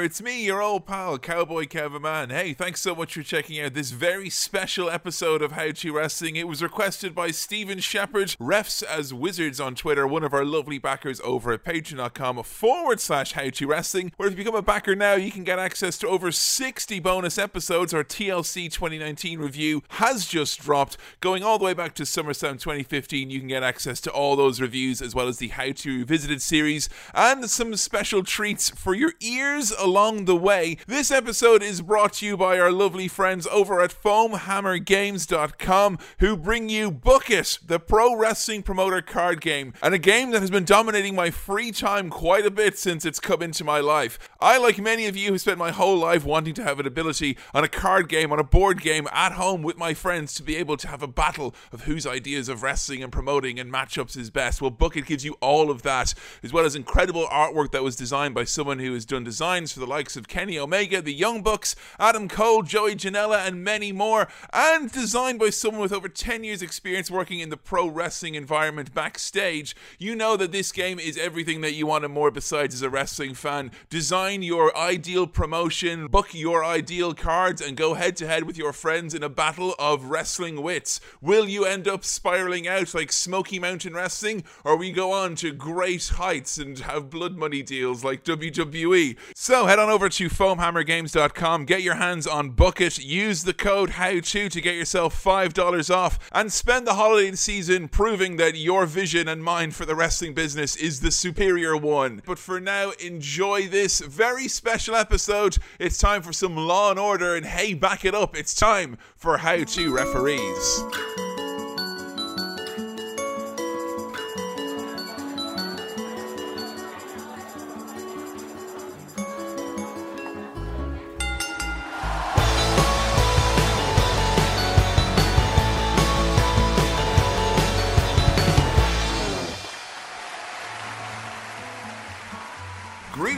there, it's me, your old pal, Cowboy Kevin Man. Hey, thanks so much for checking out this very special episode of How to Wrestling. It was requested by Stephen Shepard, refs as wizards on Twitter, one of our lovely backers over at patreon.com forward slash How to Wrestling, where if you become a backer now, you can get access to over 60 bonus episodes. Our TLC 2019 review has just dropped, going all the way back to SummerSlam 2015. You can get access to all those reviews as well as the How to Revisited series and some special treats for your ears along the way. This episode is brought to you by our lovely friends over at foamhammergames.com who bring you Book It, the pro wrestling promoter card game, and a game that has been dominating my free time quite a bit since it's come into my life. I, like many of you, have spent my whole life wanting to have an ability on a card game, on a board game, at home with my friends to be able to have a battle of whose ideas of wrestling and promoting and matchups is best. Well, Book It gives you all of that, as well as incredible artwork that was designed by someone who has done designs for the likes of Kenny Omega, the Young Bucks, Adam Cole, Joey Janela, and many more, and designed by someone with over 10 years' experience working in the pro wrestling environment backstage. You know that this game is everything that you want and more besides as a wrestling fan. Design your ideal promotion, book your ideal cards, and go head to head with your friends in a battle of wrestling wits. Will you end up spiraling out like Smoky Mountain Wrestling, or you go on to great heights and have blood money deals like WWE? So head on over to foamhammergames.com, get your hands on Book It, use the code HOW2 to get yourself $5 off, and spend the holiday season proving that your vision and mind for the wrestling business is the superior one. But for now, enjoy this very special episode. It's time for some Law and Order, and hey, back it up. It's time for How to Referees.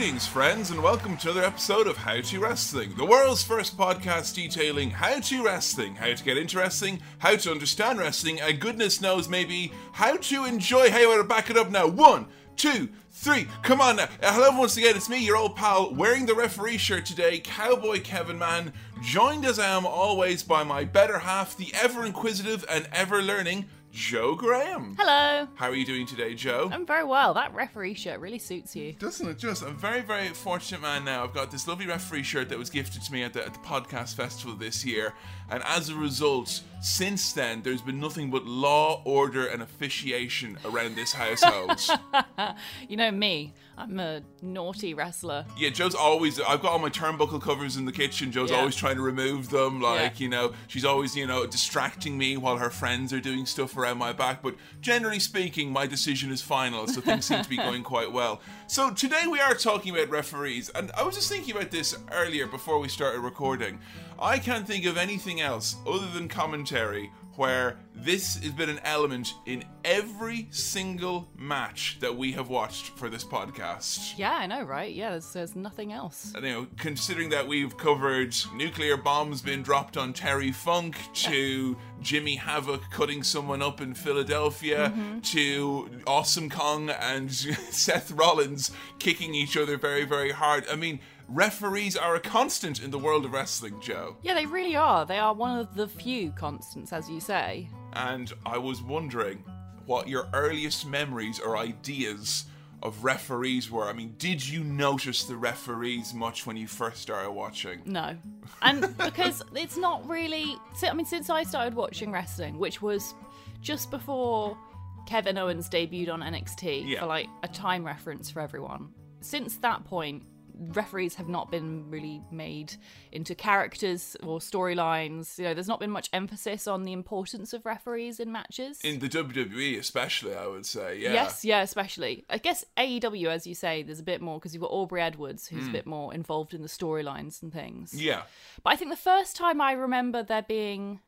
Greetings, friends, and welcome to another episode of How to Wrestling, the world's first podcast detailing how to wrestling, how to get into wrestling, how to understand wrestling, and goodness knows maybe how to enjoy. Hey, to back it up now. One, two, three. Come on now. Uh, hello, once again. It's me, your old pal, wearing the referee shirt today, Cowboy Kevin Man, joined as I am always by my better half, the ever inquisitive and ever learning. Joe Graham. Hello. How are you doing today, Joe? I'm very well. That referee shirt really suits you. Doesn't it just? I'm very, very fortunate man now. I've got this lovely referee shirt that was gifted to me at the, at the podcast festival this year. And as a result, since then, there's been nothing but law, order, and officiation around this household. You know me. I'm a naughty wrestler. yeah, Joe's always, I've got all my turnbuckle covers in the kitchen. Joe's Yeah. always trying to remove them. Like, Yeah. you know, she's always, you know, distracting me while her friends are doing stuff around my back. But generally speaking, my decision is final. So things seem to be going quite well. So today we are talking about referees. And I was just thinking about this earlier before we started recording. I can't think of anything else other than commentary where this has been an element in every single match that we have watched for this podcast. Yeah, I know, right? Yeah, there's, there's nothing else. And, you know, considering that we've covered nuclear bombs being dropped on Terry Funk to Jimmy Havoc cutting someone up in Philadelphia mm-hmm. to Awesome Kong and Seth Rollins kicking each other very, very hard. I mean, referees are a constant in the world of wrestling, Joe. Yeah, they really are. They are one of the few constants, as you say. And I was wondering what your earliest memories or ideas of referees were. I mean, did you notice the referees much when you first started watching? No. And because it's not really. I mean, since I started watching wrestling, which was just before Kevin Owens debuted on NXT, Yeah. for like a time reference for everyone, since that point, referees have not been really made into characters or storylines. You know, there's not been much emphasis on the importance of referees in matches. In the WWE, especially, I would say, yeah. Yes, yeah, especially. I guess AEW, as you say, there's a bit more because you've got Aubrey Edwards, who's a bit more involved in the storylines and things. Hmm. Yeah. But I think the first time I remember there being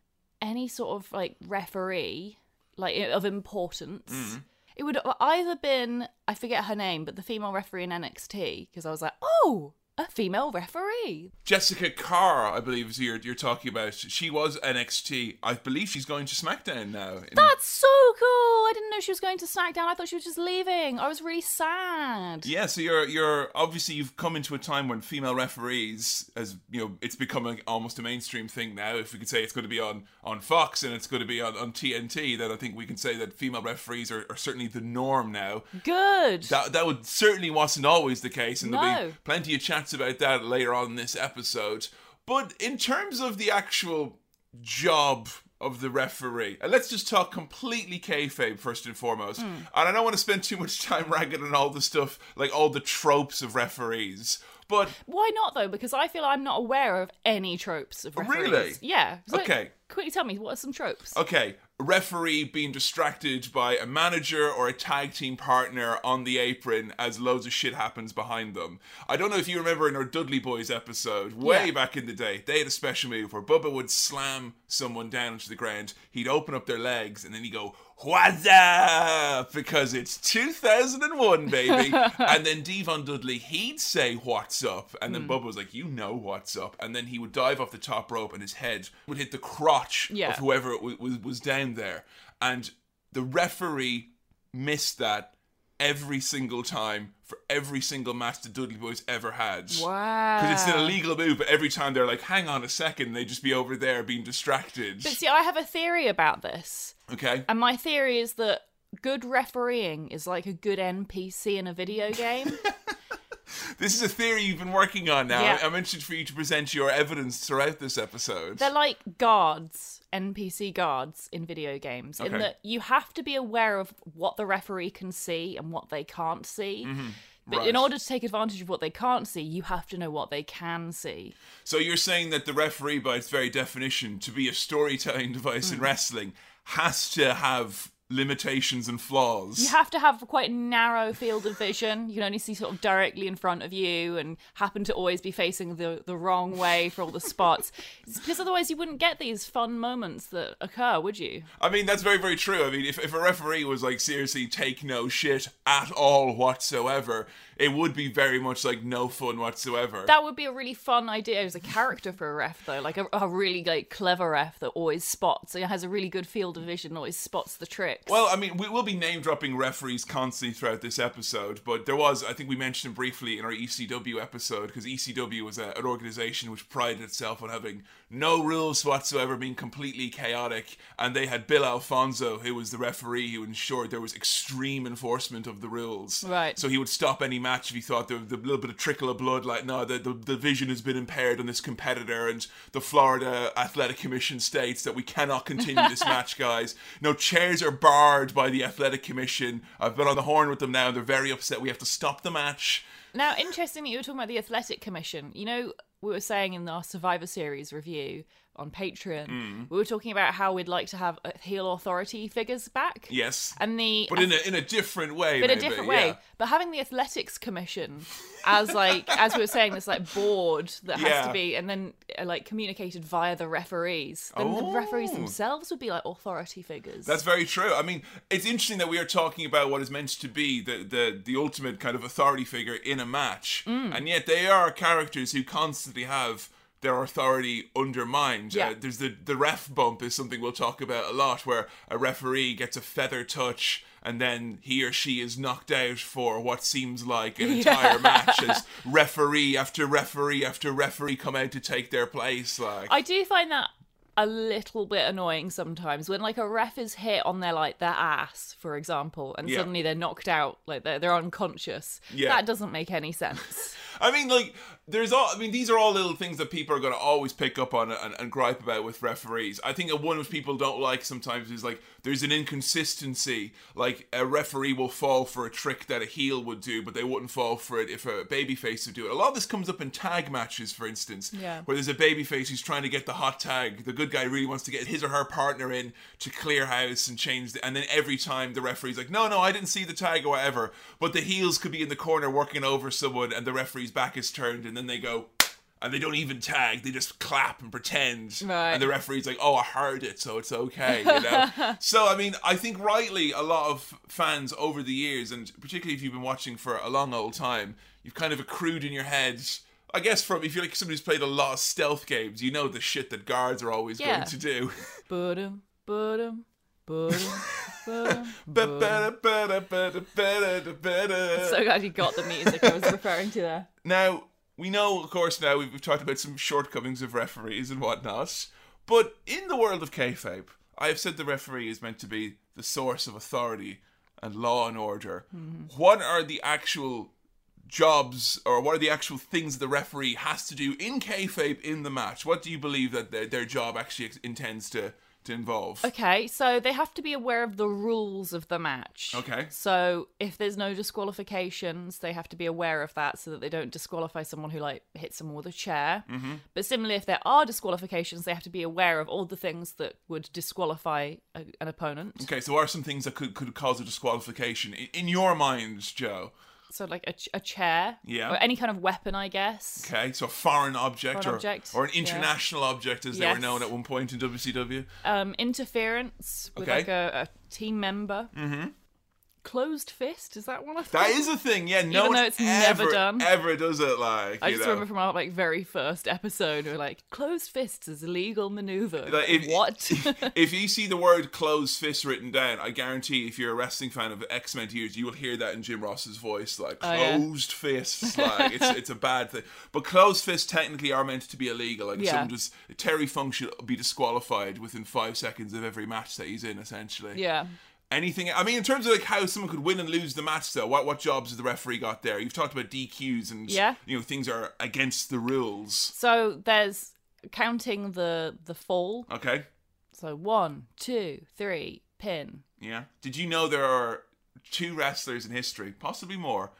any sort of like referee, like of importance, Hmm. It would have either been I forget her name, but the female referee in NXT, because I was like, oh, a female referee. Jessica Carr, I believe, is you're, you're talking about. She was NXT. I believe she's going to SmackDown now. in- That's so cool. I didn't know she was going to SmackDown. I thought she was just leaving. I was really sad. Yeah, so you're you're obviously you've come into a time when female referees, as you know, it's becoming almost a mainstream thing now. If we could say it's going to be on on Fox and it's going to be on, on TNT, then I think we can say that female referees are, are certainly the norm now. Good. That that would certainly wasn't always the case, and there'll be plenty of about that later on in this episode. But in terms of the actual job of the referee, and let's just talk completely kayfabe first and foremost. Hmm. And I don't want to spend too much time ragging on all the stuff, like all the tropes of referees. But Why not though? Because I feel I'm not aware of any tropes of referees. Really? Yeah. So, Okay. Quickly tell me what are some tropes? Okay, referee being distracted by a manager or a tag team partner on the apron as loads of shit happens behind them. I don't know if you remember in our Dudley Boys episode, way Yeah. back in the day, they had a special move where Bubba would slam someone down into the ground, he'd open up their legs, and then he'd go, What's up? Because it's 2001, baby. and then D-Von Dudley, he'd say, What's up? And then hmm. Bubba was like, You know what's up. And then he would dive off the top rope and his head would hit the crotch Yeah. of whoever was, was, was down there. And the referee missed that every single time for every single match the Dudley Boys ever had. Wow. Because it's an illegal move, but every time they're like, hang on a second, they just be over there being distracted. But see, I have a theory about this. Okay? And my theory is that good refereeing is like a good NPC in a video game. This is a theory you've been working on now. Yeah. I'm interested for you to present your evidence throughout this episode. They're like guards, NPC guards in video games, in that you have to be aware of what the referee can see and what they can't see. But Mm-hmm. Right. in order to take advantage of what they can't see, you have to know what they can see. So you're saying that the referee, by its very definition, to be a storytelling device Hmm. in wrestling, has to have limitations and flaws. You have to have quite a narrow field of vision. You can only see sort of directly in front of you and happen to always be facing the, the wrong way for all the spots. It's because otherwise you wouldn't get these fun moments that occur, would you? I mean, that's very, very true. I mean, if, if a referee was like, seriously, take no shit at all whatsoever, it would be very much like no fun whatsoever. That would be a really fun idea as a character for a ref, though. Like a, a really like clever ref that always spots. It has a really good field of vision, always spots the tricks. well, I mean, we will be name dropping referees constantly throughout this episode, but there was, I think we mentioned briefly in our ECW episode, because ECW was a, an organization which prided itself on having no rules whatsoever, being completely chaotic, and they had Bill Alfonso, who was the referee who ensured there was extreme enforcement of the rules. Right. So he would stop any match if he thought there was a little bit of trickle of blood, like, no, the, the, the vision has been impaired on this competitor, and the Florida Athletic Commission states that we cannot continue this match, guys. No, chairs are barred by the Athletic Commission. I've been on the horn with them now, and they're very upset. We have to stop the match. now, interesting that you were talking about the Athletic Commission. You know, we were saying in our Survivor Series review on Patreon, Hmm. we were talking about how we'd like to have uh, heel authority figures back. Yes. And the but in a, in a different way. in a different way. yeah. But having the athletics commission as like as we were saying, this like board that has to be and then uh, like communicated via the referees. Then the referees Oh. themselves would be like authority figures. That's very true. I mean, it's interesting that we are talking about what is meant to be the the, the ultimate kind of authority figure in a match, Mm. and yet they are characters who constantly have their authority undermined. Yeah. Uh, there's the the ref bump is something we'll talk about a lot, where a referee gets a feather touch. And then he or she is knocked out for what seems like an entire match as referee after referee after referee come out to take their place. Like, I do find that a little bit annoying sometimes when like a ref is hit on their like their ass, for example, and Yeah. suddenly they're knocked out, like they're they're unconscious. Yeah. That doesn't make any sense. I mean, like, there's all. I mean, these are all little things that people are going to always pick up on and, and gripe about with referees. I think one which people don't like sometimes is like there's an inconsistency. Like a referee will fall for a trick that a heel would do, but they wouldn't fall for it if a babyface would do it. A lot of this comes up in tag matches, for instance, Yeah. where there's a babyface who's trying to get the hot tag. The good guy really wants to get his or her partner in to clear house and change the. And then every time the referee's like, no, no, I didn't see the tag or whatever. But the heels could be in the corner working over someone, and the referee's back is turned, and then they go. And they don't even tag; they just clap and pretend. Right. And the referee's like, "Oh, I heard it, so it's okay." You know. so I mean, I think rightly, a lot of fans over the years, and particularly if you've been watching for a long old time, you've kind of accrued in your head I guess from if you're like somebody who's played a lot of stealth games, you know the shit that guards are always Yeah. going to do. Ba- da. So glad you got the music I was referring to there. Now, we know, of course, now we've, we've talked about some shortcomings of referees and whatnot, but in the world of kayfabe, I have said the referee is meant to be the source of authority and law and order. Mm-hmm. What are the actual jobs, or what are the actual things the referee has to do in kayfabe in the match? What do you believe that their, their job actually ex- intends to, to involve? Okay, so they have to be aware of the rules of the match. Okay. So if there's no disqualifications, they have to be aware of that so that they don't disqualify someone who like hits someone with a chair. Mm-hmm. But similarly, if there are disqualifications, they have to be aware of all the things that would disqualify a, an opponent. Okay, so what are some things that could, could cause a disqualification in, in your mind, Joe? So like a, ch- a chair, Yeah. or any kind of weapon, I guess. Okay, so a foreign object, Foreign or, object, or an yeah. international object as they were known at one point in WCW. Um, interference with Okay. like a, a team member. Mm-hmm. Closed fist is that one of them? That is a thing, yeah. No Even one it's never ever, done. ever does it like. I just know. remember from our like very first episode, we are like, "Closed fists is a legal maneuver." Like, if- what? if you see the word closed fist written down, I guarantee if you're a wrestling fan of X Men years, you will hear that in Jim Ross's voice, like Oh, yeah. closed fists. Like it's it's a bad thing. But closed fists technically are meant to be illegal. Like Yeah. someone just Terry Funk should be disqualified within five seconds of every match that he's in, essentially. yeah. Anything? I mean, in terms of like how someone could win and lose the match, though, what what jobs has the referee got there? You've talked about DQs and Yeah. you know things are against the rules. So there's counting the the fall. Okay, So one, two, three, pin. yeah. Did you know there are two wrestlers in history, possibly more,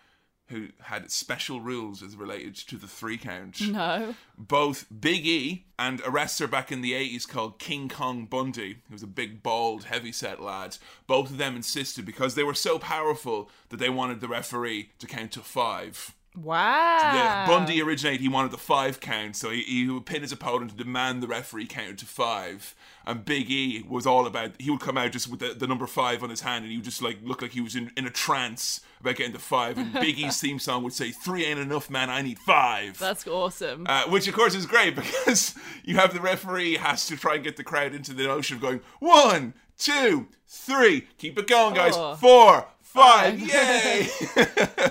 who had special rules as related to the three count? No. Both Big E and a wrestler back in the 80s called King Kong Bundy, who was a big, bald, heavy-set lad. Both of them insisted because they were so powerful that they wanted the referee to count to five. Wow. Yeah, Bundy originated. He wanted the five count, so he, he would pin his opponent and demand the referee count to five. And Big E was all about. He would come out just with the, the number five on his hand, and he would just like look like he was in, in a trance about getting to five. And Big E's theme song would say, three ain't enough, man. I need five." That's awesome. Uh, which of course is great because you have the referee has to try and get the crowd into the notion of going one, two, three, keep it going, guys, Four. four, five, Five. yay!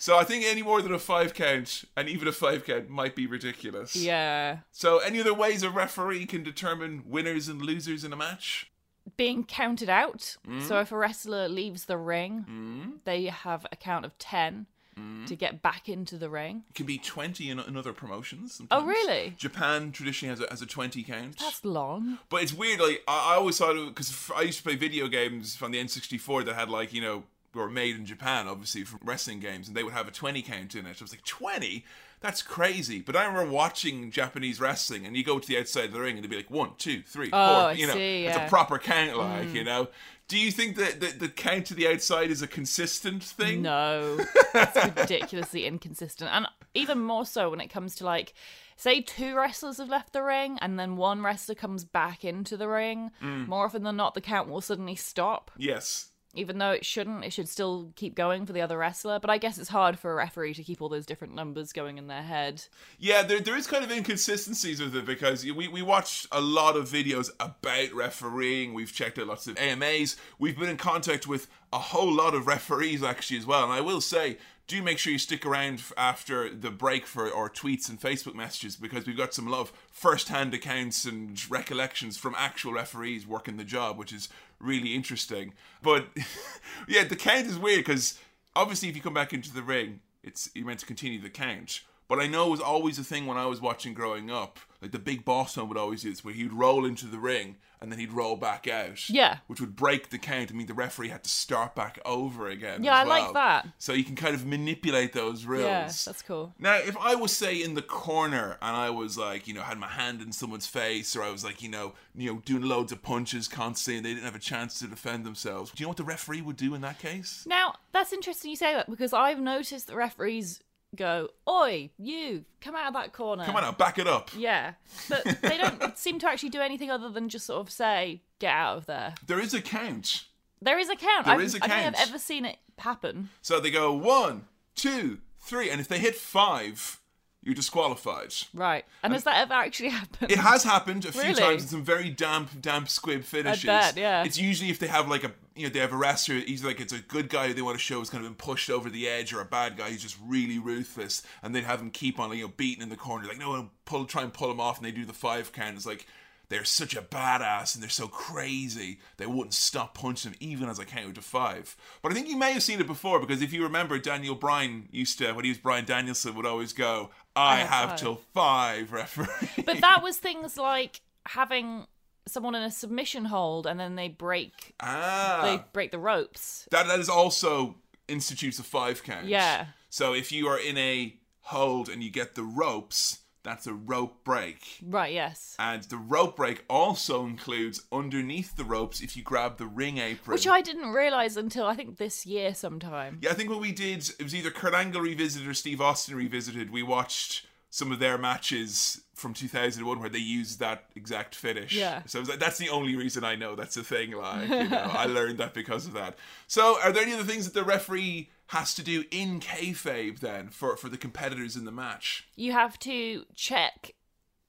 so I think any more than a five count and even a five count might be ridiculous. yeah. So any other ways a referee can determine winners and losers in a match? Being counted out. Mm. So if a wrestler leaves the ring, they have a count of 10 Mm. to get back into the ring. It can be twenty in, in other promotions. Oh, really? Japan traditionally has a, has a twenty count. That's long. But it's weird. Like I, I always thought because I used to play video games from the N64 that had like you know were made in Japan, obviously from wrestling games, and they would have a 20 count in it. I was like, 20? That's crazy. But I remember watching Japanese wrestling, and you go to the outside of the ring, and it'd be like one, two, three, four. Oh, I you know, see, it's a. Mm. proper count, like you know. Do you think that the, the count to the outside is a consistent thing? No, it's ridiculously inconsistent, and even more so when it comes to like, say, two wrestlers have left the ring, and then one wrestler comes back into the ring. Mm. More often than not, the count will suddenly stop, Yes. Even though it shouldn't. It should still keep going for the other wrestler. But I guess it's hard for a referee to keep all those different numbers going in their head. Yeah, there, there is kind of inconsistencies with it because we, we watched a lot of videos about refereeing. We've checked out lots of AMAs. We've been in contact with a whole lot of referees actually as well. And I will say, do make sure you stick around after the break for our tweets and Facebook messages because we've got some love first-hand accounts and recollections from actual referees working the job, which is really interesting. But yeah, the count is weird because obviously if you come back into the ring, it's you're meant to continue the count. But I know it was always a thing when I was watching growing up. Like the big boss would always do this, where he'd roll into the ring and then he'd roll back out. Yeah. Which would break the count. I mean, the referee had to start back over again. Yeah, I like that. So you can kind of manipulate those rules. Yeah, that's cool. Now, if I was say in the corner and I was like, you know, had my hand in someone's face, or I was like, you know, you know, doing loads of punches constantly, and they didn't have a chance to defend themselves, do you know what the referee would do in that case? Now, that's interesting you say that because I've noticed that referees go, Oi, you, come out of that corner. Come on now, back it up. Yeah. But they don't seem to actually do anything other than just sort of say, get out of there. There is a count. There is a count. There I've- is a I don't think count. I've ever seen it happen. So they go one, two, three, and if they hit five, you're disqualified. Right. And has that ever actually happened? It has happened a few Really? times in some very damp, damp squib finishes. I bet, yeah. It's usually if they have like a, you know, they have a wrestler. He's like it's a good guy who they want to show has kind of been pushed over the edge, or a bad guy who's just really ruthless, and they'd have him keep on, you know, beating in the corner. Like no, pull, try and pull him off, and they do the five count. It's like they're such a badass and they're so crazy they wouldn't stop punching him even as I counted to five. But I think you may have seen it before because if you remember, Daniel Bryan used to when he was Bryan Danielson would always go, "I, have have five." till five, referee." But that was things like having someone in a submission hold and then they break ah, they break the ropes. that that is also institutes a five count. Yeah. So if you are in a hold and you get the ropes, that's a rope break. Right, yes. And the rope break also includes underneath the ropes if you grab the ring apron. Which I didn't realise until I think this year sometime. Yeah, I think what we did, it was either Kurt Angle revisited or Steve Austin revisited. We watched some of their matches from 2001 where they used that exact finish. Yeah. So I was like, that's the only reason I know that's a thing. Like, you know, I learned that because of that. So, are there any other things that the referee has to do in kayfabe then for for the competitors in the match? You have to check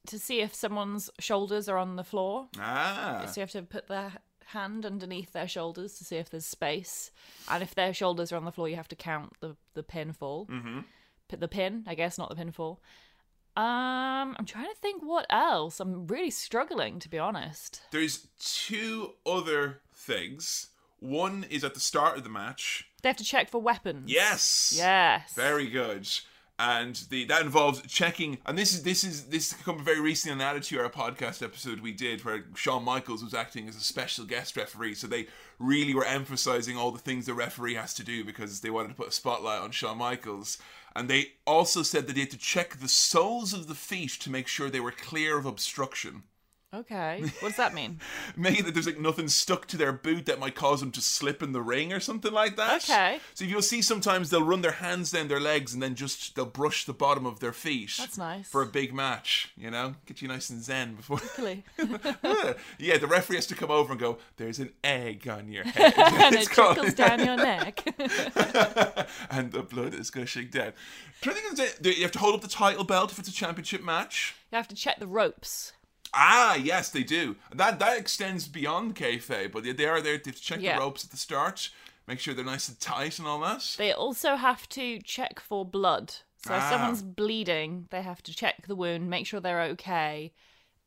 to see if someone's shoulders are on the floor. Ah, So you have to put their hand underneath their shoulders to see if there's space. And if their shoulders are on the floor, you have to count the, the pinfall. Mm-hmm. The pin, I guess, not the pinfall. Um, I'm trying to think what else. I'm really struggling, to be honest. there's two other things. One is at the start of the match. They have to check for weapons. Yes. Yes. Very good. And the that involves checking, and this is this is this come very recently on the Attitude our podcast episode we did where Shawn Michaels was acting as a special guest referee. So they really were emphasizing all the things the referee has to do because they wanted to put a spotlight on Shawn Michaels. And they also said that they had to check the soles of the feet to make sure they were clear of obstruction. Okay. What does that mean? Maybe that there's like nothing stuck to their boot that might cause them to slip in the ring or something like that. Okay. So if you'll see sometimes they'll run their hands down their legs and then just they'll brush the bottom of their feet. That's nice. For a big match, you know, get you nice and zen before. Really? yeah, the referee has to come over and go. There's an egg on your head. and It's it called- trickles down your neck. and the blood is gushing down. Trying to think of the- you have to hold up the title belt if it's a championship match. you have to check the ropes. Ah, yes, they do. That that extends beyond kayfabe, but they- are there to check Yeah. the ropes at the start, make sure they're nice and tight and all that. They also have to check for blood. So if Ah. someone's bleeding, they have to check the wound, make sure they're okay,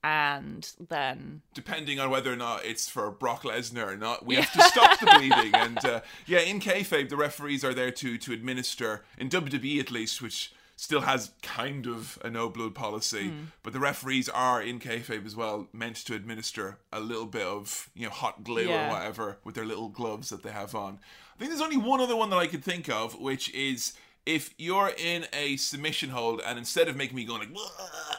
and then Depending on whether or not it's for Brock Lesnar or not, we have to stop the bleeding. And uh, yeah, in kayfabe, the referees are there to to administer in WWE at least, which still has kind of a no blood policy, Hmm. but the referees are in kayfabe as well meant to administer a little bit of you know hot glue Yeah. or whatever with their little gloves that they have on. I think there's only one other one that I could think of, which is if you're in a submission hold and instead of making me going like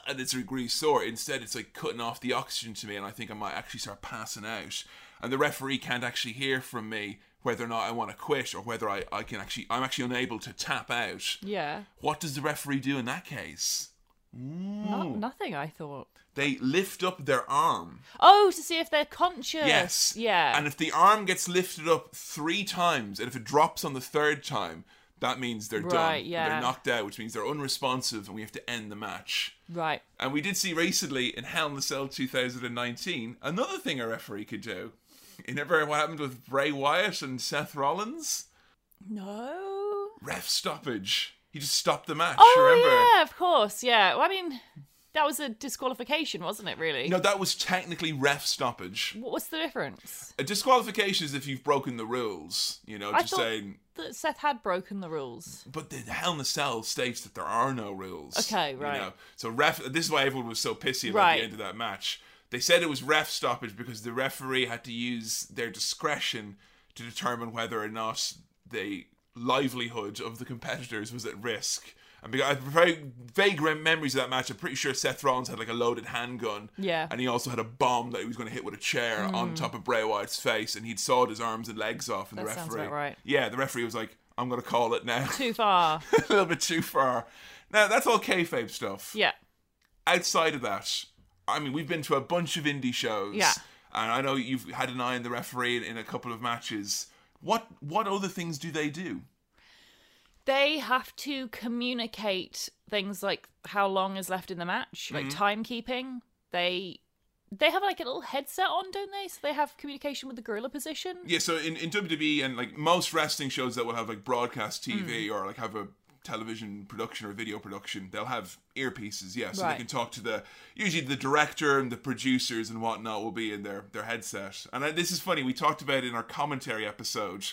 and it's a degree sore, instead it's like cutting off the oxygen to me, and I think I might actually start passing out. And the referee can't actually hear from me whether or not I want to quit or whether I, I can actually I'm actually unable to tap out. yeah, What does the referee do in that case? not, nothing. I thought. They lift up their arm. Oh, to see if they're conscious. Yes. Yeah. And if the arm gets lifted up three times, and if it drops on the third time, that means they're done. Yeah. They're knocked out, which means they're unresponsive, and we have to end the match. right. And we did see recently in Hell in the Cell 2019 another thing a referee could do. You never what happened with Bray Wyatt and Seth Rollins? No. Ref stoppage. He just stopped the match. Oh remember? yeah, of course. Yeah. Well, I mean, that was a disqualification, wasn't it? Really. No, that was technically ref stoppage. What's the difference? A disqualification is if you've broken the rules. You know, I just thought saying. that Seth had broken the rules. But the Hell in the Cell states that there are no rules. Okay, you right. know. So ref. This is why everyone was so pissy about Right. the end of that match. They said it was ref stoppage because the referee had to use their discretion to determine whether or not the livelihood of the competitors was at risk. And because I have very vague memories of that match, I'm pretty sure Seth Rollins had like a loaded handgun. Yeah. And he also had a bomb that he was going to hit with a chair mm. on top of Bray Wyatt's face, and he'd sawed his arms and legs off. And That the sounds referee, about right. yeah, the referee was like, "I'm going to call it now." Too far. a little bit too far. Now that's all kayfabe stuff. yeah. Outside of that, I mean, we've been to a bunch of indie shows. Yeah. And I know you've had an eye on the referee in, in a couple of matches. What what other things do they do? They have to communicate things like how long is left in the match, like timekeeping. They they have like a little headset on, don't they? So they have communication with the gorilla position. Yeah, so in, in WWE and like most wrestling shows that will have like broadcast TV Hmm. or like have a television production or video production, they'll have earpieces, yeah, so Right. they can talk to the usually the director and the producers and whatnot will be in their their headset. And I, this is funny. We talked about it in our commentary episode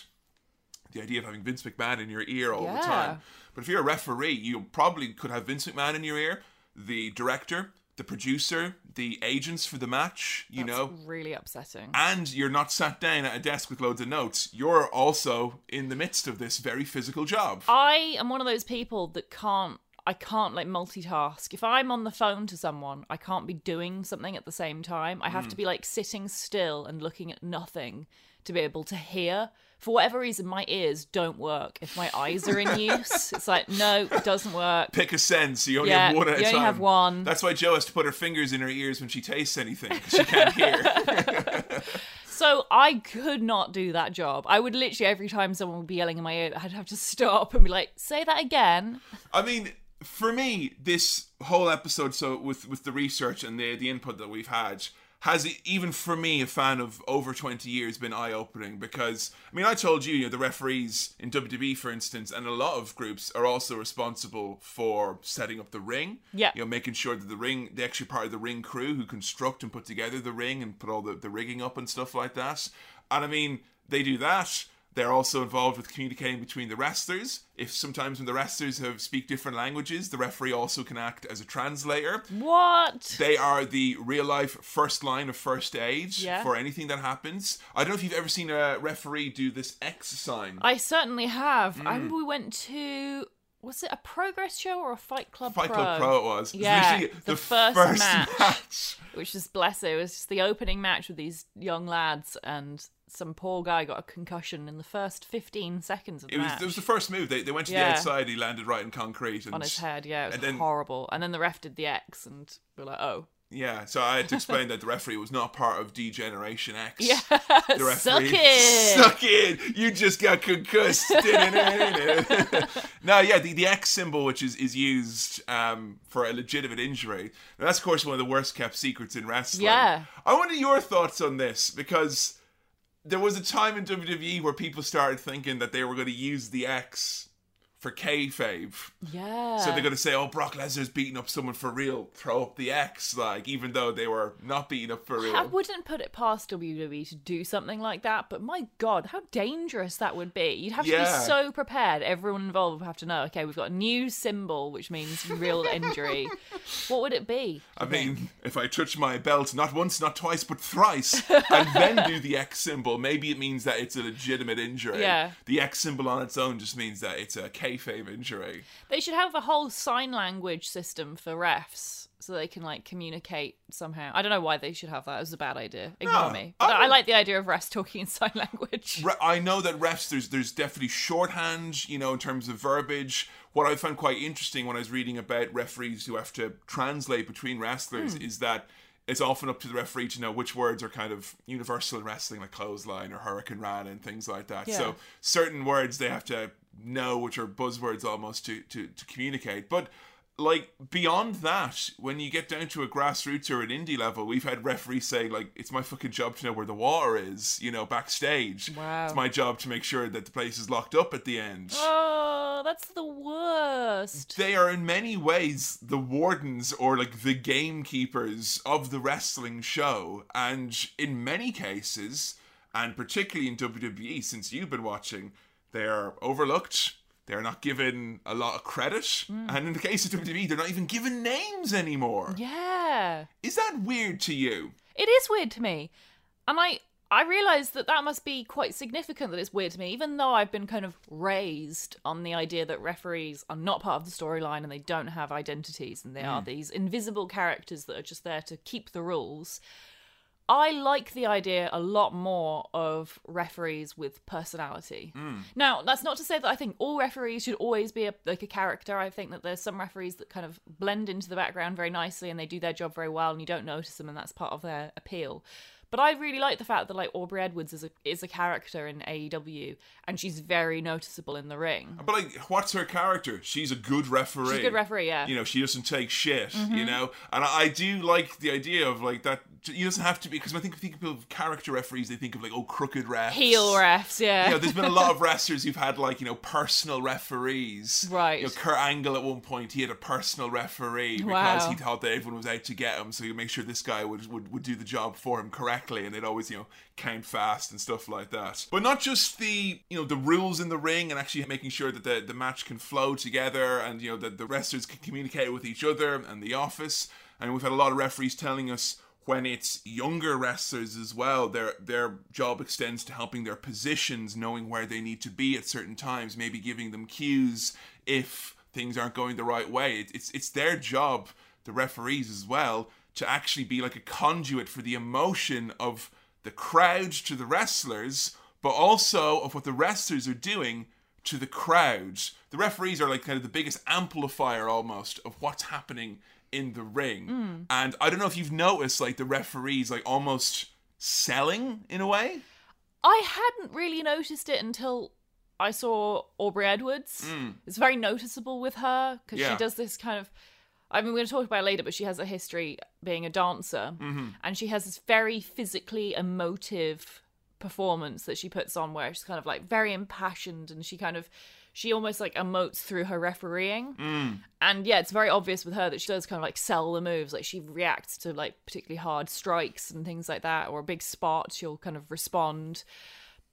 the idea of having Vince McMahon in your ear all the time. But if you're a referee, you probably could have Vince McMahon in your ear, the director, the producer, the agents for the match, you That's know, really upsetting. and you're not sat down at a desk with loads of notes. You're also in the midst of this very physical job. I am one of those people that can't I can't like multitask. If I'm on the phone to someone, I can't be doing something at the same time. I have to mm. be like sitting still and looking at nothing to be able to hear. For whatever reason, my ears don't work if my eyes are in use. It's like, no, it doesn't work. Pick a sense. You only Yeah, have one at you a only time. have one. That's why Joe has to put her fingers in her ears when she tastes anything because she can't hear. So I could not do that job. I would literally every time someone would be yelling in my ear, I'd have to stop and be like, "Say that again." I mean, for me, this whole episode, so with with the research and the the input that we've had, has even for me, a fan of over twenty years, been eye opening because I mean, I told you, you know, the referees in WWE, for instance, and a lot of groups are also responsible for setting up the ring. Yeah. you know, making sure that the ring, the extra part of the ring crew who construct and put together the ring and put all the the rigging up and stuff like that. And I mean, they do that. They're also involved with communicating between the wrestlers. If sometimes when the wrestlers have speak different languages, the referee also can act as a translator. What? They are the real life first line of first aid Yeah. for anything that happens. I don't know if you've ever seen a referee do this X sign. I certainly have. Mm. I remember we went to was it a progress show or a Fight Club Fight Pro? Club Pro it was. It was Yeah, literally the first match. match. Which is bless it. It was just the opening match with these young lads, and some poor guy got a concussion in the first fifteen seconds of the It was, match it was the first move. They, they went to the outside. He landed right in concrete. And, on his head. Yeah, it was and then- horrible. And then the ref did the X, and we're like, oh, Yeah, so I had to explain that the referee was not part of D-Generation X. yeah, The suck referee- it. Suck it! You just got concussed. no, yeah, the, the X symbol, which is, is used um, for a legitimate injury. Now, that's, of course, one of the worst kept secrets in wrestling. Yeah. I wonder your thoughts on this because there was a time in WWE where people started thinking that they were going to use the X for kayfabe. Yeah. So they're going to say, "Oh, Brock Lesnar's beating up someone for real. Throw up the X," like even though they were not beating up for real. I wouldn't put it past WWE to do something like that, but my God, how dangerous that would be. You'd have to Yeah. be so prepared. Everyone involved would have to know, okay, we've got a new symbol, which means real injury. What would it be? I mean, if I touch my belt not once, not twice, but thrice, and then do the X symbol, maybe it means that it's a legitimate injury. Yeah. The X symbol on its own just means that it's a kayfabe injury. They should have a whole sign language system for refs so they can like communicate somehow. I don't know why they should have that. It was a bad idea. Ignore No, me. I But I, like the idea of refs talking in sign language. Re- I know that refs, there's there's definitely shorthand, you know, in terms of verbiage. What I found quite interesting when I was reading about referees who have to translate between wrestlers Hmm. is that it's often up to the referee to know which words are kind of universal in wrestling, like clothesline or hurricanrana and things like that. Yeah. So certain words they have to know, which are buzzwords almost to, to, to communicate. But like beyond that, when you get down to a grassroots or an indie level, we've had referees say like, "It's my fucking job to know where the water is," you know, backstage. Wow. It's my job to make sure that the place is locked up at the end. Oh, that's the worst. They are in many ways the wardens or like the gamekeepers of the wrestling show, and in many cases, and particularly in WWE, since you've been watching, they are overlooked. They're not given a lot of credit, hmm. and in the case of WWE, they're not even given names anymore. Yeah. Is that weird to you? It is weird to me. And I I realize that that must be quite significant that it's weird to me even though I've been kind of raised on the idea that referees are not part of the storyline and they don't have identities and they are hmm. these invisible characters that are just there to keep the rules. I like the idea a lot more of referees with personality. Now, that's not to say that I think all referees should always be a, like a character. I think that there's some referees that kind of blend into the background very nicely and they do their job very well and you don't notice them and that's part of their appeal. But I really like the fact that like Aubrey Edwards is a is a character in AEW, and she's very noticeable in the ring. But like, what's her character? She's a good referee. She's a good referee, yeah. You know, she doesn't take shit. Mm-hmm. You know, and I, I do like the idea of like that. He doesn't have to be because I think think of character referees, they think of like oh crooked refs, Heel refs, yeah. You know, there's been a lot of wrestlers who've had like you know personal referees. Right. You know, Kurt Angle at one point he had a personal referee because Wow. he thought that everyone was out to get him, so you make sure this guy would, would would do the job for him correctly, and they'd always you know count fast and stuff like that. But not just the you know the rules in the ring and actually making sure that the the match can flow together, and you know that the wrestlers can communicate with each other and the office. And we've had a lot of referees telling us when it's younger wrestlers as well, their their job extends to helping their positions, knowing where they need to be at certain times, maybe giving them cues if things aren't going the right way. It, it's it's their job, the referees as well, to actually be like a conduit for the emotion of the crowd to the wrestlers, but also of what the wrestlers are doing to the crowd. The referees are like kind of the biggest amplifier almost of what's happening in the ring. And I don't know if you've noticed like the referees like almost selling in a way. I hadn't really noticed it until I saw Aubrey Edwards. It's very noticeable with her because Mm. Yeah. she does this kind of. I mean, we're going to talk about it later, but she has a history being a dancer, Mm-hmm. and she has this very physically emotive performance that she puts on, where she's kind of like very impassioned, and she kind of, she almost like emotes through her refereeing. Mm. And yeah, it's very obvious with her that she does kind of like sell the moves. Like she reacts to like particularly hard strikes and things like that, or a big spot, she'll kind of respond.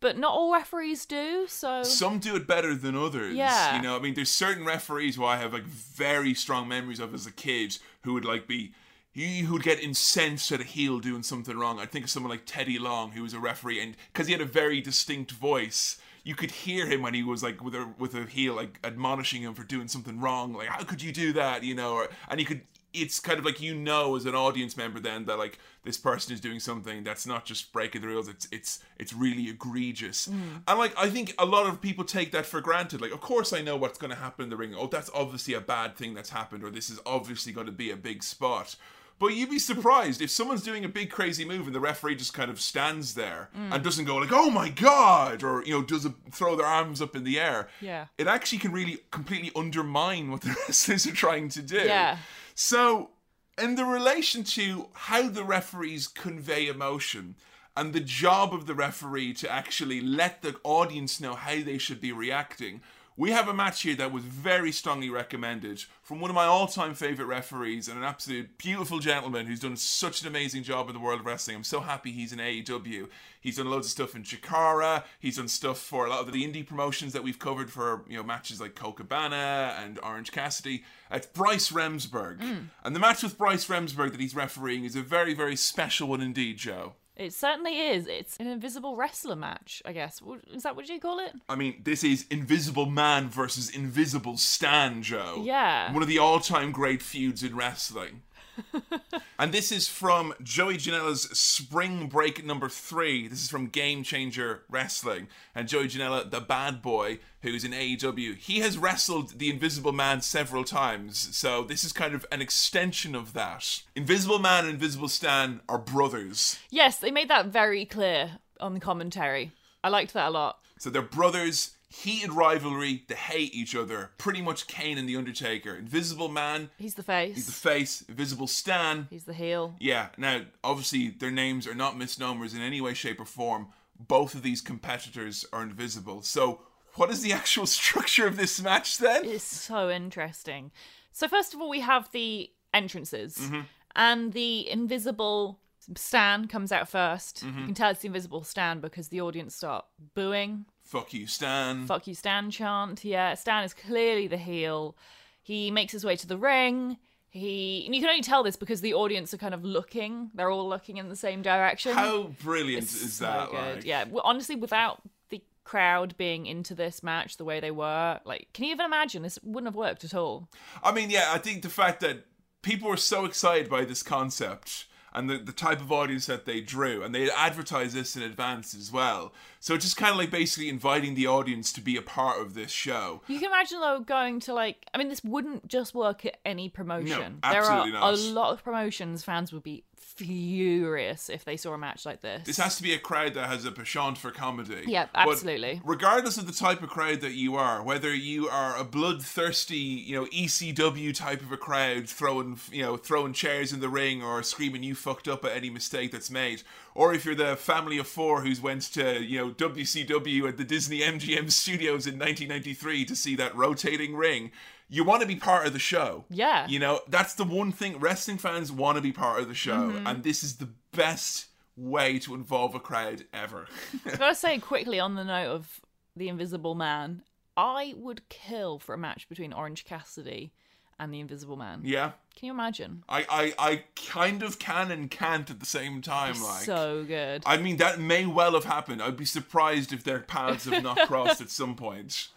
But not all referees do, so Some do it better than others. Yeah. You know, I mean, there's certain referees who I have like very strong memories of as a kid who would like be. He who would get incensed at a heel doing something wrong. I think of someone like Teddy Long, who was a referee, and because he had a very distinct voice, you could hear him when he was like with a with a heel, like admonishing him for doing something wrong. Like, how could you do that? You know, or and you could. It's kind of like you know as an audience member then that like this person is doing something that's not just breaking the rules. It's it's it's really egregious. Mm. And like I think a lot of people take that for granted. Like, of course I know what's going to happen in the ring. Oh, that's obviously a bad thing that's happened, or this is obviously going to be a big spot. But you'd be surprised if someone's doing a big crazy move and the referee just kind of stands there and mm. doesn't go like, "Oh my god," or you know, doesn't throw their arms up in the air. Yeah. it actually can really completely undermine what the wrestlers are trying to do. Yeah. So, in the relation to how the referees convey emotion and the job of the referee to actually let the audience know how they should be reacting, we have a match here that was very strongly recommended from one of my all-time favorite referees and an absolute beautiful gentleman who's done such an amazing job in the world of wrestling. I'm so happy he's in AEW. He's done loads of stuff in Chikara. He's done stuff for a lot of the indie promotions that we've covered for you know matches like Colt Cabana and Orange Cassidy. It's Bryce Remsburg, mm. and the match with Bryce Remsburg that he's refereeing is a very very special one indeed, Joe. It certainly is. It's an invisible wrestler match, I guess. Is that what you call it? I mean, this is Invisible Man versus Invisible Stan, Joe. Yeah. One of the all time great feuds in wrestling. and this is from Joey Janela's Spring Break number three. This is from Game Changer Wrestling. And Joey Janela, the bad boy who's in AEW, he has wrestled the Invisible Man several times. So this is kind of an extension of that. Invisible Man and Invisible Stan are brothers. Yes, they made that very clear on the commentary. I liked that a lot. So they're brothers, heated rivalry, they hate each other. Pretty much Kane and The Undertaker. Invisible Man, He's the face. he's the face. Invisible Stan, He's the heel. yeah. Now, obviously, their names are not misnomers in any way, shape, or form. Both of these competitors are invisible. So, what is the actual structure of this match then? It's so interesting. So first of all, we have the entrances, Mm-hmm. and the invisible Stan comes out 1st Mm-hmm. You can tell it's the invisible Stan because the audience start booing. Fuck you, Stan. "Fuck you, Stan!" chant. Yeah, Stan is clearly the heel. He makes his way to the ring. He and you can only tell this because the audience are kind of looking. They're all looking in the same direction. How brilliant It's is so that? Like? Yeah, well, honestly, without the crowd being into this match the way they were, like, can you even imagine? This wouldn't have worked at all. I mean, yeah, I think the fact that people were so excited by this concept and the, the type of audience that they drew, and they advertised this in advance as well. So it's just kind of like basically inviting the audience to be a part of this show. You can imagine though going to like I mean this wouldn't just work at any promotion. No, there are absolutely not. a lot of promotions fans would be furious if they saw a match like this. This has to be a crowd that has a penchant for comedy. Yeah, But absolutely. regardless of the type of crowd that you are, whether you are a bloodthirsty, you know, ECW type of a crowd throwing, you know, throwing chairs in the ring or screaming you fucked up at any mistake that's made, or if you're the family of four who's went to, you know, WCW at the Disney MGM studios in 1993 to see that rotating ring, you want to be part of the show. Yeah. You know, that's the one thing wrestling fans want to be part of the show, Mm-hmm. and this is the best way to involve a crowd ever. I've got to say quickly on the note of the Invisible Man, I would kill for a match between Orange Cassidy and the Invisible Man. yeah. Can you imagine? I, I, I kind of can and can't at the same time. Like, so good. I mean, that may well have happened. I'd be surprised if their paths have not crossed at some point.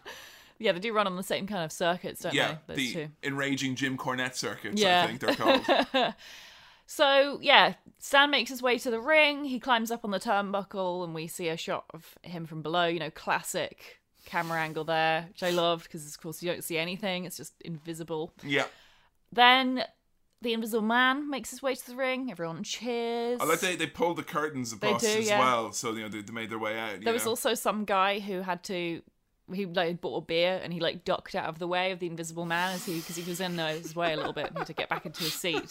Yeah, they do run on the same kind of circuits, don't Yeah, they? Those the two. enraging Jim Cornette circuits. Yeah. I think they're called. So yeah, Stan makes his way to the ring. He climbs up on the turnbuckle, and we see a shot of him from below. You know, classic camera angle there, which I loved because of course you don't see anything; it's just invisible. yeah, Then the Invisible Man makes his way to the ring. Everyone cheers. I like they they pulled the curtains across do, as yeah. well, so you know they, they made their way out. There was also some guy who had to. He like bought a beer and he like ducked out of the way of the Invisible Man as he because he was in his way a little bit and had to get back into his seat.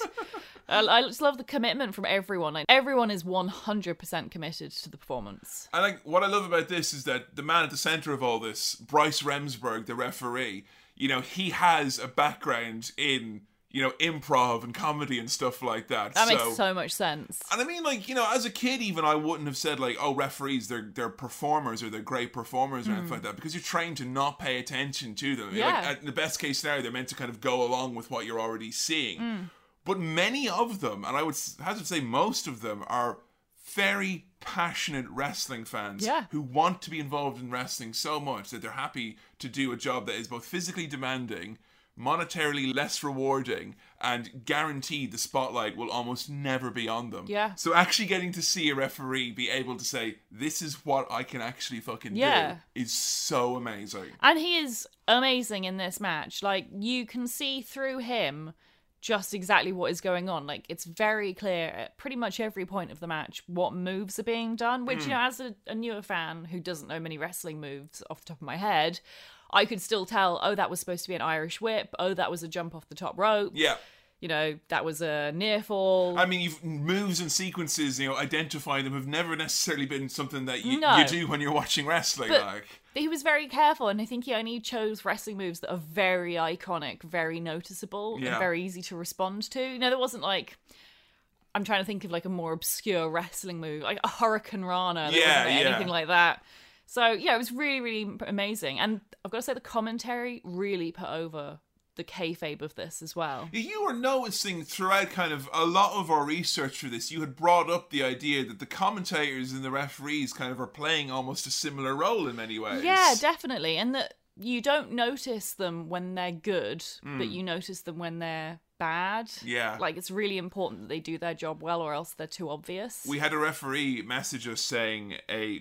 I, I just love the commitment from everyone. Like everyone is one hundred percent committed to the performance. I like what I love about this is that the man at the center of all this, Bryce Remsburg, the referee, you know, he has a background in you know improv and comedy and stuff like that. That so, makes so much sense. And I mean, like you know, as a kid, even I wouldn't have said like, "Oh, referees, they're they're performers or they're great performers" or anything like that, because you're trained to not pay attention to them. Mean, Like. Yeah. at- in the best case scenario, they're meant to kind of go along with what you're already seeing. Hmm. But many of them, and I would to say most of them, are very passionate wrestling fans Yeah. who want to be involved in wrestling so much that they're happy to do a job that is both physically demanding, monetarily less rewarding, and guaranteed the spotlight will almost never be on them. Yeah. So actually getting to see a referee be able to say, "This is what I can actually fucking Yeah. do," is so amazing. And he is amazing in this match. Like you can see through him just exactly what is going on. Like it's very clear at pretty much every point of the match what moves are being done. Which you hmm. know, as a, a newer fan who doesn't know many wrestling moves off the top of my head, I could still tell. Oh, that was supposed to be an Irish whip. Oh, that was a jump off the top rope. Yeah. You know, that was a near fall. I mean, you've moves and sequences, you know, identifying them have never necessarily been something that you, No. you do when you're watching wrestling. But- like, he was very careful and i think he only chose wrestling moves that are very iconic very noticeable Yeah. and very easy to respond to you know there wasn't like i'm trying to think of like a more obscure wrestling move like a hurricanrana there Yeah, wasn't yeah. anything like that so yeah it was really really amazing and i've got to say the commentary really put over the kayfabe of this as well You were noticing throughout kind of a lot of our research for this, you had brought up the idea that the commentators and the referees kind of are playing almost a similar role in many ways. Yeah, definitely. And that you don't notice them when they're good, Hmm. but you notice them when they're bad. Yeah. Like it's really important that they do their job well or else they're too obvious. we had a referee message us saying a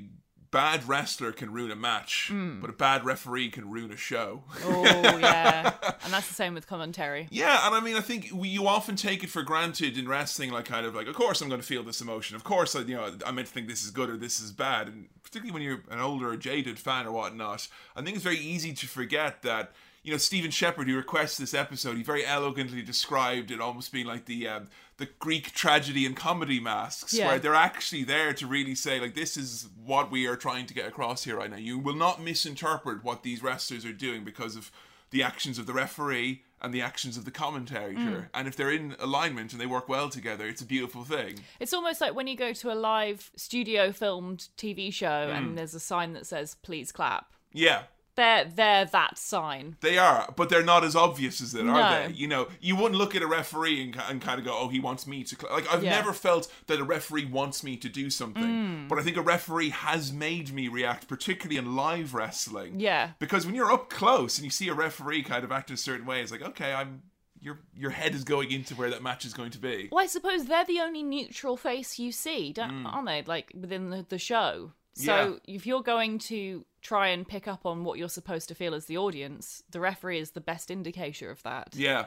bad wrestler can ruin a match, Hmm. but a bad referee can ruin a show. oh, yeah. And that's the same with commentary. Yeah, and I mean, I think we, you often take it for granted in wrestling, like kind of like, of course I'm going to feel this emotion. Of course, I, you know, I'm meant to think this is good or this is bad, and particularly when you're an older, jaded fan or whatnot, I think it's very easy to forget that. You know, Stephen Shepard, who requests this episode, he very elegantly described it almost being like the um, the Greek tragedy and comedy masks, Yeah. where they're actually there to really say, like, this is what we are trying to get across here right now. You will not misinterpret what these wrestlers are doing because of the actions of the referee and the actions of the commentator. And if they're in alignment and they work well together, it's a beautiful thing. It's almost like when you go to a live studio filmed TV show Hmm. and there's a sign that says please clap. Yeah. They're they're that sign. They are, but they're not as obvious as it, are they? You know, you wouldn't look at a referee and, and kind of go, "Oh, he wants me to." Cl-. Like, I've Yeah. never felt that a referee wants me to do something, Mm. but I think a referee has made me react, particularly in live wrestling. Yeah. because when you're up close and you see a referee kind of act a certain way, it's like, okay, I'm your your head is going into where that match is going to be. Well, I suppose they're the only neutral face you see, don't, Hmm. aren't they? Like within the, the show. So if you're going to try and pick up on what you're supposed to feel as the audience, the referee is the best indicator of that. Yeah.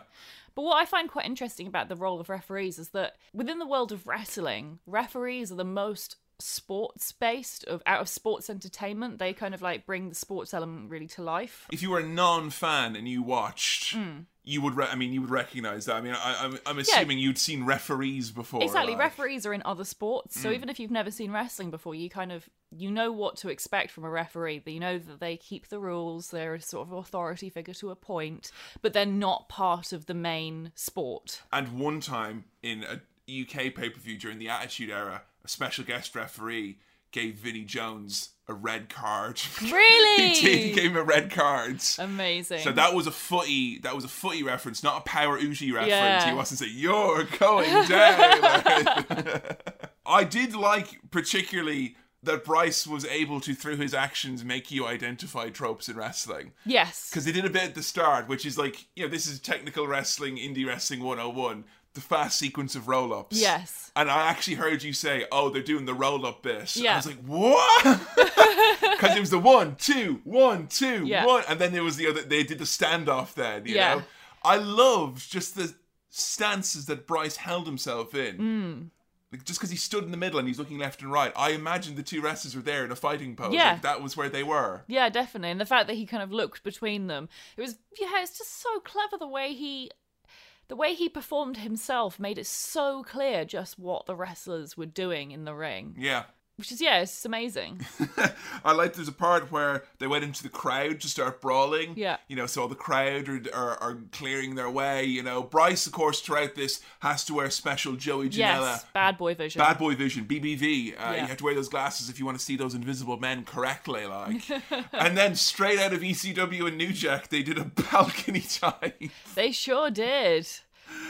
But what I find quite interesting about the role of referees is that within the world of wrestling, referees are the most sports based of out of sports entertainment. They kind of like bring the sports element really to life. If you were a non-fan and you watched, Hmm. You would. Re- I mean, you would recognize that. I mean, I, I'm, I'm assuming you'd seen referees before. Exactly. Referees are in other sports, so mm. even if you've never seen wrestling before, you kind of you know what to expect from a referee. You know that they keep the rules. They're a sort of authority figure to a point, but they're not part of the main sport. And one time in a UK pay per view during the Attitude Era, a special guest referee gave Vinnie Jones a red card. Really? he, did, he gave him a red card. Amazing. So that was a footy. That was a footy reference, not a power Uzi reference. Yeah. He wasn't saying you're going down. I did like particularly that Bryce was able to, through his actions, make you identify tropes in wrestling. yes. Because they did a bit at the start, which is like, you know, this is technical wrestling, indie wrestling 101, the fast sequence of roll ups. Yes. And I actually heard you say, oh, they're doing the roll up bit. And I was like, what? Because it was the one, two, one, two, one. Yeah. And then there was the other, they did the standoff then, you Yeah. know? I loved just the stances that Bryce held himself in. Mm. Like, just because he stood in the middle and he's looking left and right, I imagined the two wrestlers were there in a fighting pose. Yeah. Like, that was where they were. Yeah, definitely. And the fact that he kind of looked between them, it was yeah, it's just so clever the way he the way he performed himself made it so clear just what the wrestlers were doing in the ring. Yeah. Which is yeah, it's amazing. I like there's a part where they went into the crowd to start brawling. Yeah. You know, so all the crowd are, are, are clearing their way. You know, Bryce, of course, throughout this has to wear special Joey Janela. yes, bad boy vision. Bad boy vision, BBV. Uh, Yeah. You have to wear those glasses if you want to see those invisible men correctly, like. and then straight out of ECW and New Jack, they did a balcony dive. They sure did.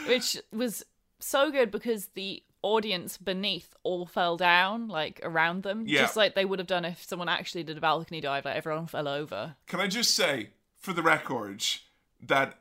Which was so good because the audience beneath all fell down, like around them. Yeah. Just like they would have done if someone actually did a balcony dive, like everyone fell over. Can I just say, for the record, that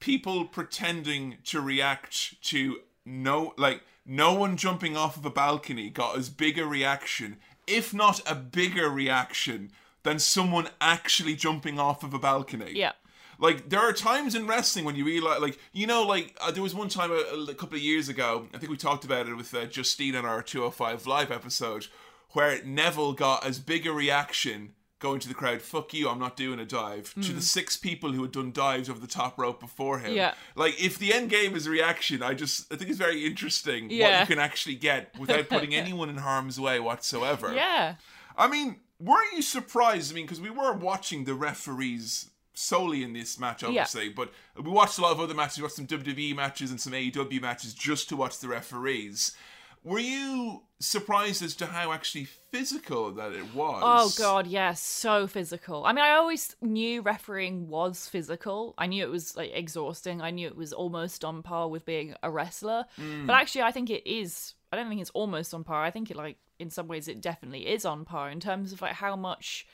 people pretending to react to no, like, no one jumping off of a balcony got as big a reaction, if not a bigger reaction, than someone actually jumping off of a balcony. Yeah. Like there are times in wrestling when you realize, like you know, like uh, there was one time a, a couple of years ago. I think we talked about it with uh, Justine on our 205 live episode, where Neville got as big a reaction going to the crowd. Fuck you! I'm not doing a dive. To the six people who had done dives over the top rope before him. Yeah. Like if the end game is a reaction, I just I think it's very interesting what you can actually get without putting anyone in harm's way whatsoever. Yeah. I mean, weren't you surprised? I mean, because we were watching the referees solely in this match, obviously, but we watched a lot of other matches. We watched some WWE matches and some AEW matches just to watch the referees. Were you surprised as to how actually physical that it was? Oh god, yeah, so physical. I mean, I always knew refereeing was physical. I knew it was like exhausting. I knew it was almost on par with being a wrestler. Mm. But actually, I think it is. I don't think it's almost on par. I think it like in some ways it definitely is on par in terms of like how much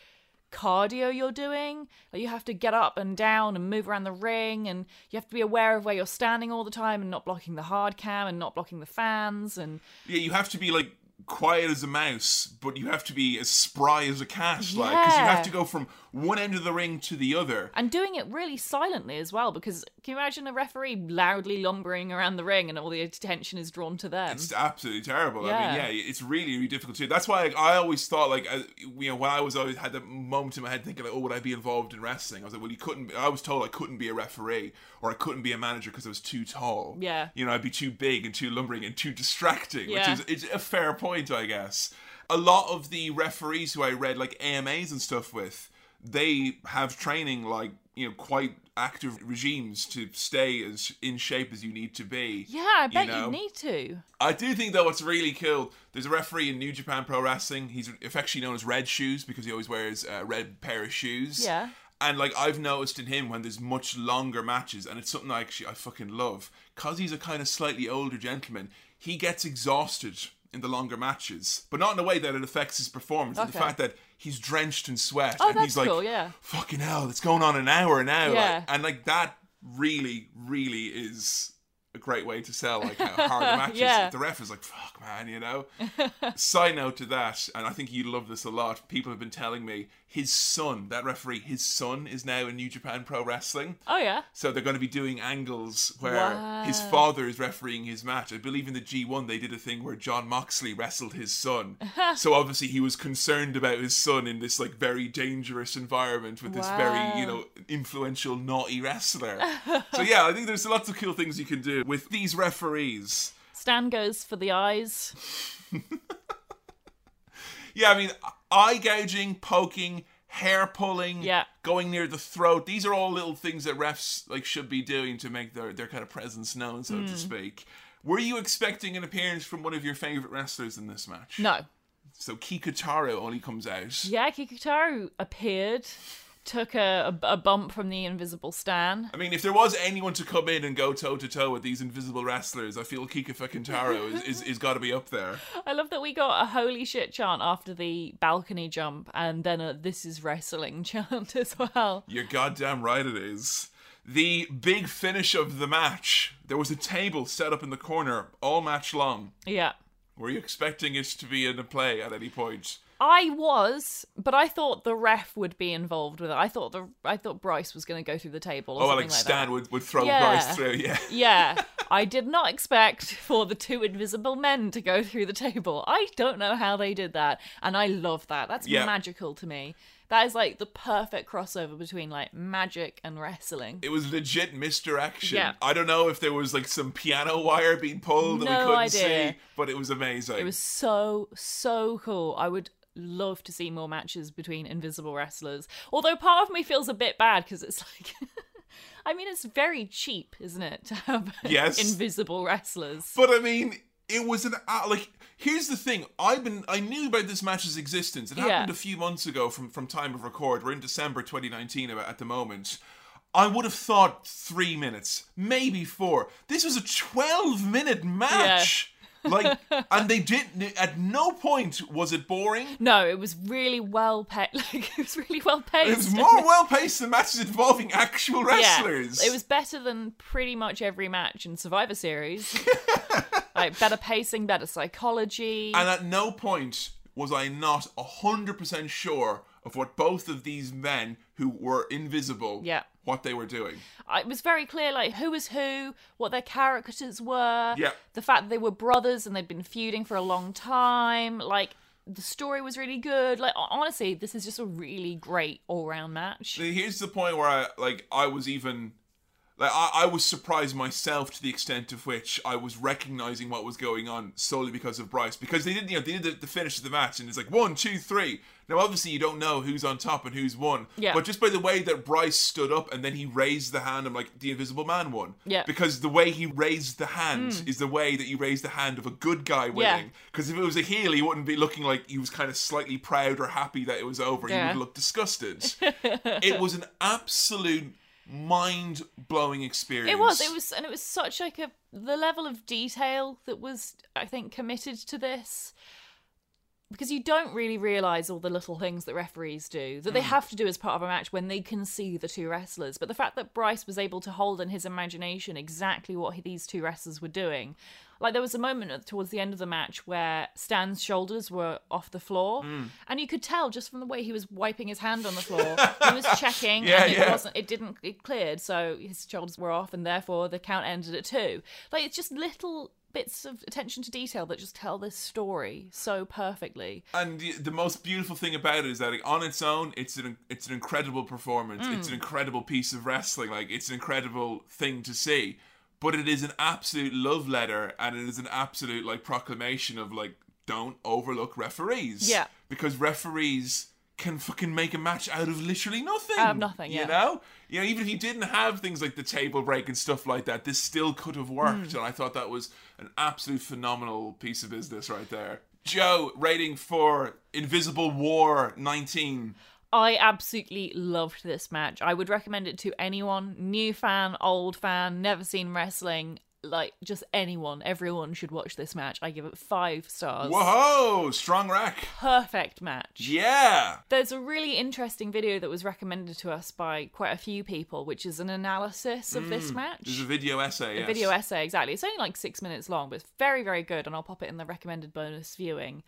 cardio you're doing. Like you have to get up and down and move around the ring and you have to be aware of where you're standing all the time and not blocking the hard cam and not blocking the fans and Yeah, you have to be like quiet as a mouse, but you have to be as spry as a cat, like because you have to go from one end of the ring to the other. and doing it really silently as well because can you imagine a referee loudly lumbering around the ring and all the attention is drawn to them It's absolutely terrible. I Yeah. mean, yeah, it's really, really difficult too. That's why like, I always thought, like, uh, you know, when I was always had that moment in my head thinking, like, oh, would I be involved in wrestling? I was like, well, you couldn't. I was told I couldn't be a referee or I couldn't be a manager because I was too tall. Yeah. you know, I'd be too big and too lumbering and too distracting, Yeah. which is it's a fair point, I guess. A lot of the referees who I read like AMAs and stuff with, they have training like you know quite active regimes to stay as in shape as you need to be. yeah i bet you, know? need to I do think though what's really cool. There's a referee in New Japan Pro Wrestling. He's affectionately known as Red Shoes because he always wears a red pair of shoes. Yeah. And like I've noticed in him when there's much longer matches, and it's something I actually I fucking love, cause he's a kind of slightly older gentleman. He gets exhausted in the longer matches, but not in a way that it affects his performance. The fact that he's drenched in sweat Oh, and he's like, cool, yeah. fucking hell, it's going on an hour now. like- and like that really, really is a great way to sell like how hard the match Yeah. is. The ref is like, fuck man, you know? Side note to that, and I think you love this a lot, people have been telling me his son, that referee, his son is now in New Japan Pro Wrestling. Oh yeah. So they're going to be doing angles where Wow. his father is refereeing his match. I believe in the G1 they did a thing where Jon Moxley wrestled his son. so obviously he was concerned about his son in this like very dangerous environment with this very, you know, influential naughty wrestler. so yeah, I think there's lots of cool things you can do with these referees. Stan goes for the eyes. Yeah, I mean, eye gouging, poking, hair pulling, Yeah. going near the throat. These are all little things that refs like should be doing to make their their kind of presence known, so Hmm. to speak. Were you expecting an appearance from one of your favorite wrestlers in this match? No. So Kikutaro only comes out. Yeah, Kikutaro appeared, took a, a, a bump from the invisible Stan. I mean, if there was anyone to come in and go toe to toe with these invisible wrestlers, I feel Kikutaro is, is, is got to be up there. I love that we got a holy shit chant after the balcony jump and then a this is wrestling chant as well. You're goddamn right it is. The big finish of the match. There was a table set up in the corner all match long. Yeah. Were you expecting it to be in a play at any point? I was, but I thought the ref would be involved with it. I thought the I thought Bryce was going to go through the table or Oh, something like Stan that. would, would throw Yeah. Bryce through, yeah. Yeah, I did not expect for the two invisible men to go through the table. I don't know how they did that, and I love that. That's Yeah. magical to me. That is like the perfect crossover between like magic and wrestling. It was legit misdirection. Yeah. I don't know if there was like some piano wire being pulled that we couldn't idea. see, but it was amazing. It was so so cool. I would love to see more matches between invisible wrestlers. Although part of me feels a bit bad because it's like. I mean, it's very cheap, isn't it, to have Yes. invisible wrestlers? But I mean, it was an uh, like. Here's the thing. I've been. I knew about this match's existence. It Yeah. happened a few months ago from from time of record. We're in December 2019 about at the moment. I would have thought three minutes, maybe four. This was a 12 minute match. Like, and they didn't. At no point was it boring. No, it was really well paced. Like it was really well paced. It was more well paced than matches involving actual wrestlers. Yeah, it was better than pretty much every match in Survivor Series. like better pacing, better psychology. And at no point was I not 100% sure of what both of these men who were invisible, Yeah. What they were doing. Uh, it was very clear, like who was who, what their characters were. Yeah. The fact that they were brothers and they'd been feuding for a long time. Like the story was really good. Like honestly, this is just a really great all-round match. Here's the point where I like I was even like I, I was surprised myself to the extent of which I was recognizing what was going on solely because of Bryce because they didn't you know they did the, the finish of the match and it's like one two three now obviously you don't know who's on top and who's won Yeah. but just by the way that Bryce stood up and then he raised the hand I'm like the Invisible Man won Yeah. because the way he raised the hand mm. is the way that you raise the hand of a good guy. Winning because if it was a heel he wouldn't be looking like he was kind of slightly proud or happy that it was over he would look disgusted it was an absolute mind blowing experience. It was. It was, and it was such like a the level of detail that was, I think, committed to this. Because you don't really realize all the little things that referees do that they hmm. have to do as part of a match when they can see the two wrestlers. But the fact that Bryce was able to hold in his imagination exactly what he- these two wrestlers were doing, like there was a moment towards the end of the match where Stan's shoulders were off the floor, hmm. and you could tell just from the way he was wiping his hand on the floor, he was checking, Yeah, and it yeah. wasn't it didn't it cleared so his shoulders were off and therefore the count ended at two like it's just little bits of attention to detail that just tell this story so perfectly and the, the most beautiful thing about it is that like, on its own, it's an it's an incredible performance. It's Mm. an incredible piece of wrestling. Like it's an incredible thing to see. But it is an absolute love letter, and it is an absolute like proclamation of like don't overlook referees. Yeah. because referees can fucking make a match out of literally nothing. Out of nothing, You yeah. know, you know, even if you didn't have things like the table break and stuff like that, this still could have worked. Hmm. And I thought that was an absolute phenomenal piece of business right there. Joe, rating for Invisible War 19. i absolutely loved this match i would recommend it to anyone new fan old fan never seen wrestling like just anyone, everyone should watch this match. I give it five stars. Whoa, strong rack. Perfect match. Yeah. There's a really interesting video that was recommended to us by quite a few people, which is an analysis of this mm, match. There's a video essay. A yes. video essay, exactly. It's only like six minutes long, but it's very, very good, and I'll pop it in the recommended bonus viewing.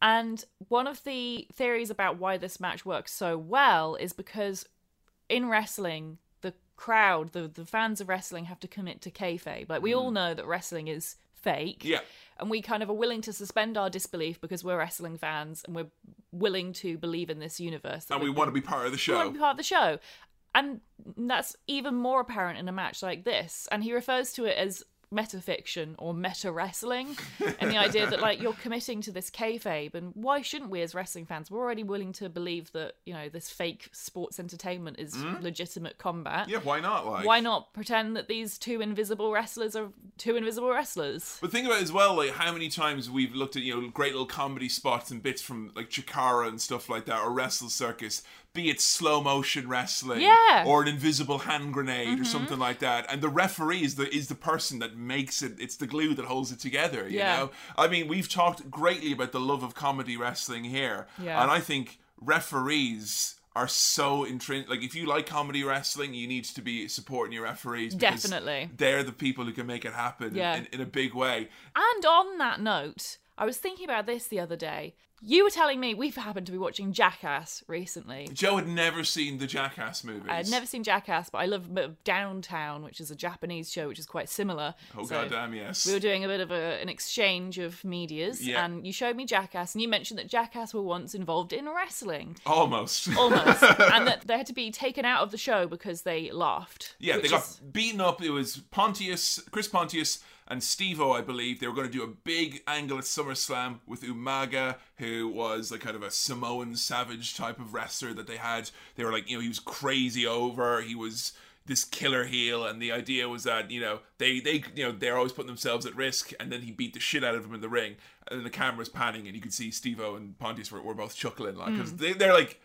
And one of the theories about why this match works so well is because in wrestling, crowd, the, the fans of wrestling have to commit to kayfabe. Like, we all know that wrestling is fake. Mm. Yeah. And we kind of are willing to suspend our disbelief because we're wrestling fans and we're willing to believe in this universe. And we want to be part of the we want show. to be part of the show. And that's even more apparent in a match like this. And he refers to it as metafiction or meta wrestling. and the idea that, like, you're committing to this kayfabe. And why shouldn't we, as wrestling fans, we're already willing to believe that, you know, this fake sports entertainment is mm. legitimate combat. Yeah, why not? Like, Why not pretend that these two invisible wrestlers are two invisible wrestlers? But think about it as well, like how many times we've looked at you know great little comedy spots and bits from like Chikara and stuff like that, or Wrestle Circus, be it slow motion wrestling, Yeah. Mm-hmm. or an invisible hand grenade or something like that, and the referee is the is the person that makes it. It's the glue that holds it together. You Yeah. know, I mean, we've talked greatly about the love of comedy wrestling here, Yeah. and I think referees. Are so intrinsic. Like, if you like comedy wrestling, you need to be supporting your referees. Definitely. they're the people who can make it happen Yeah. in, in a big way. And on that note, I was thinking about this the other day. You were telling me we've happened to be watching Jackass recently. Joe had never seen the Jackass movies. I had never seen Jackass, but I love Downtown, which is a Japanese show, which is quite similar. Oh So goddamn yes! We were doing a bit of a, an exchange of medias, Yeah. and you showed me Jackass, and you mentioned that Jackass were once involved in wrestling, Almost. almost, and that they had to be taken out of the show because they laughed. yeah, they got is- beaten up. It was Pontius, Chris Pontius, and Steve-O, I believe. They were going to do a big angle at SummerSlam with Umaga, who was like kind of a Samoan savage type of wrestler that they had. They were like, you know, he was crazy over. He was this killer heel, and the idea was that you know they they you know they're always putting themselves at risk, and then he beat the shit out of him in the ring, and then the camera's panning, and you could see Stevo and Pontius were, were both chuckling like because mm. they they're like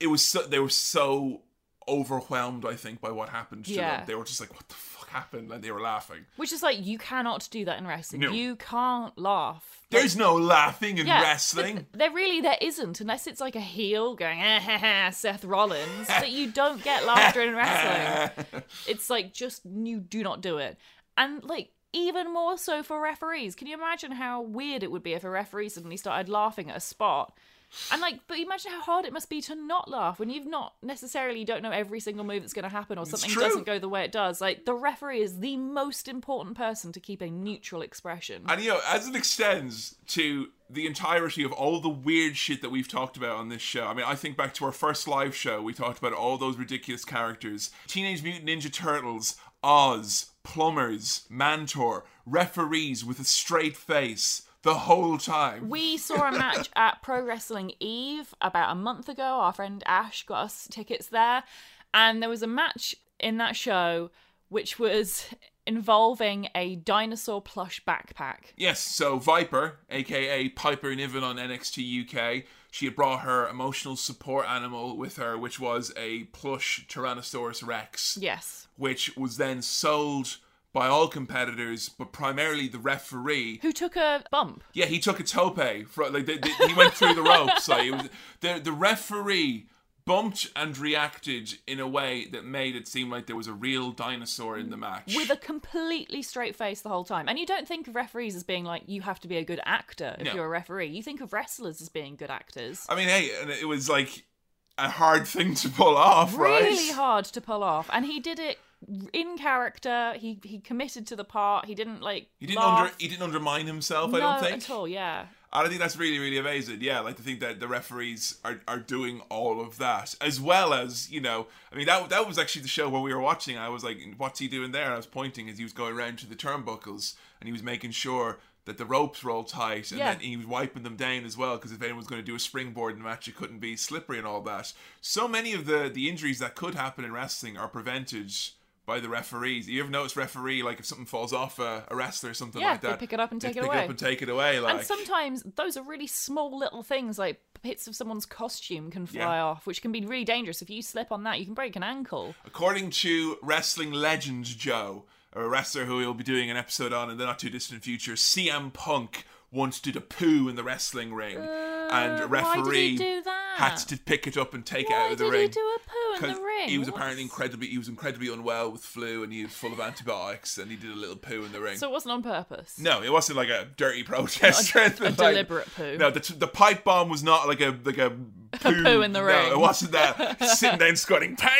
it was so they were so overwhelmed I think by what happened to Yeah. them. They were just like what the happened, and they were laughing. which is like you cannot do that in wrestling. No. You can't laugh. There's no laughing in Yeah, wrestling. there really there isn't unless it's like a heel going "Ah, ha, ha, Seth Rollins that you don't get laughter in wrestling. It's like just you do not do it. And like even more so for referees. Can you imagine how weird it would be if a referee suddenly started laughing at a spot? And like, but imagine how hard it must be to not laugh when you've not necessarily don't know every single move that's going to happen or something doesn't go the way it does. Like the referee is the most important person to keep a neutral expression. And you know, as it extends to the entirety of all the weird shit that we've talked about on this show. I mean, I think back to our first live show, we talked about all those ridiculous characters Teenage Mutant Ninja Turtles, Oz, plumbers, Mantaur, referees with a straight face the whole time. We saw a match at Pro Wrestling Eve about a month ago. Our friend Ash got us tickets there. And there was a match in that show which was involving a dinosaur plush backpack. Yes, so Viper, aka Piper Niven on NXT UK, she had brought her emotional support animal with her, which was a plush Tyrannosaurus Rex. Yes. which was then sold by all competitors, but primarily the referee. Who took a bump. Yeah, he took a tope. For, like they, they- he went through the ropes. Like it was the the referee bumped and reacted in a way that made it seem like there was a real dinosaur in the match. With a completely straight face the whole time. And you don't think of referees as being like, you have to be a good actor if No. you're a referee. You think of wrestlers as being good actors. I mean, hey, and it was like a hard thing to pull off, right? really hard to pull off and he did it in character he he committed to the part he didn't like He didn't laugh. under he didn't undermine himself. no, I don't think at all yeah And I think that's really, really amazing. Yeah, like to think that the referees are, are doing all of that, as well as you know. I mean, that that was actually the show where we were watching. I was like, "What's he doing there?" And I was pointing as he was going around to the turnbuckles, and he was making sure that the ropes were all tight, and Yeah. then he was wiping them down as well, because if anyone was going to do a springboard in the match, it couldn't be slippery and all that. So many of the the injuries that could happen in wrestling are prevented. By the referees, you ever notice referee like if something falls off a, a wrestler or something Yeah, like they that, pick it up and take it pick away. up and take it away. Like and sometimes those are really small little things like bits of someone's costume can fly Yeah. off which can be really dangerous if you slip on that you can break an ankle According to wrestling legend Joe, a wrestler who we'll be doing an episode on in the not too distant future. CM Punk once did a poo in the wrestling ring, and a Uh, why did he referee had to pick it up and take it out of the did ring. he do a poo in 'Cause the ring? He was What's- apparently incredibly he was incredibly unwell with flu and he was full of antibiotics and he did a little poo in the ring. So it wasn't on purpose. no, it wasn't like a dirty protest anything a like- deliberate poo. No, the, the pipe bomb was not like a like a poo, poo in the no, ring. it wasn't that. Sitting down squatting pipe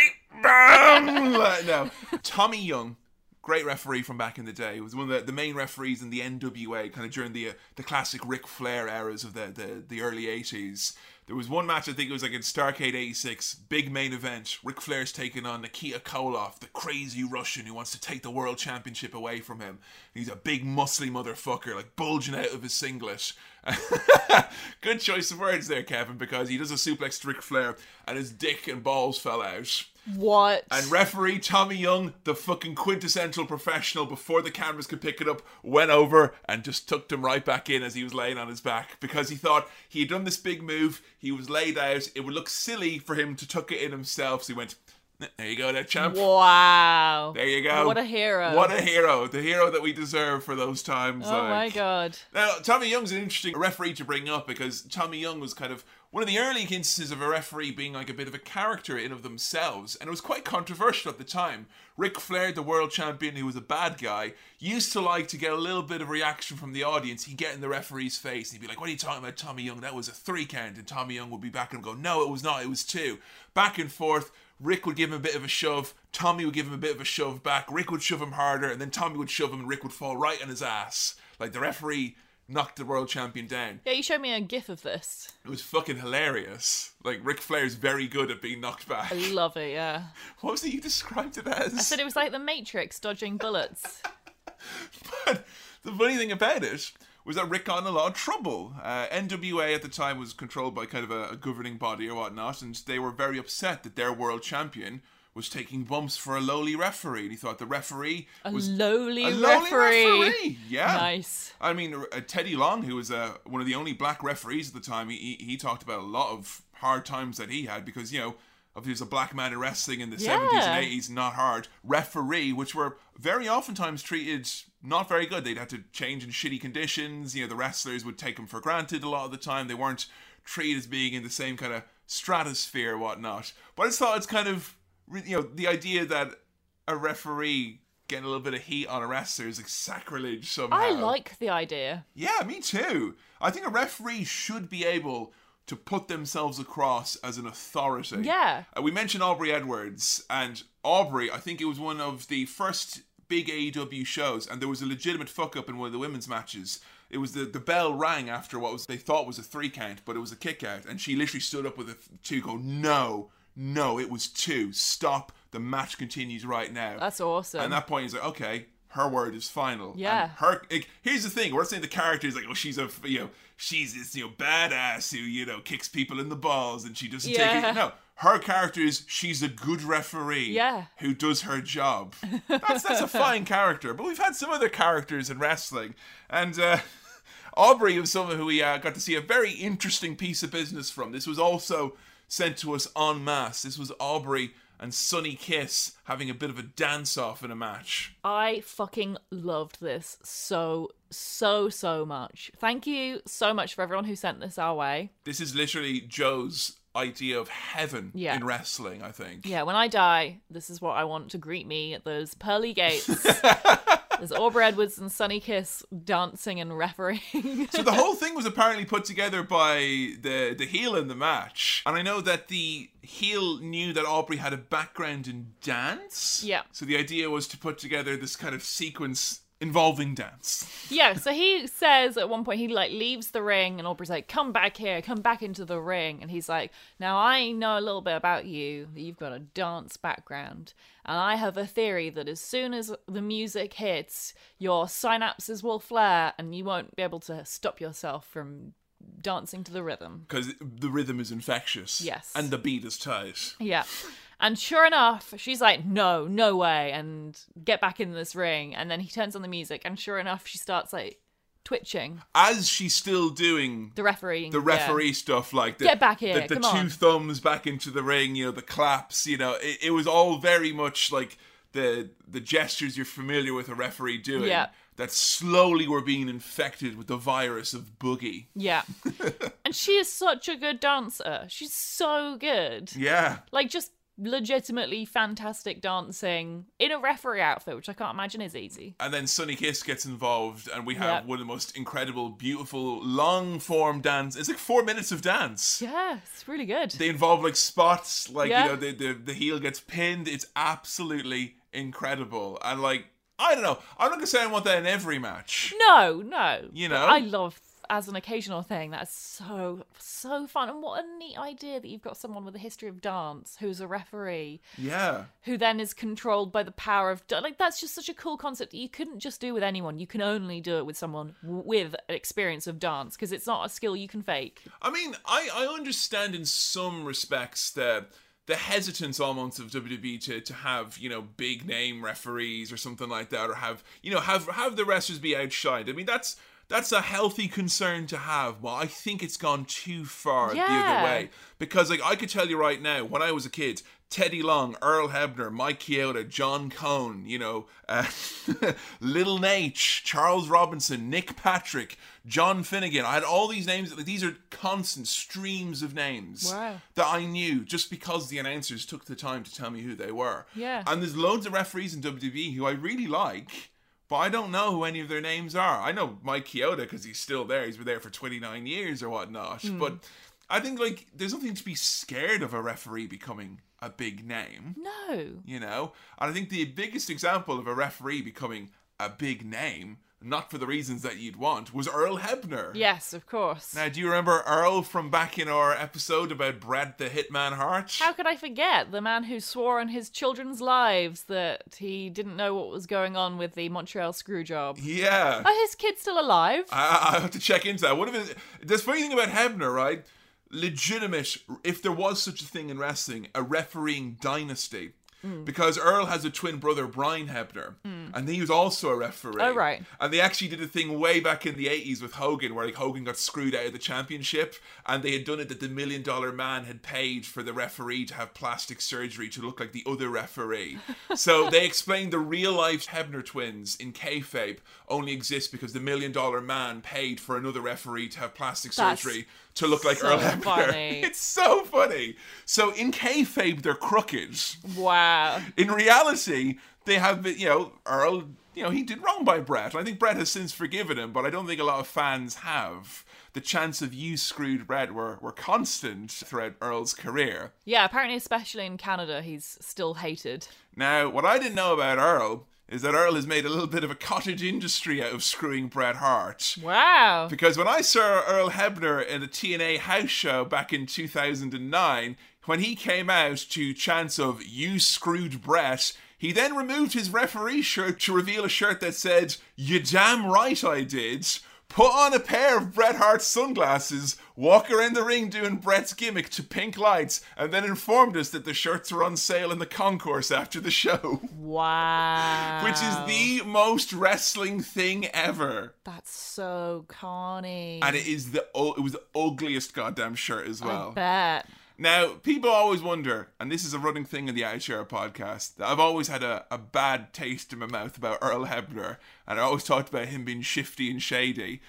bomb. Like, no, Tommy Young. Great referee from back in the day. He was one of the, the main referees in the NWA, kind of during the uh, the classic Ric Flair eras of the, the, the early 80s. There was one match, I think it was like in Starcade 86, big main event. Ric Flair's taking on Nikita Koloff, the crazy Russian who wants to take the world championship away from him. He's a big, muscly motherfucker, like bulging out of his singlet. Good choice of words there, Kevin, because he does a suplex to Ric Flair and his dick and balls fell out. What? And referee Tommy Young, the fucking quintessential professional, before the cameras could pick it up, went over and just tucked him right back in as he was laying on his back because he thought he had done this big move. He was laid out. It would look silly for him to tuck it in himself. So he went, "There you go, there, champ. wow. There you go. What a hero. What a hero. The hero that we deserve for those times. Oh my god. Now, Tommy Young's an interesting referee to bring up because Tommy Young was kind of one of the early instances of a referee being like a bit of a character in of themselves, and it was quite controversial at the time. Ric Flair, the world champion, who was a bad guy, used to like to get a little bit of reaction from the audience. He'd get in the referee's face and he'd be like, What are you talking about, Tommy Young? That was a three count. And Tommy Young would be back and go, No, it was not, it was two. Back and forth. Rick would give him a bit of a shove. Tommy would give him a bit of a shove back. Rick would shove him harder, and then Tommy would shove him, and Rick would fall right on his ass. Like the referee knocked the world champion down. Yeah, you showed me a gif of this. It was fucking hilarious. Like Ric Flair's very good at being knocked back. I love it, yeah. What was it you described it as? I said it was like the Matrix dodging bullets. But the funny thing about it was that Rick got in a lot of trouble. Uh, NWA at the time was controlled by kind of a, a governing body or whatnot, and they were very upset that their world champion was taking bumps for a lowly referee. And he thought the referee A was lowly a lowly referee. referee. Yeah, Nice. I mean, uh, Teddy Long, who was uh, one of the only black referees at the time, he, he he talked about a lot of hard times that he had because you know. If he was a black man in wrestling in the Yeah. 70s and 80s, not hard. Referee, which were very oftentimes treated not very good. They'd have to change in shitty conditions. You know, the wrestlers would take them for granted a lot of the time. They weren't treated as being in the same kind of stratosphere, whatnot. But I just thought it's kind of, you know, the idea that a referee getting a little bit of heat on a wrestler is like sacrilege somehow. I like the idea. Yeah, me too. I think a referee should be able to put themselves across as an authority. Yeah. Uh, we mentioned Aubrey Edwards, and Aubrey, I think it was one of the first big AEW shows, and there was a legitimate fuck up in one of the women's matches. It was the, the bell rang after what was they thought was a three count, but it was a kick out, and she literally stood up with a two, go, no, no, it was two. Stop. The match continues right now. That's awesome. And that point he's like, okay, her word is final. Yeah. And her. Like, here's the thing: we're saying the character is like, oh, she's a, you know, she's this, you know, badass who, you know, kicks people in the balls and she doesn't Yeah. take it. No, her character is she's a good referee. Yeah. Who does her job. That's that's a fine character. But we've had some other characters in wrestling, and. uh Aubrey was someone who we uh, got to see a very interesting piece of business from. This was also sent to us en masse. This was Aubrey and Sonny Kiss having a bit of a dance off in a match. I fucking loved this so, so, so much. Thank you so much for everyone who sent this our way. This is literally Joe's idea of heaven Yeah. in wrestling, I think. Yeah, when I die, this is what I want to greet me at those pearly gates. There's Aubrey Edwards and Sonny Kiss dancing and refereeing. So the whole thing was apparently put together by the the heel in the match, and I know that the heel knew that Aubrey had a background in dance. Yeah. So the idea was to put together this kind of sequence involving dance. yeah, so he says at one point he like leaves the ring and Aubrey's like, "Come back here, come back into the ring." And he's like, "Now I know a little bit about you. That you've got a dance background, and I have a theory that as soon as the music hits, your synapses will flare and you won't be able to stop yourself from dancing to the rhythm." Because the rhythm is infectious. Yes. And the beat is tight. Yeah. And sure enough, she's like, no, no way, and get back in this ring. And then he turns on the music, and sure enough, she starts like twitching. As she's still doing The referee. the referee stuff, like the, Get back here, the, the two on. thumbs back into the ring, you know, the claps, you know, it, it was all very much like the the gestures you're familiar with a referee doing. Yeah. That slowly were being infected with the virus of boogie. Yeah. and she is such a good dancer. She's so good. Yeah. Like just legitimately fantastic dancing in a referee outfit, which I can't imagine is easy. And then Sonny Kiss gets involved, and we have Yep. one of the most incredible, beautiful, long form dance. It's like four minutes of dance. Yeah, it's really good. They involve like spots, like Yeah. you know, the, the the heel gets pinned. It's absolutely incredible, and like I don't know, I'm not gonna say I want that in every match. No, no. You know? I love as an occasional thing. That's so so fun, and what a neat idea that you've got someone with a history of dance who's a referee Yeah, who then is controlled by the power of like that's just such a cool concept that you couldn't just do with anyone. You can only do it with someone with experience of dance because it's not a skill you can fake. I mean, I I understand in some respects the the hesitance almost of WWE to, to have you know big name referees or something like that, or have you know have have the wrestlers be outshined. I mean, that's that's a healthy concern to have. Well, I think it's gone too far the other way because like I could tell you right now, when I was a kid. Teddy Long, Earl Hebner, Mike Chioda, John Cone, you know, uh, Little Nate, Charles Robinson, Nick Patrick, John Finnegan. I had all these names. These are constant streams of names Wow. that I knew just because the announcers took the time to tell me who they were. Yeah. And there's loads of referees in WWE who I really like, but I don't know who any of their names are. I know Mike Chioda because he's still there. He's been there for 29 years or whatnot. Hmm. But I think like there's nothing to be scared of a referee becoming a big name No. you know? And I think the biggest example of a referee becoming a big name, not for the reasons that you'd want, was Earl Hebner. Yes, of course. Now, do you remember Earl from back in our episode about Bret the Hitman Hart? How could I forget the man who swore on his children's lives that he didn't know what was going on with the Montreal screw job? yeah. Are his kids still alive? I, I have to check into that. What if it, the funny thing about Hebner, right? Legitimate, if there was such a thing in wrestling, a refereeing dynasty. Hmm. Because Earl has a twin brother, Brian Hebner, and he was also a referee. Oh, right. And they actually did a thing way back in the 80s with Hogan, where like Hogan got screwed out of the championship, and they had done it that the Million Dollar Man had paid for the referee to have plastic surgery to look like the other referee. so they explained the real life Hebner twins in kayfabe only exist because the Million Dollar Man paid for another referee to have plastic That's surgery to look like so Earl Hebner. funny. It's so funny. So in kayfabe, they're crooked Wow. in reality, they have been, you know, Earl, you know, he did wrong by Bret. I think Bret has since forgiven him, but I don't think a lot of fans have. The chance of you screwed Brett were, were constant throughout Earl's career. Yeah, apparently, especially in Canada, he's still hated. Now, what I didn't know about Earl is that Earl has made a little bit of a cottage industry out of screwing Bret Hart. Wow. Because when I saw Earl Hebner in a TNA house show back in 2009, when he came out to chants of "You screwed Bret, he then removed his referee shirt to reveal a shirt that said "You damn right I did." Put on a pair of Bret Hart sunglasses, walk around the ring doing Bret's gimmick to pink lights, and then informed us that the shirts were on sale in the concourse after the show. Wow. Which is the most wrestling thing ever. That's so corny. and it is the it was the ugliest goddamn shirt as I well. bet. Now, people always wonder, and this is a running thing in the Outshare podcast, that I've always had a, a bad taste in my mouth about Earl Hebner, and I always talked about him being shifty and shady.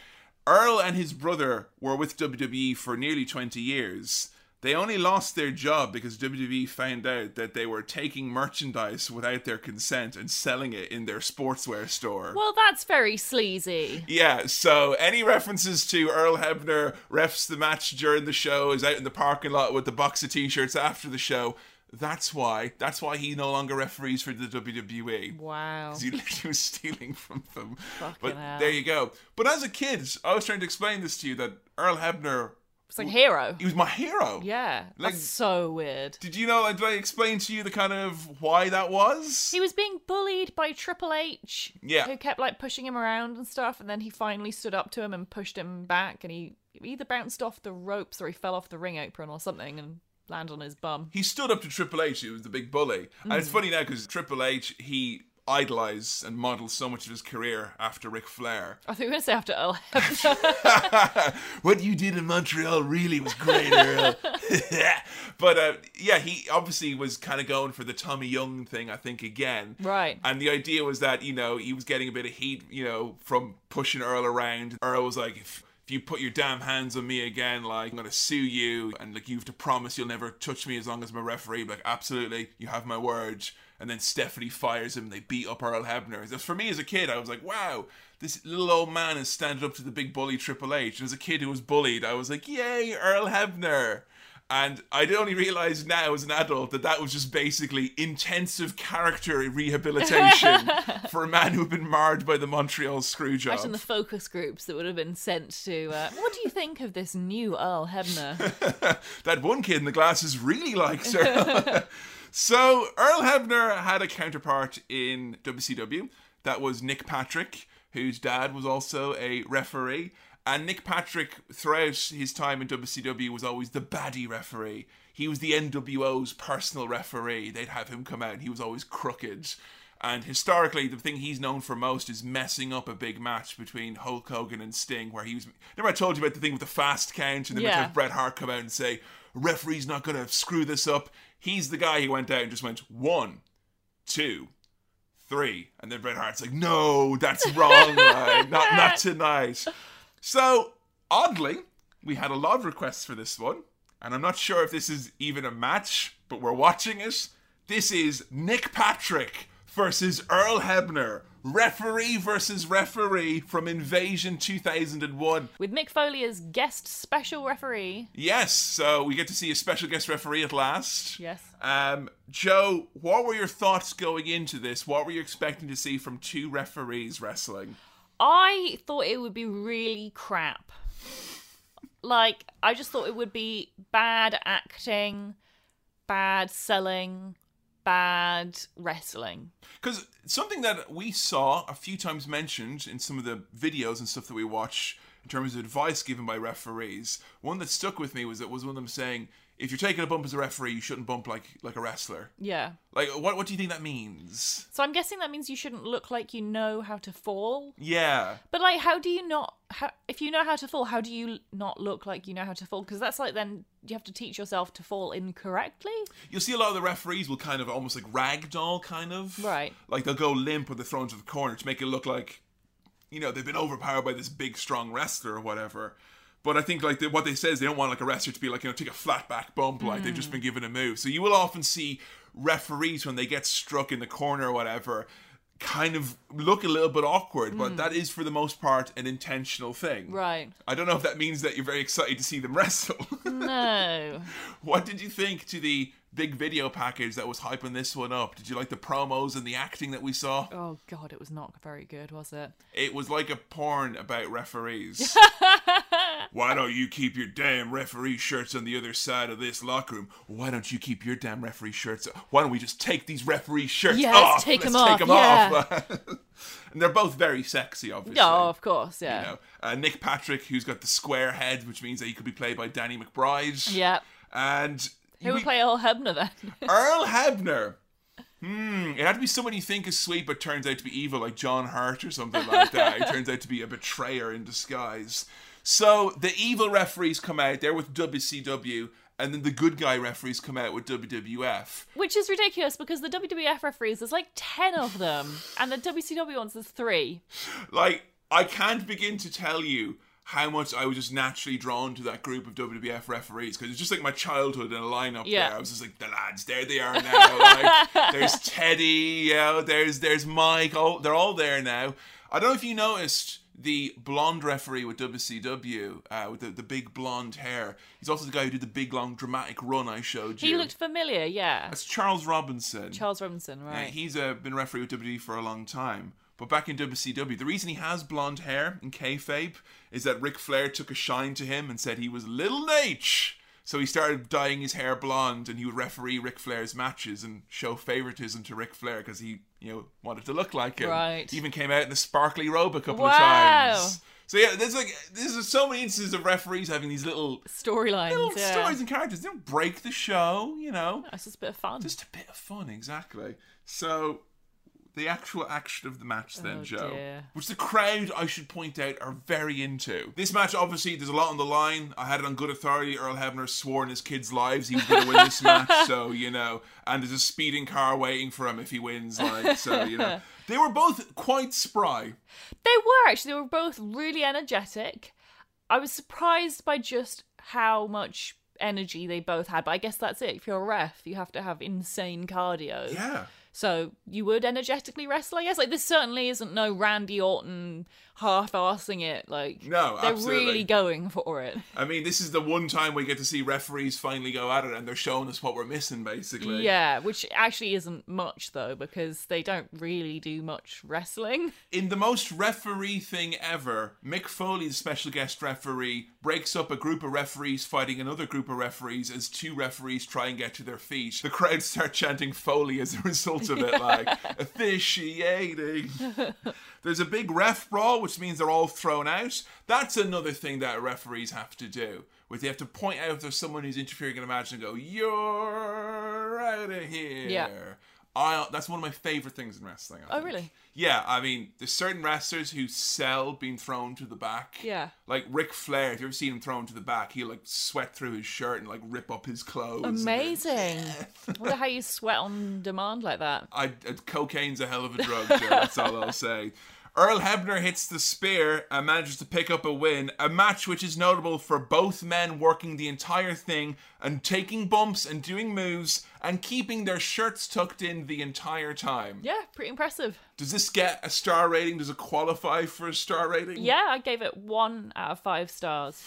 Earl and his brother were with WWE for nearly 20 years. They only lost their job because WWE found out that they were taking merchandise without their consent and selling it in their sportswear store. Well, that's very sleazy. Yeah, so any references to Earl Hebner refs the match during the show, is out in the parking lot with the box of t-shirts after the show. That's why. That's why he no longer referees for the WWE. Wow. He literally was stealing from them. Fucking but hell. there you go. But as a kid, I was trying to explain this to you that Earl Hebner, It's like hero. he was my hero. Yeah. Like- That's so weird. Did you know? Like, did I explain to you the kind of why that was? He was being bullied by Triple H. Yeah. Who kept like pushing him around and stuff, and then he finally stood up to him and pushed him back, and he either bounced off the ropes or he fell off the ring apron or something and landed on his bum. he stood up to Triple H, who was the big bully. And Mm. it's funny now because Triple H, he idolized and modeled so much of his career after Ric Flair. I think we are going to say after Earl what you did in Montreal really was great, Earl. but uh, yeah, he obviously was kind of going for the Tommy Young thing, I think, again. Right. And the idea was that, you know, he was getting a bit of heat, you know, from pushing Earl around. Earl was like, if, if you put your damn hands on me again, like I'm gonna sue you, and like you have to promise you'll never touch me as long as I'm a referee. Like absolutely, you have my word. And then Stephanie fires him. They beat up Earl Hebner. Just for me as a kid, I was like, wow, this little old man is standing up to the big bully Triple H. And as a kid who was bullied, I was like, yay, Earl Hebner. And I'd only realised now as an adult that that was just basically intensive character rehabilitation for a man who had been marred by the Montreal screw job. Imagine the focus groups that would have been sent to. Uh, what do you think of this new Earl Hebner? that one kid in the glasses really likes her. so Earl Hebner had a counterpart in WCW. That was Nick Patrick, whose dad was also a referee. And Nick Patrick, throughout his time in WCW, was always the baddie referee. He was the NWO's personal referee. They'd have him come out, and he was always crooked. And historically, the thing he's known for most is messing up a big match between Hulk Hogan and Sting, where he was. Remember, I told you about the thing with the fast count, and then Yeah. yeah. Bret Hart come out and say, "Referee's not going to screw this up." He's the guy who went out and just went one, two, three, and then Bret Hart's like, "No, that's wrong? Not not tonight." So oddly, we had a lot of requests for this one, and I'm not sure if this is even a match, but we're watching it. This is Nick Patrick versus Earl Hebner, referee versus referee from Invasion 2001. With Mick Foley as guest special referee. Yes, so we get to see a special guest referee at last. Yes. Um, Joe, what were your thoughts going into this? What were you expecting to see from two referees wrestling? I thought it would be really crap. Like, I just thought it would be bad acting, bad selling, bad wrestling. Because something that we saw a few times mentioned in some of the videos and stuff that we watch in terms of advice given by referees, one that stuck with me was that was one of them saying, if you're taking a bump as a referee, you shouldn't bump like like a wrestler. Yeah. Like, what what do you think that means? So I'm guessing that means you shouldn't look like you know how to fall. Yeah. But like, how do you not? How, if you know how to fall, how do you not look like you know how to fall? Because that's like then you have to teach yourself to fall incorrectly. You'll see a lot of the referees will kind of almost like ragdoll, kind of. Right. Like they'll go limp or they're thrown to the corner to make it look like, you know, they've been overpowered by this big, strong wrestler or whatever. But I think like the, what they say is they don't want like a wrestler to be like you know take a flat back bump like they've just mm. been given a move. So you will often see referees when they get struck in the corner or whatever kind of look a little bit awkward, but mm. that is for the most part an intentional thing. Right. I don't know if that means that you're very excited to see them wrestle. No. what did you think to the big video package that was hyping this one up? Did you like the promos and the acting that we saw? oh God, it was not very good, was it? It was like a porn about referees. Why don't you keep your damn referee shirts on the other side of this locker room? Why don't you keep your damn referee shirts? Why don't we just take these referee shirts Yes, off? take Let's 'em take off, 'em off. and they're both very sexy, obviously. No, of course, yeah. You know, uh, Nick Patrick, who's got the square head, which means that he could be played by Danny McBride. Yeah. And Who would we- play Earl Hebner then? Earl Hebner. Hmm, it had to be someone you think is sweet but turns out to be evil, like John Hurt or something like that. he turns out to be a betrayer in disguise. So the evil referees come out, they're with WCW, and then the good guy referees come out with WWF. Which is ridiculous because the WWF referees, there's like 10 of them, and the WCW ones, there's three. Like, I can't begin to tell you how much I was just naturally drawn to that group of WWF referees because it's just like my childhood in a lineup Yeah. there. I was just like, the lads, there they are now. like, there's Teddy, you know, there's there's Mike. Oh, they're all there now. I don't know if you noticed the blonde referee with WCW uh, with the, the big blonde hair. He's also the guy who did the big long dramatic run I showed you. He looked familiar, yeah. That's Charles Robinson. Charles Robinson, Uh, right. he's uh, been referee with WWE for a long time. But back in WCW, the reason he has blonde hair in kayfabe is that Ric Flair took a shine to him and said he was Little Naitch. So he started dyeing his hair blonde, and he would referee Ric Flair's matches and show favoritism to Ric Flair because he, you know, wanted to look like him. Right. He even came out in a sparkly robe a couple of Wow. times. So yeah, there's like there's so many instances of referees having these little Storylines, little yeah. stories and characters. They don't break the show, you know. That's just a bit of fun. Just a bit of fun, exactly. So the actual action of the match then, Oh, Joe. dear. Which the crowd, I should point out, are very into. This match, obviously, there's a lot on the line. I had it on good authority. Earl Hebner swore in his kids' lives he was going to win this match, so, you know. And there's a speeding car waiting for him if he wins, like, so, you know. They were both quite spry. They were actually. They were both really energetic. I was surprised by just how much energy they both had, but I guess that's it. If you're a ref, you have to have insane cardio. Yeah. So you would energetically wrestle, I guess. Like this certainly isn't no Randy Orton half-assing it. Like No, they're absolutely. really going for it. I mean, this is the one time we get to see referees finally go at it, and they're showing us what we're missing, basically. Yeah, which actually isn't much though, because they don't really do much wrestling. In the most referee thing ever, Mick Foley, the special guest referee, breaks up a group of referees fighting another group of referees as two referees try and get to their feet. The crowd start chanting Foley as a result of it, like, officiating. There's a big ref brawl, which means they're all thrown out. That's another thing that referees have to do. Where they have to point out if there's someone who's interfering in a match and go, You're out of here. Yeah. I, that's one of my favorite things in wrestling. I Oh, think. really? Yeah, I mean, there's certain wrestlers who sell being thrown to the back. Yeah. Like Ric Flair, if you ever seen him thrown to the back, he'll like sweat through his shirt and like rip up his clothes. Amazing. I wonder how you sweat on demand like that. I, uh, cocaine's a hell of a drug, Joe. That's all I'll say. Earl Hebner hits the spear and manages to pick up a win. A match which is notable for both men working the entire thing and taking bumps and doing moves and keeping their shirts tucked in the entire time. Yeah, pretty impressive. Does this get a star rating? Does it qualify for a star rating? Yeah, I gave it one out of five stars.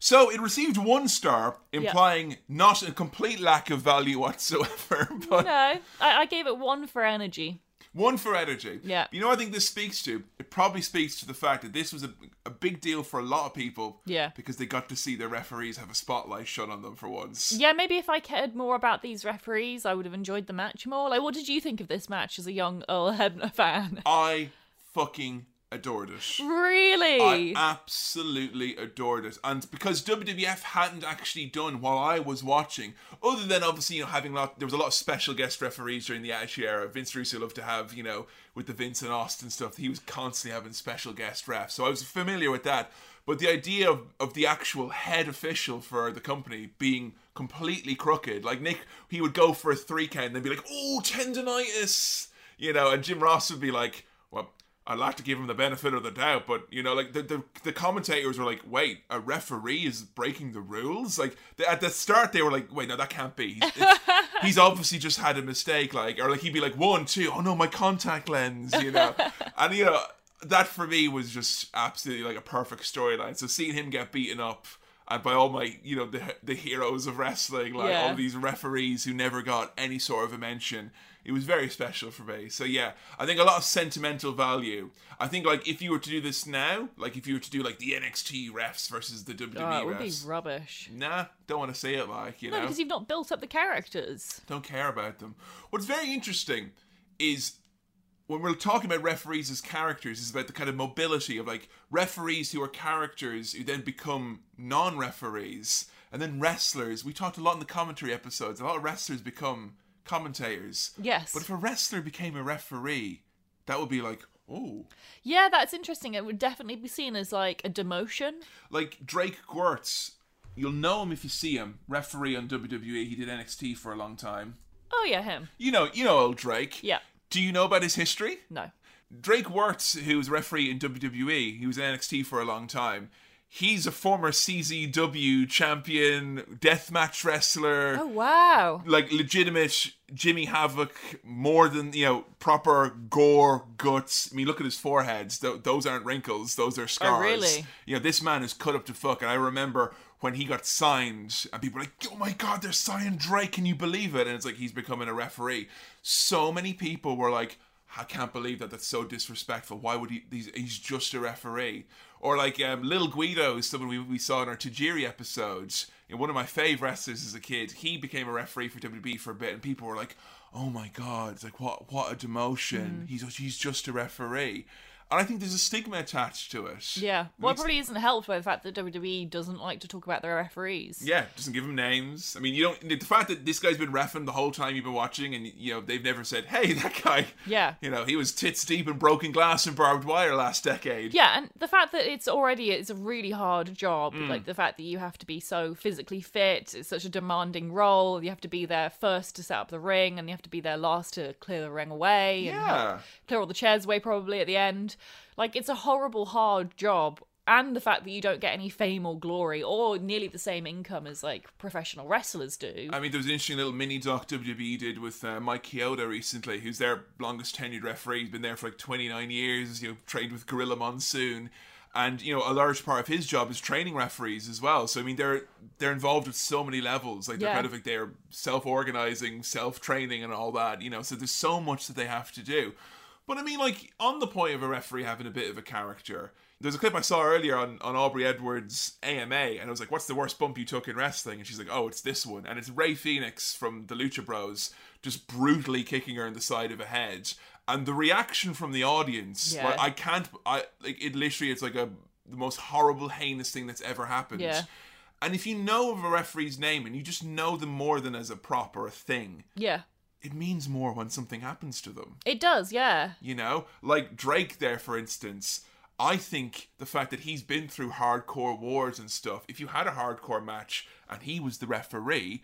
So it received one star, implying not a complete lack of value whatsoever, but No, I, I gave it one for energy. One for energy. Yeah. You know, what I think this speaks to. It probably speaks to the fact that this was a, a big deal for a lot of people. Yeah. Because they got to see their referees have a spotlight shone on them for once. Yeah, maybe if I cared more about these referees, I would have enjoyed the match more. Like, what did you think of this match as a young Earl Hebner fan? I fucking adored it. Really? I absolutely adored it. And because WWF hadn't actually done while I was watching, other than obviously, you know, having a lot, there was a lot of special guest referees during the Attitude Era. Vince Russo loved to have, you know, with the Vince and Austin stuff, he was constantly having special guest refs. So I was familiar with that. But the idea of, of the actual head official for the company being completely crooked, like Nick, he would go for a three count and then be like, oh, tendonitis, you know, and Jim Ross would be like, well, I'd like to give him the benefit of the doubt, but you know, like the the, the commentators were like, "Wait, a referee is breaking the rules?" Like they, at the start, they were like, "Wait, no, that can't be. He's, he's obviously just had a mistake." Like, or like he'd be like, "One, two, oh no, my contact lens," you know, and you know that for me was just absolutely like a perfect storyline. So seeing him get beaten up. And by all my, you know, the the heroes of wrestling, like Yeah. all these referees who never got any sort of a mention, it was very special for me. So yeah, I think a lot of sentimental value. I think like if you were to do this now, like if you were to do like the NXT refs versus the WWE oh, it would be rubbish. nah, don't want to say it like you No, know, because you've not built up the characters. don't care about them. What's very interesting is when we're talking about referees as characters, is about the kind of mobility of like referees who are characters who then become non-referees, and then wrestlers. We talked a lot in the commentary episodes. A lot of wrestlers become commentators. Yes. But if a wrestler became a referee, that would be like, oh, Yeah, that's interesting. It would definitely be seen as like a demotion. like Drake Wuertz. You'll know him if you see him. Referee on WWE. He did NXT for a long time. Oh yeah, him. You know, you know old Drake. Yeah. Do you know about his history? No. Drake Wuertz, who was referee in WWE, he was in NXT for a long time. He's a former CZW champion, deathmatch wrestler, Oh wow. like legitimate Jimmy Havoc, more than you know, proper gore guts. I mean, look at his foreheads; Th- those aren't wrinkles; those are scars. Oh, really? You know, this man is cut up to fuck. And I remember when he got signed, and people were like, "Oh my god, they're signing Drake! Can you believe it?" And it's like he's becoming a referee. So many people were like. I can't believe that. That's so disrespectful. Why would he? He's, he's just a referee. Or like um, Lil Guido is someone we, we saw in our Tajiri episodes. You know, one of my fave wrestlers as a kid. He became a referee for WWE for a bit, and people were like, "Oh my god!" It's like what what a demotion. He's he's just a referee. And I think there's a stigma attached to it. Yeah. Well, it probably isn't helped by the fact that WWE doesn't like to talk about their referees. Yeah, doesn't give them names. I mean, you don't. The fact that this guy's been refing the whole time you've been watching, and you know they've never said, "Hey, that guy." Yeah. You know, he was tits deep in broken glass and barbed wire last decade. Yeah, and the fact that it's already it's a really hard job, Mm. like the fact that you have to be so physically fit, it's such a demanding role. You have to be there first to set up the ring, and you have to be there last to clear the ring away, and Yeah. clear all the chairs away probably at the end. Like it's a horrible, hard job. And the fact that you don't get any fame or glory or nearly the same income as like professional wrestlers do. I mean, there was an interesting little mini doc WWE did with uh, Mike Chioda recently, who's their longest tenured referee. He's been there for like 29 years, you know, trained with Gorilla Monsoon. And, you know, a large part of his job is training referees as well. So, I mean, they're they're involved at so many levels. Like, they're Yeah. kind of like they're self organizing, self training, and all that, you know. So, there's so much that they have to do. But, I mean, like, on the point of a referee having a bit of a character, there's a clip I saw earlier on, on Aubrey Edwards' AMA, and I was like, "What's the worst bump you took in wrestling?" And she's like, "Oh, it's this one," and it's Rey Fenix from the Lucha Bros just brutally kicking her in the side of a head, and the reaction from the audience, Yeah. like, I can't, I like it. Literally, it's like a the most horrible, heinous thing that's ever happened. Yeah. And if you know of a referee's name and you just know them more than as a prop or a thing, yeah. It means more when something happens to them. It does, yeah. You know, like Drake there, for instance. I think the fact that he's been through hardcore wars and stuff, if you had a hardcore match and he was the referee,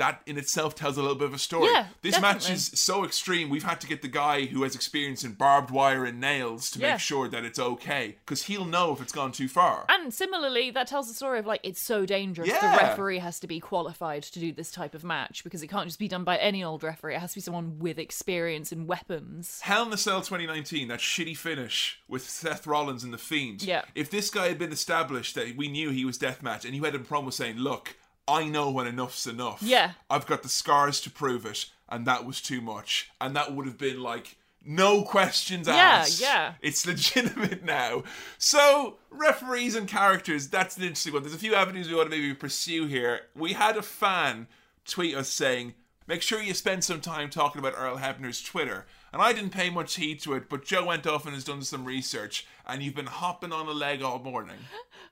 that in itself tells a little bit of a story. Yeah, this match is so extreme, we've had to get the guy who has experience in barbed wire and nails to Yeah. make sure that it's okay, because he'll know if it's gone too far. And similarly, that tells the story of like it's so dangerous. Yeah. The referee has to be qualified to do this type of match because it can't just be done by any old referee. It has to be someone with experience in weapons. Hell in the Cell 2019, that shitty finish with Seth Rollins and The Fiend. Yeah. If this guy had been established that we knew he was deathmatch and you had him promo saying, look, I know when enough's enough. Yeah. I've got the scars to prove it, and that was too much. And that would have been like, no questions Yeah, asked. yeah. It's legitimate now. So, referees and characters, that's an interesting one. There's a few avenues we want to maybe pursue here. We had a fan tweet us saying, make sure you spend some time talking about Earl Hebner's Twitter. And I didn't pay much heed to it, but Joe went off and has done some research, and you've been hopping on a leg all morning.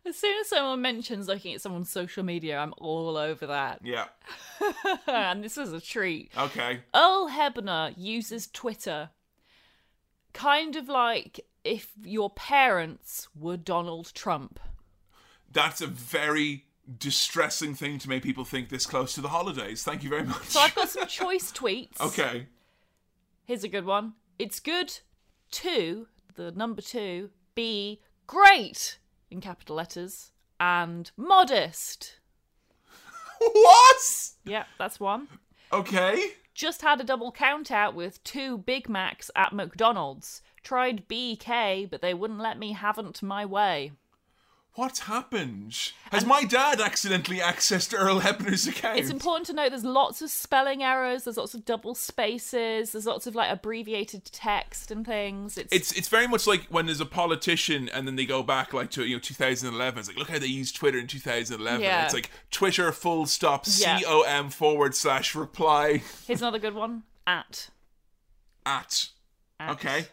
As soon as someone mentions looking at someone's social media, I'm all over that. Yeah. and this is a treat. Okay. Earl Hebner uses Twitter kind of like if your parents were Donald Trump. That's a very distressing thing to make people think this close to the holidays. Thank you very much. So I've got some choice tweets. okay. Here's a good one. It's good to, the number two, be great in capital letters and modest. What? Yeah, that's one. Okay. Just had a double count out with two Big Macs at McDonald's. Tried BK, but they wouldn't let me haven't my way. What's happened? Has my dad accidentally accessed Earl Hebner's account? It's important to note there's lots of spelling errors, there's lots of double spaces, there's lots of like abbreviated text and things. It's, It's it's very much like when there's a politician and then they go back like to you know 2011. It's like look how they used Twitter in 2011. Yeah. It's like Twitter full stop Yeah. C O M forward slash reply here's another good one. At. at. At. Okay.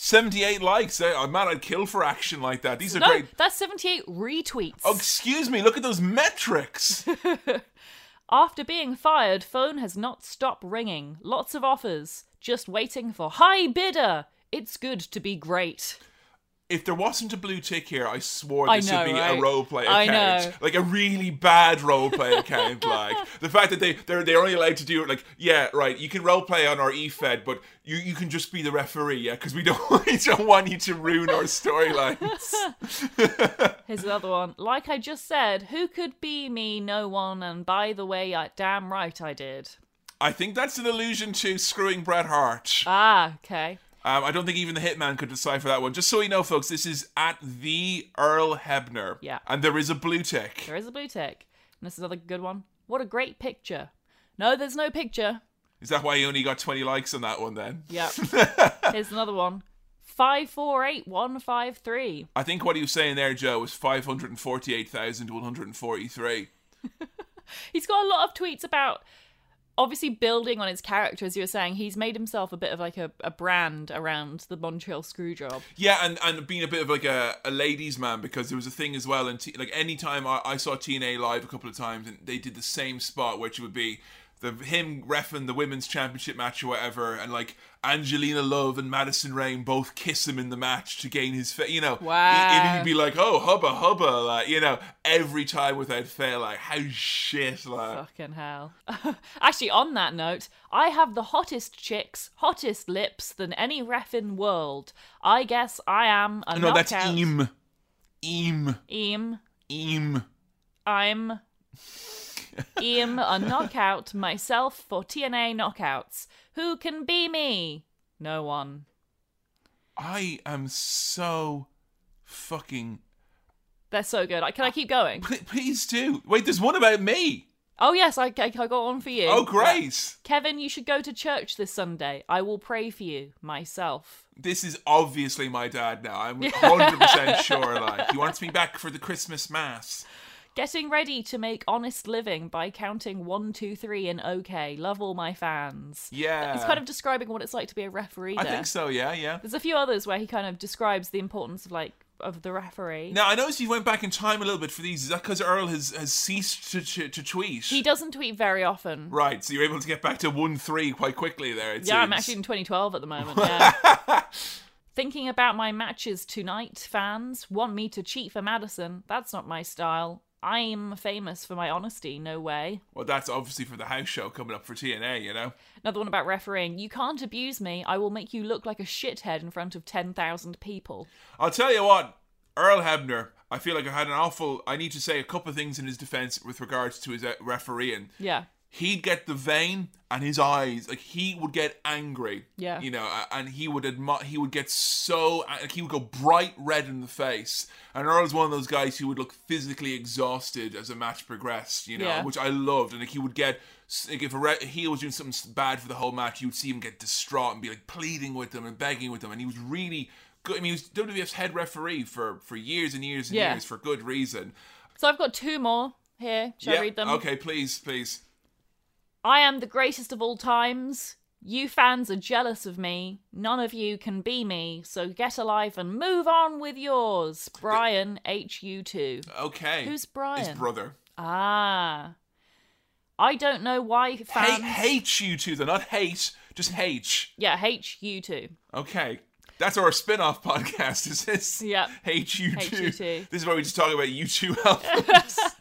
78 likes. Eh, I'm mad I'd kill for action like that. These are No, great. that's 78 retweets. Oh, excuse me. Look at those metrics. After being fired, phone has not stopped ringing. Lots of offers. Just waiting for high bidder. It's good to be great. If there wasn't a blue tick here, I swore I this know, would be right? a roleplay I account, like a really bad roleplay account. Like the fact that they they're they're only allowed to do it. Like yeah, right. You can roleplay on our eFed, but you you can just be the referee, yeah, because we don't we don't want you to ruin our storylines. Here's another one. Like I just said, who could be me? No one. And by the way, I damn right I did. I think that's an allusion to screwing Bret Hart. Ah, okay. Um, I don't think even the Hitman could decipher that one. Just so you know, folks, this is at the Earl Hebner. Yeah. and there is a blue tick. There is a blue tick. And this is another good one. What a great picture. No, there's no picture. Is that why you only got twenty likes on that one then? Yeah. Here's another one. Five four eight one five three. I think what he was saying there, Joe, was 548,143. He's got a lot of tweets about obviously building on his character, as you were saying, he's made himself a bit of like a, a brand around the Montreal Screwjob. Yeah, and, and being a bit of like a, a ladies' man because there was a thing as well. And T- like anytime I, I saw TNA live a couple of times, and they did the same spot, which would be the him refing the women's championship match or whatever, and like Angelina Love and Madison Rayne both kiss him in the match to gain his, fa- you know, Wow. and he'd be like, "Oh, hubba hubba," like you know, every time without fail, like how shit, like. Fucking hell. Actually, on that note, I have the hottest chicks, hottest lips than any ref in world. I guess I am a No, that's knockout. Eam. Eam. Eam. Eam. I'm Eam a knockout myself for TNA knockouts. Who can be me? No one. I am so fucking. They're so good. I- Can I keep going? P- please do. Wait, there's one about me. Oh yes, I, I, I got one for you. Oh, great. Kevin, you should go to church this Sunday. I will pray for you myself. This is obviously my dad now. I'm 100% sure. Like, he wants me back for the Christmas Mass. Getting ready to make honest living by counting one, two, three, and okay. Love all my fans. Yeah. It's kind of describing what it's like to be a referee. I there. think so, yeah, yeah. There's a few others where he kind of describes the importance of like of the referee. Now, I noticed you went back in time a little bit for these. Is that because Earl has, has ceased to, to, to tweet? He doesn't tweet very often. Right, so you're able to get back to 1 3 quite quickly there. It Yeah, I'm actually in 2012 at the moment. Yeah. Thinking about my matches tonight, fans want me to cheat for Madison. That's not my style. I'm famous for my honesty. No way. Well, that's obviously for the house show coming up for TNA, you know? Another one about refereeing. You can't abuse me. I will make you look like a shithead in front of 10,000 people. I'll tell you what, Earl Hebner, I feel like I had an awful. I need to say a couple of things in his defense with regards to his uh, refereeing. Yeah. He'd get the vein and his eyes, like he would get angry. Yeah. You know, and he would admire, he would get so, like he would go bright red in the face. And earl was one of those guys who would look physically exhausted as a match progressed, you know, Yeah. which I loved. And like he would get, like if a re- heel was doing something bad for the whole match, you would see him get distraught and be like pleading with them and begging with them. And he was really good. I mean, he was WWF's head referee for, for years and years and Yeah. years for good reason. So I've got two more here. Shall I read them? Okay, please, please. I am the greatest of all times. You fans are jealous of me. None of you can be me. So get alive and move on with yours. Brian HU2. Okay. Who's Brian? His brother. Ah. I don't know why fans. Hate, hate you two, though, not hate, just H. Yeah, HU2. Okay. That's our spin off podcast, is this? Yeah. Hate you two. HU2. This is where we just talk about U2 albums.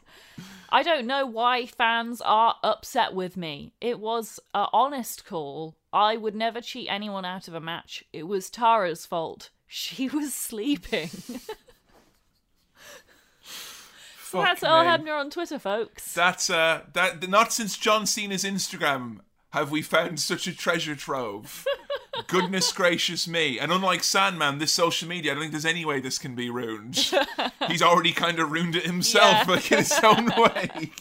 I don't know why fans are upset with me. It was a honest call. I would never cheat anyone out of a match. It was Tara's fault. She was sleeping. Fuck That's Earl. Hebner on Twitter, folks. That's uh that not since John Cena's Instagram have we found such a treasure trove. Goodness gracious me. And unlike Sandman, this social media, I don't think there's any way this can be ruined. He's already kind of ruined it himself, Yeah. like in his own way.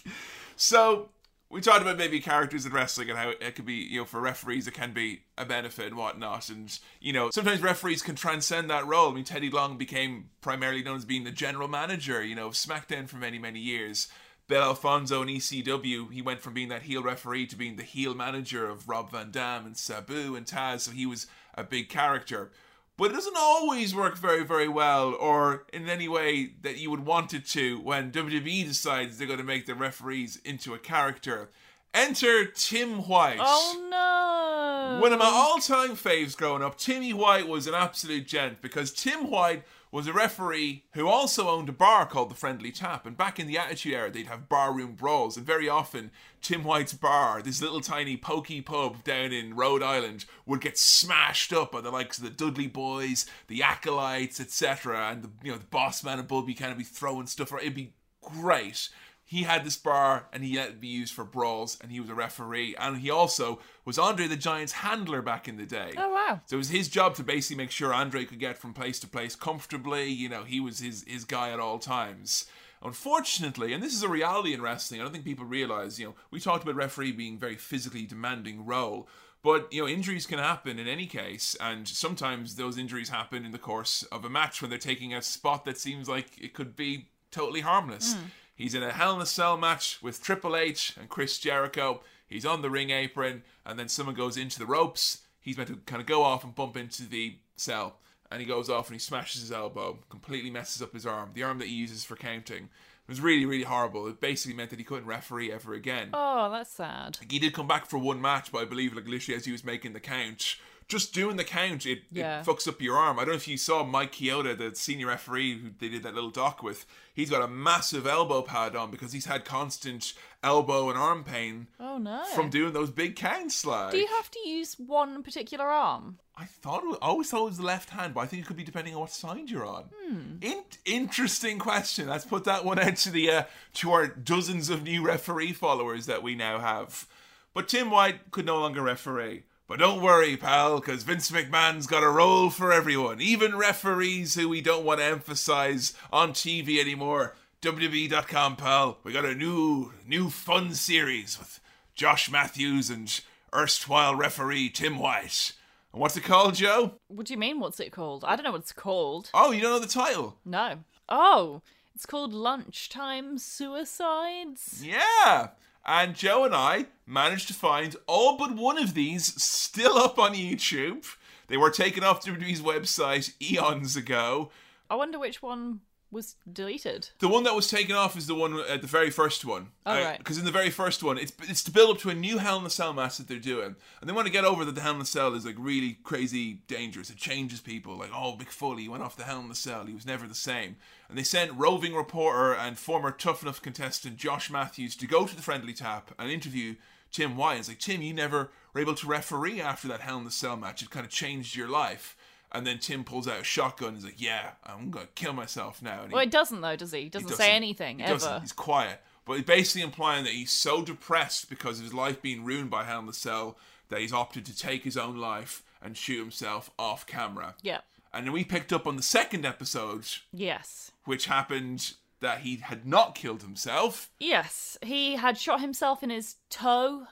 So we talked about maybe characters in wrestling and how it could be, you know, for referees it can be a benefit and whatnot. And, you know, sometimes referees can transcend that role. I mean, Teddy Long became primarily known as being the general manager, you know, of SmackDown for many, many years. Bill Alfonso in ECW, he went from being that heel referee to being the heel manager of Rob Van Dam and Sabu and Taz, so he was a big character. But it doesn't always work very, very well, or in any way that you would want it to when WWE decides they're going to make the referees into a character. Enter Tim White. Oh no! One of my all-time faves growing up, Timmy White was an absolute gent because Tim White was a referee who also owned a bar called the Friendly Tap. And back in the Attitude Era, they'd have barroom brawls, and very often Tim White's bar, this little tiny pokey pub down in Rhode Island, would get smashed up by the likes of the Dudley Boys, the Acolytes, etc. And the you know the Boss Man and kind of be throwing stuff. around. It'd be great he had this bar and he let it be used for brawls and he was a referee and he also was Andre the Giant's handler back in the day. Oh wow! So it was his job to basically make sure Andre could get from place to place comfortably. You know, he was his his guy at all times. Unfortunately, and this is a reality in wrestling, I don't think people realize, you know, we talked about referee being a very physically demanding role. But you know, injuries can happen in any case, and sometimes those injuries happen in the course of a match when they're taking a spot that seems like it could be totally harmless. Hmm. He's in a Hell in a Cell match with Triple H and Chris Jericho. He's on the ring apron, and then someone goes into the ropes. He's meant to kind of go off and bump into the cell, and he goes off and he smashes his elbow, completely messes up his arm, the arm that he uses for counting. It was really, really horrible. It basically meant that he couldn't referee ever again. Oh, that's sad. He did come back for one match, but I believe, like literally as he was making the count, just doing the count, it, Yeah. it fucks up your arm. I don't know if you saw Mike Chioda, the senior referee who they did that little doc with. He's got a massive elbow pad on because he's had constant elbow and arm pain Oh no. from doing those big counts. Like, Do you have to use one particular arm? I thought it was, I always thought it was the left hand, but I think it could be depending on what side you're on. Hmm. In- interesting question. Let's put that one out to the uh, to our dozens of new referee followers that we now have. But Tim White could no longer referee. But don't worry, pal, because Vince McMahon's got a role for everyone, even referees who we don't want to emphasize on TV anymore. WWE.com, pal. We got a new, new fun series with Josh Matthews and erstwhile referee Tim White. And what's it called, Joe? What do you mean? What's it called? I don't know what it's called. Oh, you don't know the title? No. Oh, it's called Lunchtime Suicides. Yeah. And Joe and I managed to find all but one of these still up on YouTube. They were taken off WWE's website eons ago. I wonder which one was deleted. The one that was taken off is the one at the very first one. Oh, right. Because in the very first one, it's it's to build up to a new Hell in a Cell match that they're doing, and they want to get over that the Hell in a Cell is like really crazy dangerous. It changes people. Like, oh, Mick Foley went off the Hell in a Cell. He was never the same. And they sent roving reporter and former Tough Enough contestant Josh Matthews to go to the Friendly Tap and interview Tim White. It's like Tim, you never were able to referee after that Hell in a Cell match. It kind of changed your life. And then Tim pulls out a shotgun. and He's like, "Yeah, I'm gonna kill myself now." And he Well, it doesn't though, does he? He doesn't, say anything he ever. doesn't. He's quiet. But he's basically implying that he's so depressed because of his life being ruined by Hell in the Cell that he's opted to take his own life and shoot himself off camera. Yeah. And then we picked up on the second episode, Yes. which happened that he had not killed himself. Yes. He had shot himself in his toe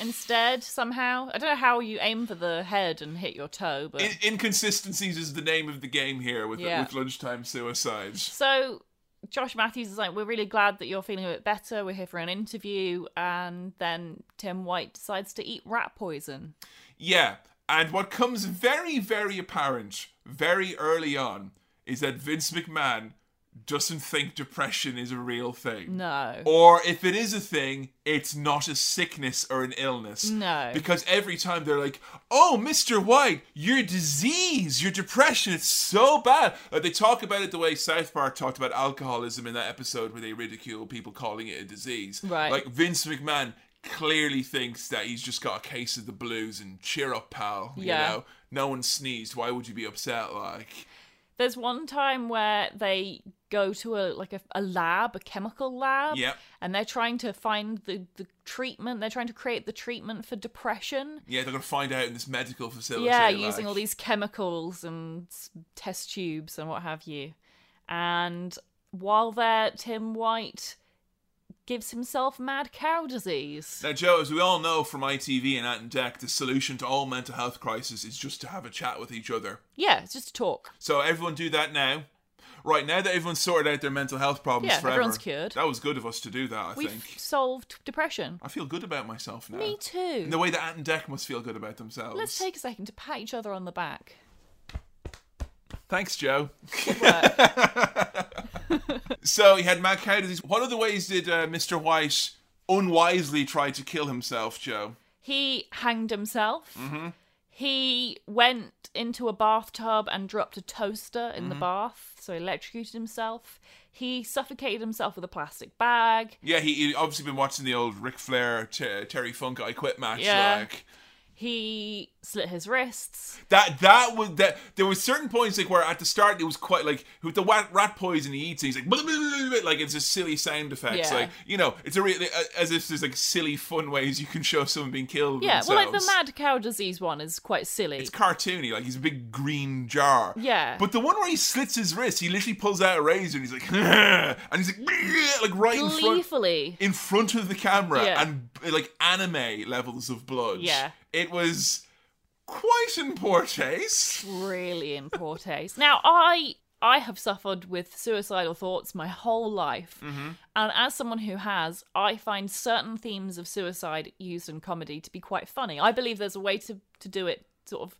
instead somehow. I don't know how you aim for the head and hit your toe, but In- inconsistencies is the name of the game here with, Yeah. with lunchtime suicides. So Josh Matthews is like, We're really glad that you're feeling a bit better. We're here for an interview. And then Tim White decides to eat rat poison. Yeah, and what comes very, very apparent very early on is that Vince McMahon doesn't think depression is a real thing. No. Or if it is a thing, it's not a sickness or an illness. No. Because every time they're like, oh, Mr. White, your disease, your depression, it's so bad. Like they talk about it the way South Park talked about alcoholism in that episode where they ridicule people calling it a disease. Right. Like Vince McMahon clearly thinks that he's just got a case of the blues and cheer up, pal. Yeah. You know, no one sneezed. Why would you be upset? Like, There's one time where they go to a like a, a lab, a chemical lab, Yep. and they're trying to find the, the treatment. They're trying to create the treatment for depression. yeah, they're going to find out in this medical facility. yeah, like- using all these chemicals and test tubes and what have you. And while there, Tim White gives himself mad cow disease. Now, Joe, as we all know from ITV and Ant and Dec, the solution to all mental health crises is just to have a chat with each other. Yeah, it's just a talk. So everyone do that now. Right now that everyone's sorted out their mental health problems Yeah, forever, everyone's cured. That was good of us to do that. I We've think. solved depression. I feel good about myself now. Me too. In the way that Ant and Dec must feel good about themselves. Let's take a second to pat each other on the back. Thanks, Joe. Good work. So he had mad cow disease. What other ways did uh, Mr. White unwisely try to kill himself, Joe? He hanged himself. Mm-hmm. He went into a bathtub and dropped a toaster in Mm-hmm. the bath, so he electrocuted himself. He suffocated himself with a plastic bag. Yeah, he, he obviously been watching the old Ric Flair Ter- Terry Funk I Quit match. Yeah. Like He slit his wrists. that. That was that. There were certain points like where at the start it was quite like with the rat, rat poison he eats. He's like "Blah, blah, blah, blah," like it's a silly sound effects. Yeah. Like you know, it's a really as if there's like silly fun ways you can show someone being killed. Yeah, well, like the mad cow disease one is quite silly. It's cartoony, like he's a big green jar. Yeah. But the one where he slits his wrist, he literally pulls out a razor and he's like, and he's like, like right in front, Gleefully. in front of the camera, Yeah. and like anime levels of blood. Yeah. It was quite in poor taste. really in poor taste. Now, I I have suffered with suicidal thoughts my whole life. Mm-hmm. And as someone who has, I find certain themes of suicide used in comedy to be quite funny. I believe there's a way to, to do it sort of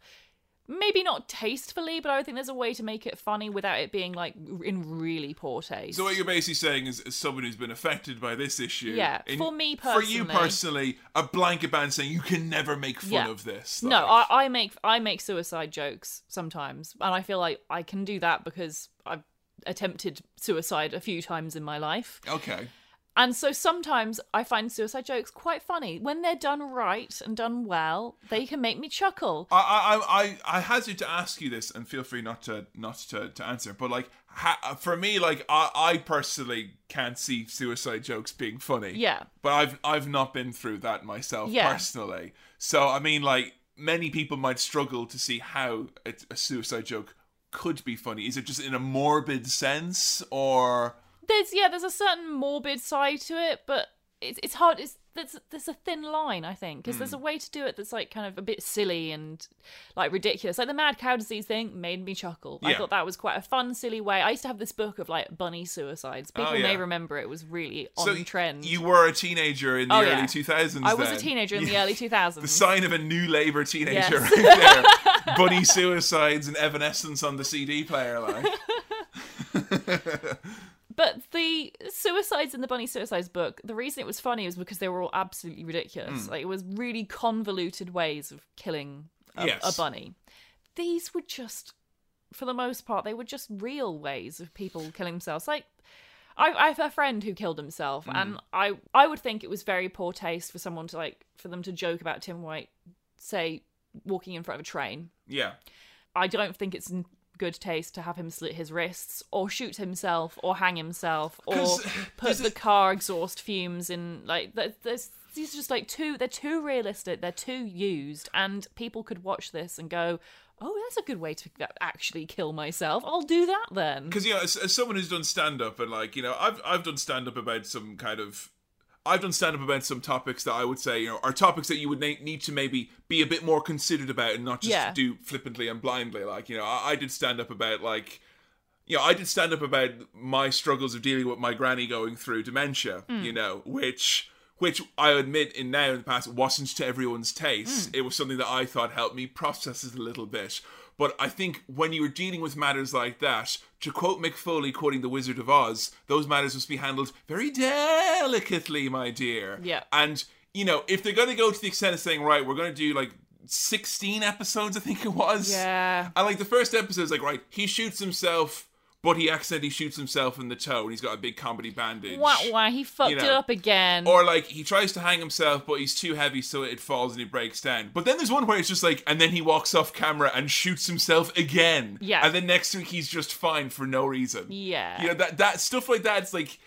maybe not tastefully, but I think there's a way to make it funny without it being like in really poor taste. So what you're basically saying is, as someone who's been affected by this issue, Yeah, in- for me personally, for you personally- a blanket ban saying you can never make fun Yeah. of this. No, I, I make I make suicide jokes sometimes, and I feel like I can do that because I've attempted suicide a few times in my life. okay. And so sometimes I find suicide jokes quite funny. When they're done right and done well, they can make me chuckle. I, I, I, I hazard to ask you this, and feel free not to, not to, to answer. But like, ha, for me, like, I, I personally can't see suicide jokes being funny. Yeah. But I've, I've not been through that myself Yeah. personally. So I mean, like, many people might struggle to see how a, a suicide joke could be funny. Is it just in a morbid sense, or There's yeah, there's a certain morbid side to it, but it's it's hard. It's there's there's a thin line, I think, because there's hmm. a way to do it that's like kind of a bit silly and like ridiculous. Like the mad cow disease thing made me chuckle. I thought that was quite a fun, silly way. I used to have this book of like bunny suicides. Oh, People Oh, yeah. may remember it was really on so trend. You were a teenager in the Oh, early yeah. two thousands. I was a teenager in the early 2000s. The sign of a new Labour teenager Yes. right there. Bunny suicides and Evanescence on the CD player, like. The suicides in the Bunny Suicides book, the reason it was funny was because they were all absolutely Hmm. ridiculous. Like it was really convoluted ways of killing a, Yes. a bunny. These were just, for the most part, they were just real ways of people killing themselves. Like I, I have a friend who killed himself, Hmm. and I I would think it was very poor taste for someone to like for them to joke about Tim White, say walking in front of a train. Yeah. I don't think it's good taste to have him slit his wrists or shoot himself or hang himself or put the a- car exhaust fumes in like th- there's these are just like too they're too realistic they're too used and people could watch this and go oh that's a good way to actually kill myself i'll do that then Because you know, as, as someone who's done stand up and like you know, I've I've done stand up about some kind of. I've done stand up about some topics that I would say, you know, are topics that you would na- need to maybe be a bit more considered about and not just Yeah. do flippantly and blindly. Like, you know, I, I did stand up about like, you know, I did stand up about my struggles of dealing with my granny going through dementia. Hmm. You know, which which I admit in now in the past wasn't to everyone's taste. Hmm. It was something that I thought helped me process it a little bit. But I think when you were dealing with matters like that, to quote Mick Foley quoting The Wizard of Oz, those matters must be handled very delicately, my dear. Yeah. And, you know, if they're going to go to the extent of saying, right, we're going to do like 16 episodes, I think it was. yeah And like the first episode is like, right, he shoots himself, but he accidentally shoots himself in the toe and he's got a big comedy bandage. wah, wah, he fucked You it up again Or like he tries to hang himself, but he's too heavy, so it falls and he breaks down. But then there's one where it's just like, and then he walks off camera and shoots himself again. Yeah. And then next week he's just fine for no reason. yeah You know that that stuff like that. It's like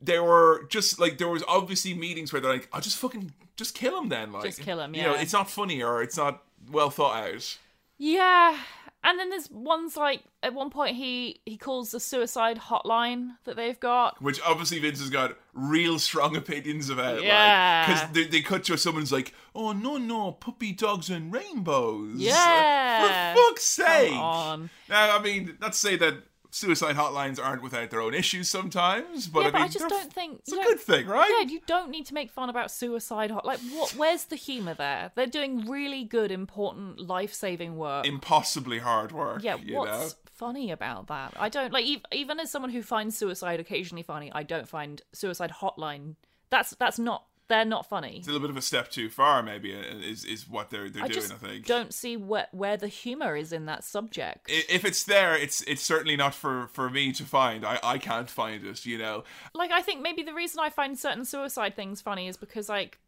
there were just like there was obviously meetings where they're like, I'll just fucking just kill him then. Like Just kill him, You know, yeah. it's not funny or it's not well thought out. Yeah. And then there's ones like at one point he he calls the suicide hotline that they've got. Which obviously Vince has got real strong opinions about. Yeah. Because they, they cut to someone's like, oh, no, no, puppy dogs and rainbows. Yeah. Like, for fuck's sake. Come on. Now, I mean, not to say that suicide hotlines aren't without their own issues sometimes, but yeah, I but mean, I just don't think it's a good thing, right? Yeah, you don't need to make fun about suicide hot. Like, what? Where's the humor there? They're doing really good, important, life-saving work. Impossibly hard work. yeah, what's know? funny about that? I don't like. Even as someone who finds suicide occasionally funny, I don't find suicide hotline. That's that's not. They're not funny. It's a little bit of a step too far, maybe, uh, is is what they're they're I doing. I think. don't see where where the humor is in that subject. If it's there, it's it's certainly not for for me to find. I I can't find it. You know. like I think maybe the reason I find certain suicide things funny is because like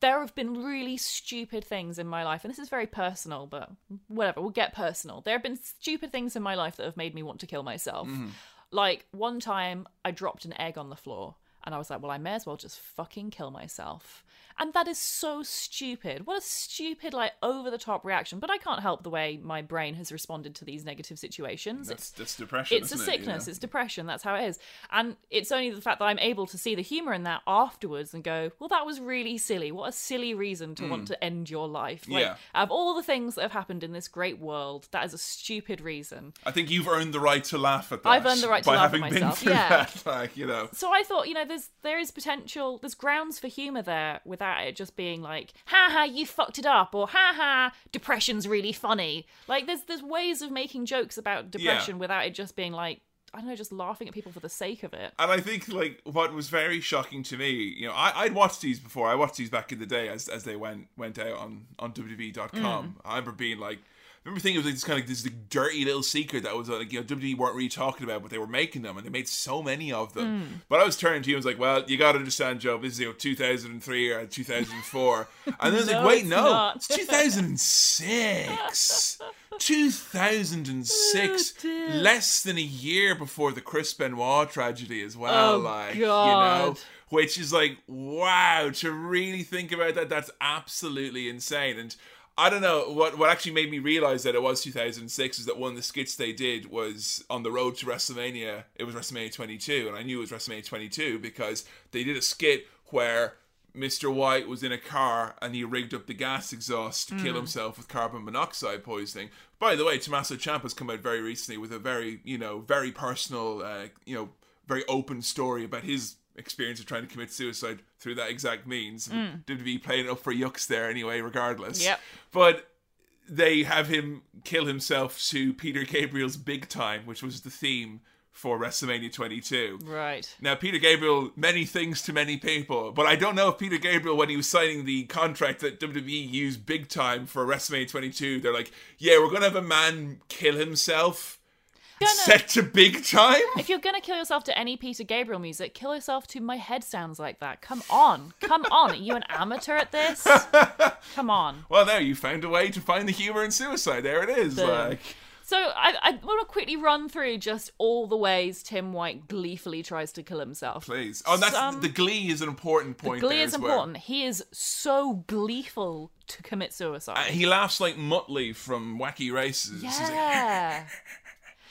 there have been really stupid things in my life and this is very personal but whatever we'll get personal there have been stupid things in my life that have made me want to kill myself like one time I dropped an egg on the floor And I was like, well, I may as well just fucking kill myself. And that is so stupid. What a stupid, like, over the top reaction. But I can't help the way my brain has responded to these negative situations. That's, that's depression. It's a sickness. It, know? It's depression. That's how it is. And it's only the fact that I'm able to see the humor in that afterwards and go, well, that was really silly. What a silly reason to want to end your life. Like, Hmm. Yeah. Out of all the things that have happened in this great world, that is a stupid reason. I think you've earned the right to laugh at that. I've earned the right to laugh at myself, yeah. that, like you know. So I thought, you know, there's there is potential, there's grounds for humor there without it just being like, ha ha, you fucked it up, or ha ha, depression's really funny. Like there's there's ways of making jokes about depression without it just being like, I don't know, just laughing at people for the sake of it. And I think like what was very shocking to me, you know, I, I'd watched these before. I watched these back in the day as as they went went out on on WWE.com. Mm. I remember being like. I remember thinking it was like this kind of this like, dirty little secret that was like you know WWE weren't really talking about, but they were making them, and they made so many of them. Mm. But I was turning to you and was like, "Well, you got to understand, Joe. This is you know 2003 or 2004," and then I was like, "Wait, it's no, not." it's 2006, 2006, Oh, less than a year before the Chris Benoit tragedy as well. Oh, like you know, which is like wow to really think about that. That's absolutely insane and. I don't know what what actually made me realize that it was 2006 is that one of the skits they did was on the road to WrestleMania. It was WrestleMania 22, and I knew it was WrestleMania 22 because they did a skit where Mr. White was in a car and he rigged up the gas exhaust to kill himself with carbon monoxide poisoning. By the way, Tommaso has come out very recently with a very you know very personal uh, you know very open story about his experience of trying to commit suicide through that exact means. Mm. WWE playing up for yucks there anyway, regardless. Yep. But they have him kill himself to Peter Gabriel's Big Time, which was the theme for WrestleMania 22. Right. Now, Peter Gabriel, many things to many people, but I don't know if Peter Gabriel, when he was signing the contract that WWE used big time for WrestleMania 22, they're like, yeah, we're going to have a man kill himself Gonna- set to big time? If you're gonna kill yourself to any Peter Gabriel music, kill yourself to "My Head Sounds Like That." Come on, come on. Are you an amateur at this? Come on. Well, there, you found a way to find the humor in suicide. There it is. Boom. Like, So I, I want to quickly run through just all the ways Tim White gleefully tries to kill himself. please. Oh, that's Some- the glee is an important point. The Glee is as well. important. He is so gleeful to commit suicide. Uh, he laughs like Muttley from Wacky Races. Yeah.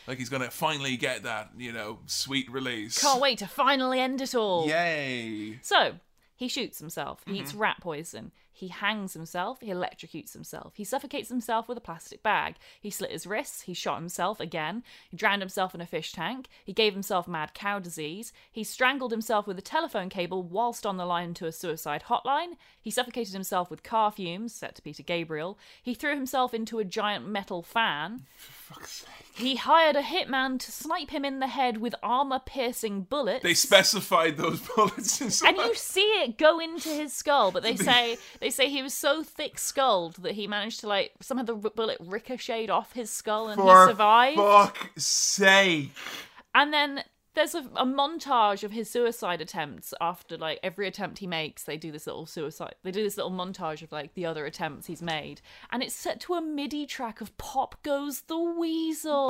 like he's gonna finally get that, you know, sweet release. Can't wait to finally end it all. Yay! So he shoots himself. He Mm-hmm. eats rat poison. He hangs himself. He electrocutes himself. He suffocates himself with a plastic bag. He slit his wrists. He shot himself again. He drowned himself in a fish tank. He gave himself mad cow disease. He strangled himself with a telephone cable whilst on the line to a suicide hotline. He suffocated himself with car fumes, set to Peter Gabriel. He threw himself into a giant metal fan. For Fuck's sake. He hired a hitman to snipe him in the head with armor piercing bullets. They specified those bullets in and you see it go into his skull but they say they say he was so thick skulled that he managed to like somehow the bullet ricocheted off his skull and For he survived fuck's sake. and then there's a, a montage of his suicide attempts after like every attempt he makes they do this little suicide they do this little montage of like the other attempts he's made and it's set to a midi track of pop goes the weasel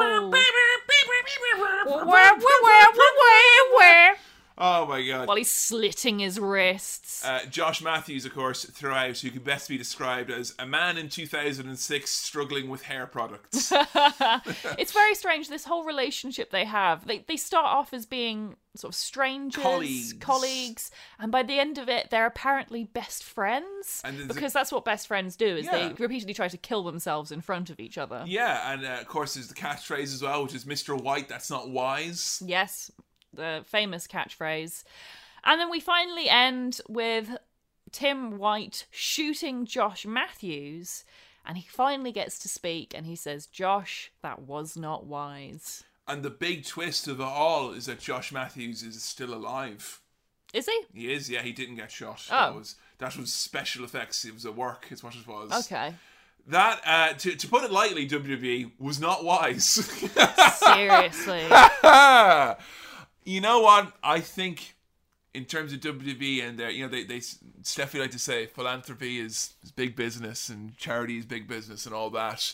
Oh my god. while he's slitting his wrists Uh, Josh Matthews, of course, throughout, who could best be described as a man in 2006 struggling with hair products. it's very strange this whole relationship they have they, they start off as being sort of strangers Colleagues. colleagues, and by the end of it they're apparently best friends And there's a- because that's what best friends do is Yeah. they repeatedly try to kill themselves in front of each other yeah, and uh, of course, there's the catchphrase as well, which is Mr. White, that's not wise. yes the famous catchphrase and then we finally end with tim white shooting josh matthews and he finally gets to speak and he says josh that was not wise And the big twist of it all is that Josh Matthews is still alive. is he He is, yeah, he didn't get shot. Oh. That was that was special effects. It was a work, much as it was. okay That, uh, to, to put it lightly, WWE was not wise. Seriously. you know what? I think in terms of WWE and their, you know, they, they Steffi like to say philanthropy is, is big business and charity is big business and all that.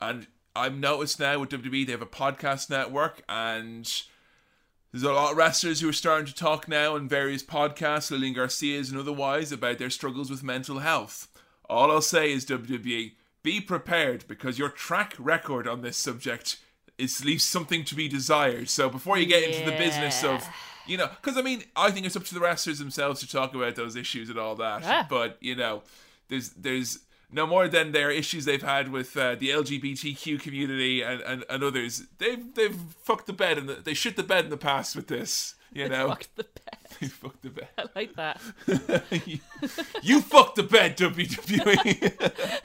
And I've noticed now with WWE they have a podcast network and There's a lot of wrestlers who are starting to talk now on various podcasts, Lillian Garcia's and otherwise, about their struggles with mental health. All I'll say is WWE, be prepared because your track record on this subject is leaves something to be desired. So before you get into the business of you know, because I mean, I think it's up to the wrestlers themselves to talk about those issues and all that. Yeah. But you know, there's there's no more than their issues they've had with uh, the LGBTQ community and, and, and others. They've they've fucked the bed and the, they shit the bed in the past with this. You know, Fuck the bed. they fucked the bed. I like that. you, you fucked the bed, WWE.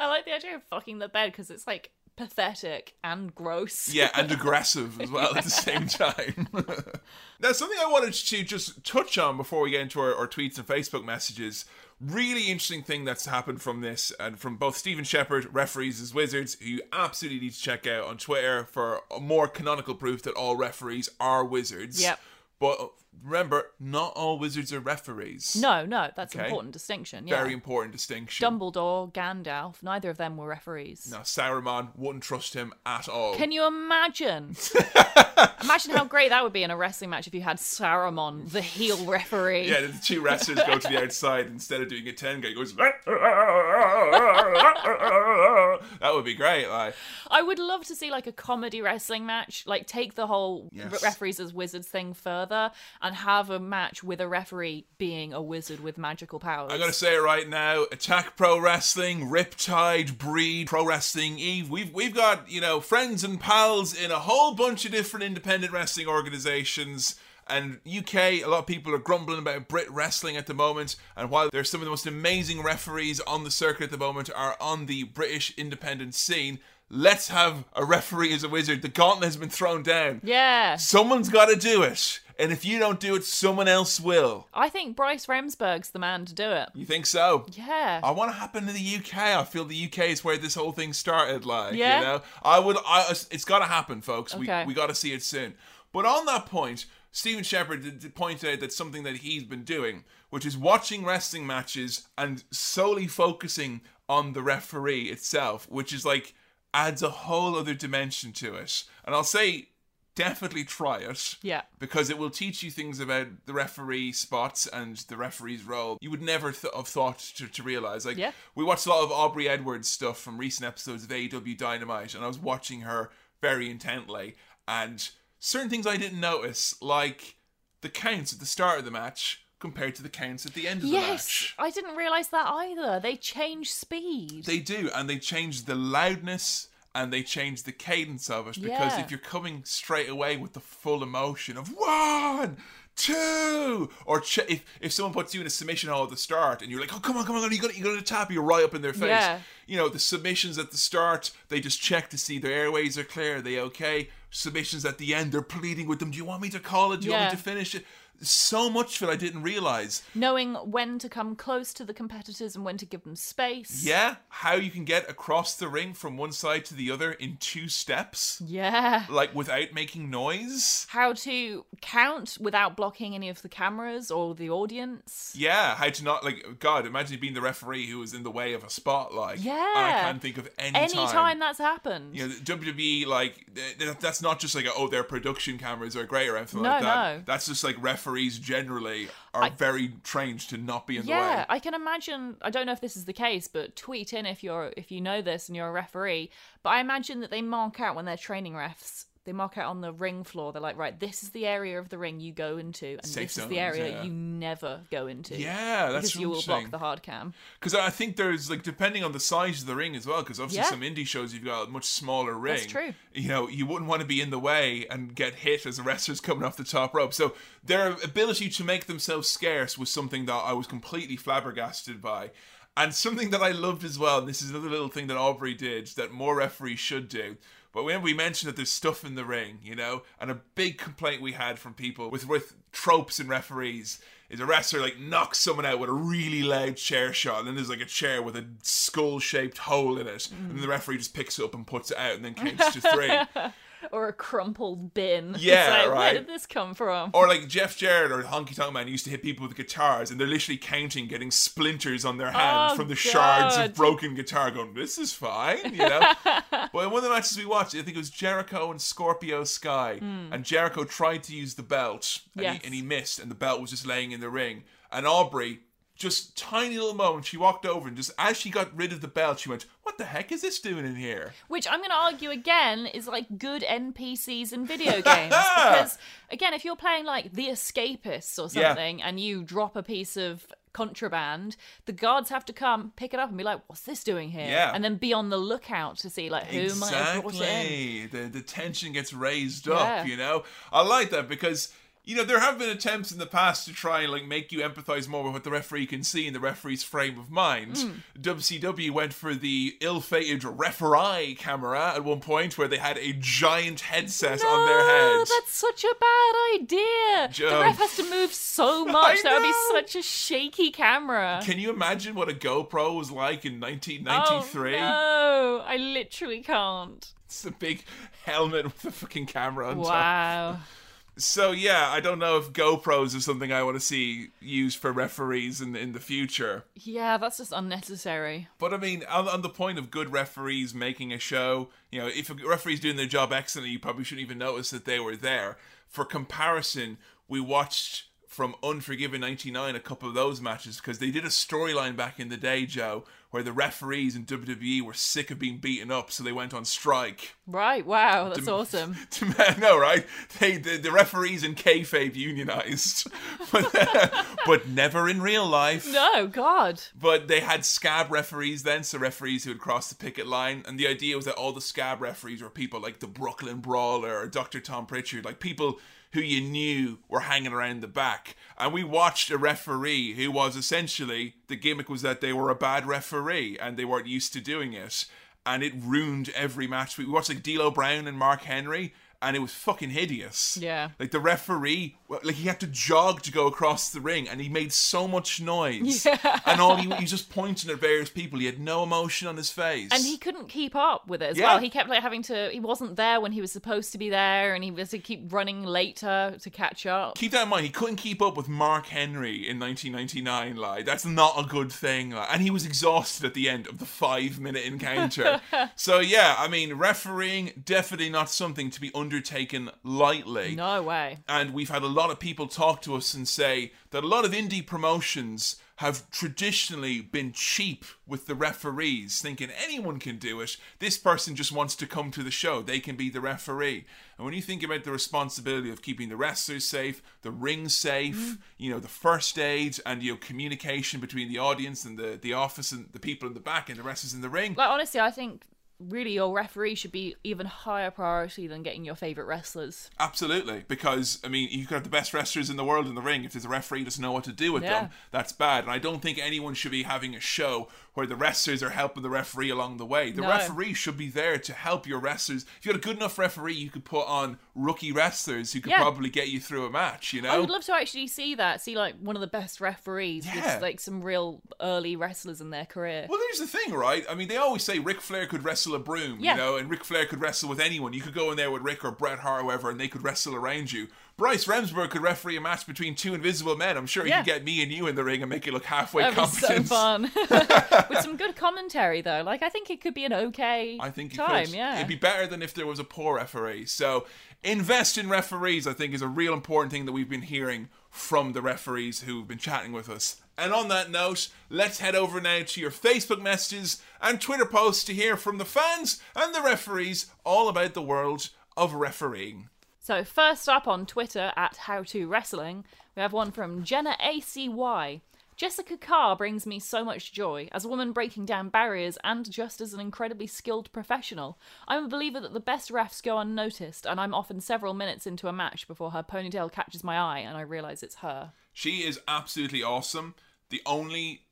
I like the idea of fucking the bed because it's like pathetic and gross. yeah, and aggressive as well at the same time. now, something I wanted to just touch on before we get into our, our tweets and Facebook messages. Really interesting thing that's happened from this, and from both Stephen Shepard, referees as wizards, who you absolutely need to check out on Twitter for more canonical proof that all referees are wizards. Yep. But remember, not all wizards are referees. No, no, that's an Okay. important distinction. Yeah. Very important distinction. Dumbledore, Gandalf, neither of them were referees. Now, Saruman wouldn't trust him at all. Can you imagine? imagine how great that would be in a wrestling match if you had Saruman, the heel referee. Yeah, the two wrestlers go to the outside instead of doing a 10 guy goes that would be great like I would love to see like a comedy wrestling match, like take the whole Yes. re- referees as wizards thing further and have a match with a referee being a wizard with magical powers. I'm gonna say it right now Attack Pro Wrestling Riptide Breed Pro Wrestling Eve we've we've got you know friends and pals in a whole bunch of different independent wrestling organizations and UK, a lot of people are grumbling about Brit wrestling at the moment. And while there's some of the most amazing referees on the circuit at the moment are on the British independent scene, let's have a referee as a wizard. The gauntlet has been thrown down. yeah. Someone's got to do it. And if you don't do it, someone else will. I think Bryce Remsburg's the man to do it. You think so? Yeah. I want to happen in the UK. I feel the UK is where this whole thing started. Like, Yeah? you know, I would. I, it's got to happen, folks. Okay. We we got to see it soon. But on that point, Stephen Shepard did out that something that he's been doing, which is watching wrestling matches and solely focusing on the referee itself, which is like adds a whole other dimension to it. And I'll say, definitely try it Yeah. because it will teach you things about the referee spots and the referee's role you would never th- have thought to, to realize like Yeah. we watched a lot of aubrey edwards stuff from recent episodes of AEW dynamite and i was watching her very intently and certain things i didn't notice like the counts at the start of the match compared to the counts at the end of the Yes. match I didn't realize that either. They change speed. they do, and they change the loudness and they change the cadence of it because Yeah. if you're coming straight away with the full emotion of one, two, or ch- if if someone puts you in a submission hole at the start and you're like, oh come on, come on, you got you got to tap, you're right up in their face. Yeah. You know the submissions at the start, they just check to see their airways are clear, are they okay? Submissions at the end, they're pleading with them. Do you want me to call it? Do you want me to finish it? So much it I didn't realize. Knowing when to come close to the competitors and when to give them space. Yeah, how you can get across the ring from one side to the other in two steps, Yeah. like without making noise. How to count without blocking any of the cameras or the audience. Yeah, how to not like God. Imagine being the referee who was in the way of a spotlight. and I can't think of any Anytime time. that's happened. You know, WWE like th- th- that's not just like a, oh their production cameras are great or anything No, like that. no. That's just like referees generally are very trained to not be in the way. yeah. I can imagine. I don't know if this is the case, but tweet in if you're if you know this and you're a referee. But I imagine that they mark out when they're training refs. They mark out on the ring floor. They're like, right, this is the area of the ring you go into, and Safe this is the area yeah. you never go into. Yeah, that's because you will block the hard cam. Because I think there's like depending on the size of the ring as well. Because obviously Yeah. some indie shows you've got a much smaller ring. That's true. You know, you wouldn't want to be in the way and get hit as a wrestler's coming off the top rope. So their ability to make themselves scarce was something that I was completely flabbergasted by. And something that I loved as well, and this is another little thing that Aubrey did that more referees should do. But when we mentioned that there's stuff in the ring, you know, and a big complaint we had from people with with tropes and referees is a wrestler like knocks someone out with a really loud chair shot, and then there's like a chair with a skull shaped hole in it, and mm. the referee just picks it up and puts it out, and then counts to three. Or a crumpled bin. Yeah, like, right. Where did this come from? Or like Jeff Jarrett or Honky Tonk Man used to hit people with guitars, and they're literally counting, getting splinters on their hand Oh, from the shards of broken guitar. Going, this is fine, you know. but in one of the matches we watched, I think it was Jericho and Scorpio Sky, hmm. and Jericho tried to use the belt, and. Yes. he, and he missed, and the belt was just laying in the ring. And Aubrey, just tiny little moment, she walked over, and just as she got rid of the belt, she went, "What the heck is this doing in here?" Which I'm going to argue again is like good NPCs in video games. because, again, if you're playing like The Escapists or Yeah. something and you drop a piece of contraband, the guards have to come pick it up and be like, what's this doing here? Yeah. And then be on the lookout to see like who might have brought it in. The the tension gets raised Yeah. up, you know? I like that because you know, there have been attempts in the past to try and like make you empathize more with what the referee can see in the referee's frame of mind. Hmm. WCW went for the ill-fated referee camera at one point where they had a giant headset on their No, head. that's such a bad idea. Joe. The ref has to move so much. that would be such a shaky camera. Can you imagine what a GoPro was like in 1993? Oh, no, I literally can't. It's a big helmet with a fucking camera on top. Wow. So yeah, I don't know if GoPros is something I want to see used for referees in in the future. Yeah, that's just unnecessary. But I mean, on, on the point of good referees making a show, you know, if a referee's doing their job excellently, you probably shouldn't even notice that they were there. For comparison, we watched from Unforgiven 99 a couple of those matches because they did a storyline back in the day, Joe, where the referees in WWE were sick of being beaten up, so they went on strike. Right, wow, that's awesome. To no, right? They the, the referees in kayfabe unionized, but but never in real life. No, God. But they had scab referees then, so referees who had crossed the picket line, and the idea was that all the scab referees were people like the Brooklyn Brawler or Dr. Tom Prichard, like people who you knew were hanging around the back. And we watched a referee who was essentially the gimmick was that they were a bad referee and they weren't used to doing it. And it ruined every match. We watched like D'Lo Brown and Mark Henry, and it was fucking hideous. Yeah. Like the referee, like he had to jog to go across the ring, and he made so much noise. Yeah. And all he, he was just pointing at various people. He had no emotion on his face. And he couldn't keep up with it as Yeah. well. He kept like having to. He wasn't there when he was supposed to be there, and he was to keep running later to catch up. Keep that in mind. He couldn't keep up with Mark Henry in 1999. Like that's not a good thing. Like, and he was exhausted at the end of the five-minute encounter. so yeah, I mean, refereeing definitely not something to be undertaken lightly. No way. And we've had a lot of people talk to us and say that a lot of indie promotions have traditionally been cheap with the referees, thinking anyone can do it. This person just wants to come to the show, they can be the referee. And when you think about the responsibility of keeping the wrestlers safe, the ring safe, mm. you know, the first aid, and you know, communication between the audience and the, the office and the people in the back and the wrestlers in the ring. Like honestly, I think really your referee should be even higher priority than getting your favorite wrestlers. Absolutely, because I mean, you could have the best wrestlers in the world in the ring. If there's a referee who doesn't know what to do with Yeah. them, that's bad. And I don't think anyone should be having a show where the wrestlers are helping the referee along the way. The No. referee should be there to help your wrestlers. If you had a good enough referee, you could put on rookie wrestlers who could Yeah. probably get you through a match. You know, I would love to actually see that. See like one of the best referees Yeah. with like some real early wrestlers in their career. Well, here's the thing, right? I mean, they always say Ric Flair could wrestle a broom, Yeah. you know, and Ric Flair could wrestle with anyone. You could go in there with Rick or Bret Hart or whoever, and they could wrestle around you. Bryce Remsburg could referee a match between two invisible men. I'm sure he could get me and you in the ring and make it look halfway That'd be so competent. fun. With some good commentary though. Like I think it could be an okay I think it time, could. yeah. It'd be better than if there was a poor referee. So invest in referees, I think, is a real important thing that we've been hearing from the referees who've been chatting with us. And on that note, let's head over now to your Facebook messages and Twitter posts to hear from the fans and the referees all about the world of refereeing. So first up on Twitter at How to Wrestling, we have one from Jenna ACY. Jessika Carr brings me so much joy as a woman breaking down barriers and just as an incredibly skilled professional. I'm a believer that the best refs go unnoticed, and I'm often several minutes into a match before her ponytail catches my eye and I realise it's her. She is absolutely awesome. The only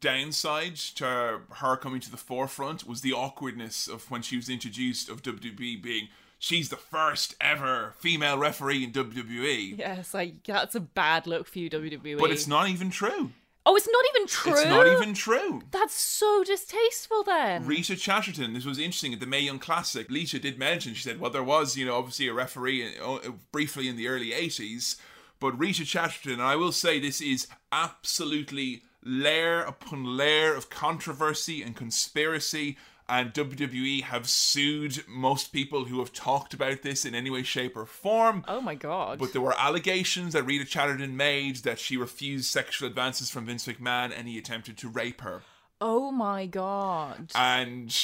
downside to her coming to the forefront was the awkwardness of when she was introduced of WWE being she's the first ever female referee in WWE. Yes, like that's a bad look for you, WWE. But it's not even true. Oh, it's not even true. It's not even true. That's so distasteful. Then Rita Chatterton, this was interesting at the Mae Young Classic. Lita did mention, she said, well, there was, you know, obviously a referee uh, briefly in the early 80s, but Rita Chatterton, and I will say this is absolutely layer upon layer of controversy and conspiracy. And WWE have sued most people who have talked about this in any way, shape, or form. oh my god. But there were allegations that Rita Chatterton made that she refused sexual advances from Vince McMahon and he attempted to rape her. oh my god. And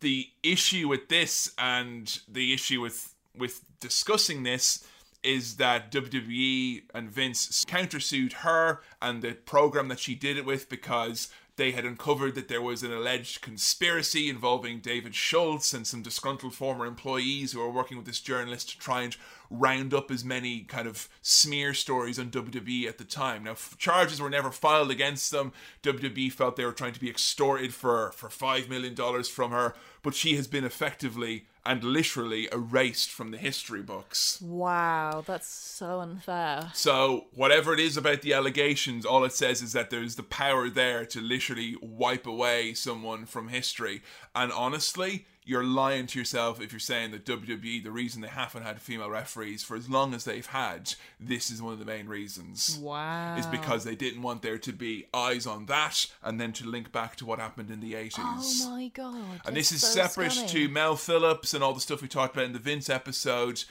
the issue with this and the issue with with discussing this is that WWE and Vince countersued her and the program that she did it with because they had uncovered that there was an alleged conspiracy involving David Schultz and some disgruntled former employees who were working with this journalist to try and round up as many kind of smear stories on WWE at the time. Now, charges were never filed against them. WWE felt they were trying to be extorted for for five million dollars from her, but she has been effectively and literally erased from the history books. wow, that's so unfair. So, whatever it is about the allegations, all it says is that there's the power there to literally wipe away someone from history. And honestly, you're lying to yourself if you're saying that WWE, the reason they haven't had female referees for as long as they've had, this is one of the main reasons. Wow. Is because they didn't want there to be eyes on that and then to link back to what happened in the 80s. Oh my god. And this is so separate scummy. to Mel Phillips and all the stuff we talked about in the Vince episode.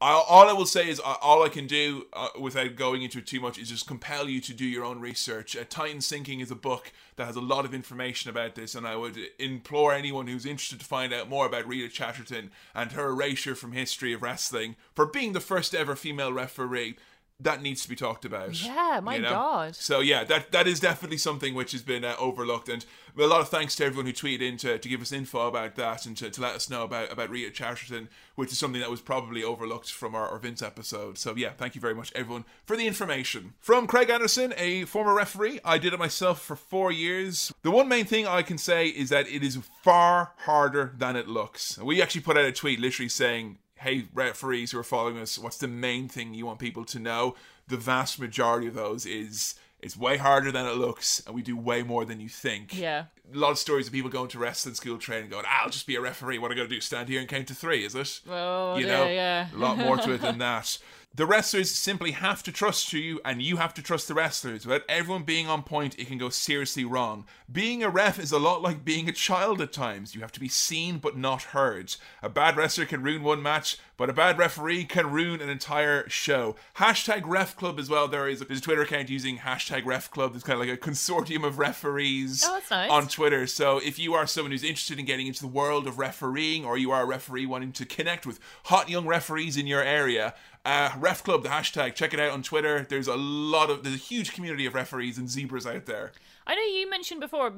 I, all I will say is, uh, all I can do uh, without going into it too much is just compel you to do your own research. Uh, Titan Sinking is a book that has a lot of information about this, and I would implore anyone who's interested to find out more about Rita Chatterton and her erasure from history of wrestling for being the first ever female referee. That needs to be talked about. Yeah, my God. So yeah, that that is definitely something which has been uh, overlooked, and a lot of thanks to everyone who tweeted in to, to give us info about that and to, to let us know about about Rita Chatterton, which is something that was probably overlooked from our, our Vince episode. So yeah, thank you very much everyone for the information. From Craig Anderson, a former referee, I did it myself for four years. The one main thing I can say is that it is far harder than it looks. We actually put out a tweet literally saying hey referees who are following us what's the main thing you want people to know? The vast majority of those is it's way harder than it looks and we do way more than you think. Yeah. a lot of stories of people going to wrestling school training going i'll just be a referee. What am i going to do? Stand here and count to three is it? Oh, you yeah, know? yeah. a lot more to it than that the wrestlers simply have to trust you and you have to trust the wrestlers. Without everyone being on point it can go seriously wrong. Being a ref is a lot like being a child at times. You have to be seen but not heard. A bad wrestler can ruin one match but a bad referee can ruin an entire show. Hashtag ref club as well. There is a, there's a twitter account using hashtag ref club. There's kind of like a consortium of referees Oh, nice. on Twitter. So if you are someone who's interested in getting into the world of refereeing, or you are a referee wanting to connect with hot young referees in your area, uh, Ref Club, the hashtag, check it out on Twitter. There's a lot of there's a huge community of referees and zebras out there. I know you mentioned before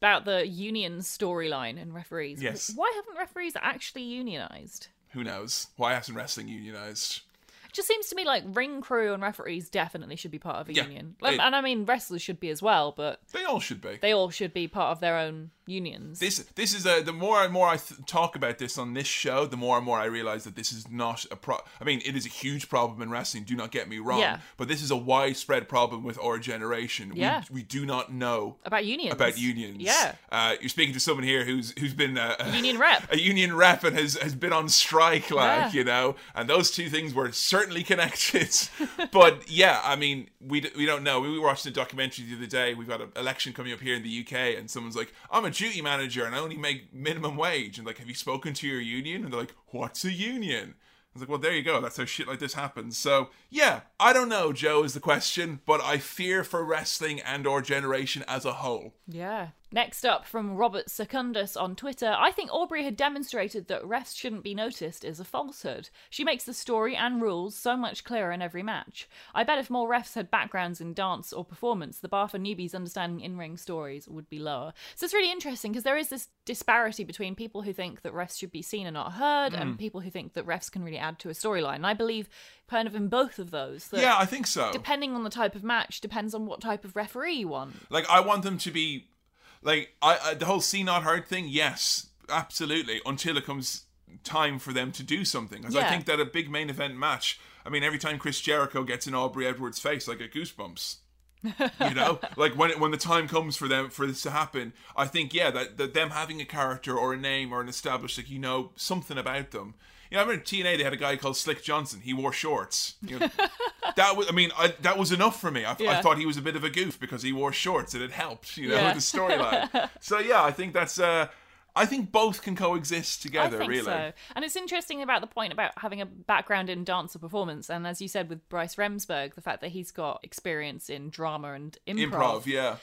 about the union storyline and referees. Yes. Why haven't referees actually unionized? Who knows? Why hasn't wrestling unionized? It just seems to me like ring crew and referees definitely should be part of a Yeah, union. Like, it- and I mean, wrestlers should be as well, but They all should be. they all should be part of their own unions. this this is a the more and more I th- talk about this on this show, the more and more I realize that this is not a pro. I mean, it is a huge problem in wrestling. Do not get me wrong. Yeah. But this is a widespread problem with our generation. Yeah. We, we do not know about unions. about unions. Yeah. Uh, you're speaking to someone here who's who's been a, a Union rep. a union rep, and has has been on strike, like Yeah. you know. And those two things were certainly connected. but yeah, I mean, we d- we don't know. We were watching a documentary the other day. We've got an election coming up here in the UK, and someone's like, "I'm a duty manager, and I only make minimum wage." And like, have you spoken to your union? And they're like, "What's a union?" I was like, well, there you go. That's how shit like this happens. So, yeah, I don't know, Joe, is the question, but I fear for wrestling and or generation as a whole. Yeah. Next up from Robert Secundus on Twitter, I think Aubrey had demonstrated that refs shouldn't be noticed is a falsehood. She makes the story and rules so much clearer in every match. I bet if more refs had backgrounds in dance or performance, the bar for newbies understanding in ring stories would be lower. So it's really interesting because there is this disparity between people who think that refs should be seen and not heard and mm. people who think that refs can really add to a storyline. And I believe kind of in both of those. Yeah, I think so. Depending on the type of match, depends on what type of referee you want. Like I want them to be like I, I the whole see not heard thing. Yes, absolutely. Until it comes time for them to do something, because I think that a big main event match. I mean, every time Chris Jericho gets in Aubrey Edwards' face, I get goosebumps. you know, like when it, when the time comes for them for this to happen, I think yeah that, that them having a character or a name or an established like you know something about them. You know, I remember TNA they had a guy called Slick Johnson. He wore shorts. You know, that was I mean I, that was enough for me. I, I, thought he was a bit of a goof because he wore shorts and it helped. You know Yeah. the storyline. so yeah, I think that's uh I think both can coexist together. I think really. so. And it's interesting about the point about having a background in dance or performance. And as you said with Bryce Remsburg, the fact that he's got experience in drama and improv. Improv, yeah.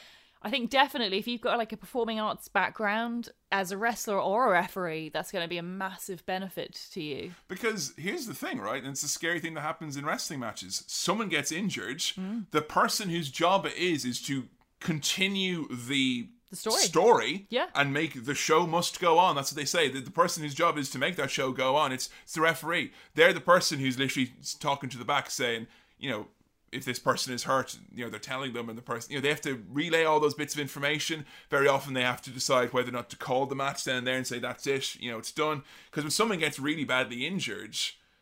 I think definitely if you've got like a performing arts background as a wrestler or a referee, that's going to be a massive benefit to you. Because here's the thing, right? And it's a scary thing that happens in wrestling matches. Someone gets injured. Mm. The person whose job it is is to continue the The story. story Yeah. and make the show must go on. That's what they say. The, the person whose job is to make that show go on. It's, it's the referee. They're the person who's literally talking to the back saying, you know, if this person is hurt, you know, they're telling them and the person, you know, they have to relay all those bits of information. Very often they have to decide whether or not to call the match down there and say, that's it, you know, it's done. Because when someone gets really badly injured,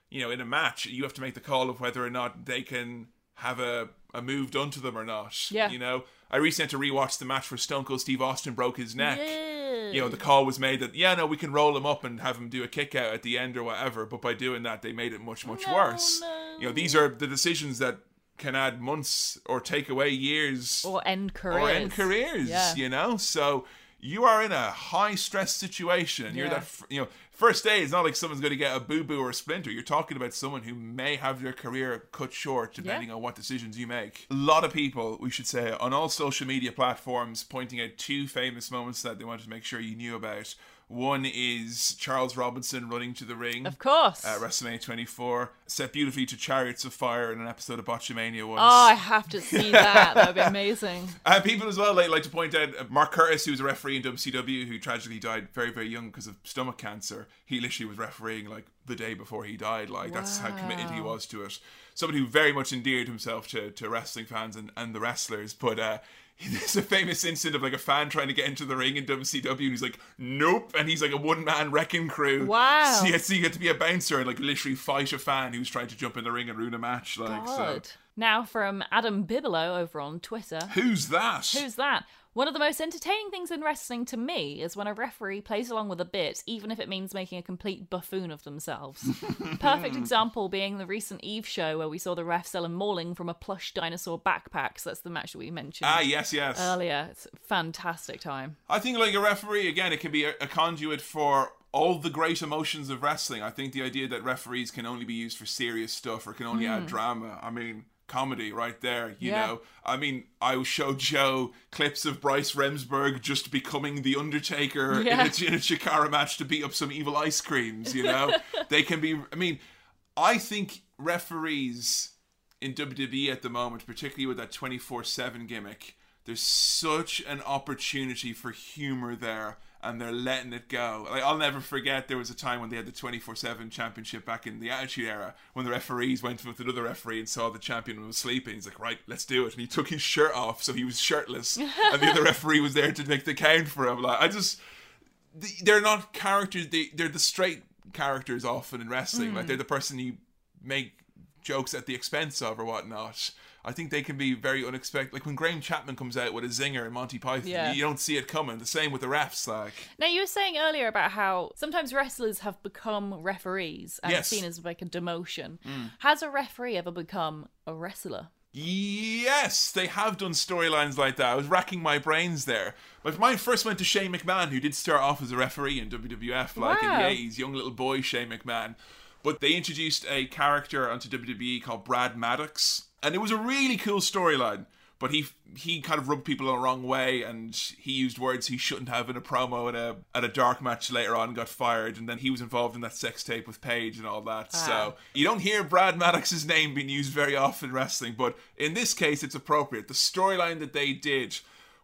you know, in a match, you have to make the call of whether or not they can have a, a move done to them or not. Yeah. You know, I recently had to rewatch the match where Stone Cold Steve Austin broke his neck. Yeah. You know, the call was made that, yeah, no, we can roll him up and have him do a kick out at the end or whatever. But by doing that, they made it much, much No, worse. no. You know, these are the decisions that can add months or take away years Or end careers. or end careers, Yeah. you know? So you are in a high stress situation. You're Yeah. that, you know, first day, it's not like someone's going to get a boo boo or a splinter. You're talking about someone who may have their career cut short depending on what decisions you make. A lot of people, we should say, on all social media platforms pointing out two famous moments that they wanted to make sure you knew about. One is Charles Robinson running to the ring Of course. at WrestleMania 24, set beautifully to Chariots of Fire in an episode of Botchamania once. oh, I have to see that. that would be amazing. Uh, people as well, they like to point out uh, Mark Curtis, who was a referee in WCW, who tragically died very, very young because of stomach cancer. He literally was refereeing like the day before he died. Like that's how committed he was to it. Somebody who very much endeared himself to, to wrestling fans and, and the wrestlers. But uh, there's a famous incident of like a fan trying to get into the ring in WCW, and he's like, "Nope," and he's like a one man wrecking crew. Wow. So you, so you get to be a bouncer and like literally fight a fan who's trying to jump in the ring and ruin a match. Like so. Now from Adam Bibelow over on Twitter. Who's that? Who's that? One of the most entertaining things in wrestling to me is when a referee plays along with a bit, even if it means making a complete buffoon of themselves. Perfect example being the recent Eve show where we saw the ref selling mauling from a plush dinosaur backpack. So that's the match that we mentioned Ah, yes, yes. earlier. It's a fantastic time. I think like a referee again, it can be a, a conduit for all the great emotions of wrestling. I think the idea that referees can only be used for serious stuff or can only add drama. I mean, comedy right there. You Yeah. know, I mean, I showed Joe clips of Bryce Remsburg just becoming the Undertaker Yeah. in, a, in a Chikara match to beat up some evil ice creams. You know, they can be. I mean, I think referees in WWE at the moment, particularly with that 24 7 gimmick, there's such an opportunity for humor there, and they're letting it go. Like, I'll never forget there was a time when they had the 24 7 championship back in the Attitude Era when the referees went with another referee and saw the champion was sleeping. He's like, right, let's do it. And he took his shirt off, so he was shirtless, and the other referee was there to make the count for him. Like, I just, they're not characters, they, they're the straight characters often in wrestling. Like, mm. they're the person you make jokes at the expense of or whatnot. I think they can be very unexpected. Like when Graham Chapman comes out with a zinger in Monty Python, Yeah. you don't see it coming. The same with the refs. Like, Now, you were saying earlier about how sometimes wrestlers have become referees and Yes. seen as like a demotion. Mm. Has a referee ever become a wrestler? yes, they have done storylines like that. I was racking my brains there. But mine first went to Shane McMahon, who did start off as a referee in WWF, like in the 80s, young little boy Shane McMahon. But they introduced a character onto WWE called Brad Maddox, and it was a really cool storyline. But he he kind of rubbed people the wrong way, and he used words he shouldn't have in a promo at a at a dark match later on, and got fired. And then he was involved in that sex tape with Paige and all that. Ah. So you don't hear Brad Maddox's name being used very often in wrestling, but in this case, it's appropriate. The storyline that they did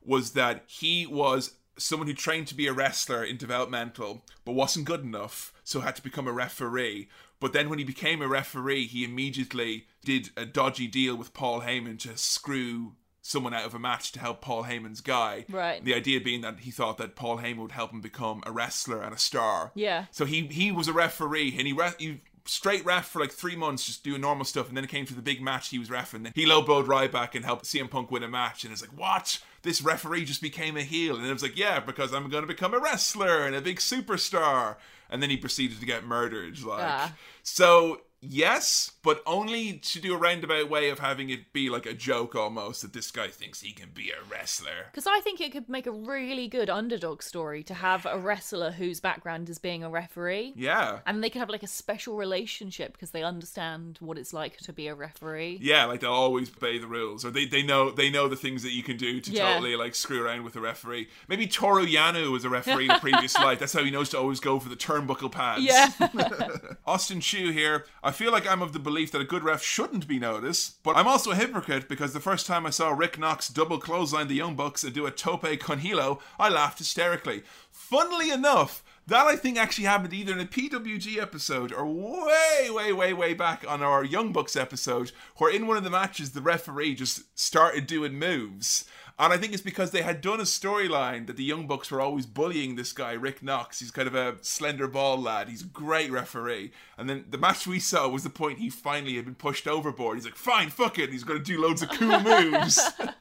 was that he was someone who trained to be a wrestler in developmental but wasn't good enough so had to become a referee but then when he became a referee he immediately did a dodgy deal with Paul Heyman to screw someone out of a match to help Paul Heyman's guy Right. the idea being that he thought that Paul Heyman would help him become a wrestler and a star Yeah. so he he was a referee and he, re- he straight ref for like three months, just doing normal stuff, and then it came to the big match he was refing. Then he lowblowed Ryback and helped CM Punk win a match, and it's like, what? This referee just became a heel, and it was like, yeah, because I'm going to become a wrestler and a big superstar. And then he proceeded to get murdered. Like, Ah. so yes, but only to do a roundabout way of having it be like a joke almost that this guy thinks he can be a wrestler. Because I think it could make a really good underdog story to have a wrestler whose background is being a referee. Yeah. And they could have like a special relationship because they understand what it's like to be a referee. Yeah, like they'll always obey the rules, or they, they know they know the things that you can do to Yeah. totally like screw around with a referee. Maybe Toru Yano was a referee in a previous life. That's how he knows to always go for the turnbuckle pads. Yeah. Austin Chu here. I feel like I'm of the belief that a good ref shouldn't be noticed, but I'm also a hypocrite because the first time I saw Rick Knox double clothesline the Young Bucks and do a tope con hilo, I laughed hysterically. Funnily enough, that I think actually happened either in a PWG episode or way, way, way, way back on our Young Bucks episode, where in one of the matches the referee just started doing moves. And I think it's because they had done a storyline that the Young Bucks were always bullying this guy, Rick Knox. He's kind of a slender ball lad. He's a great referee. And then the match we saw was the point he finally had been pushed overboard. He's like, fine, fuck it. He's going to do loads of cool moves.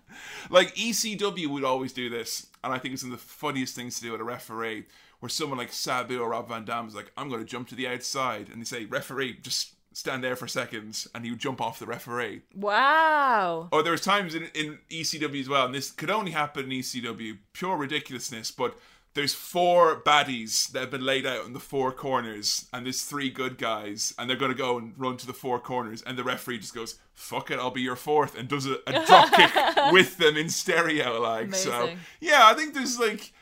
like ECW would always do this. And I think it's one of the funniest things to do with a referee, where someone like Sabu or Rob Van Dam is like, I'm going to jump to the outside. And they say, referee, just stand there for seconds. And he would jump off the referee. wow. Oh, there was times in, in ECW as well, and this could only happen in ECW, pure ridiculousness, but there's four baddies that have been laid out in the four corners, and there's three good guys, and they're going to go and run to the four corners, and the referee just goes, fuck it, I'll be your fourth, and does a, a drop kick with them in stereo, like, so. Yeah, I think there's like,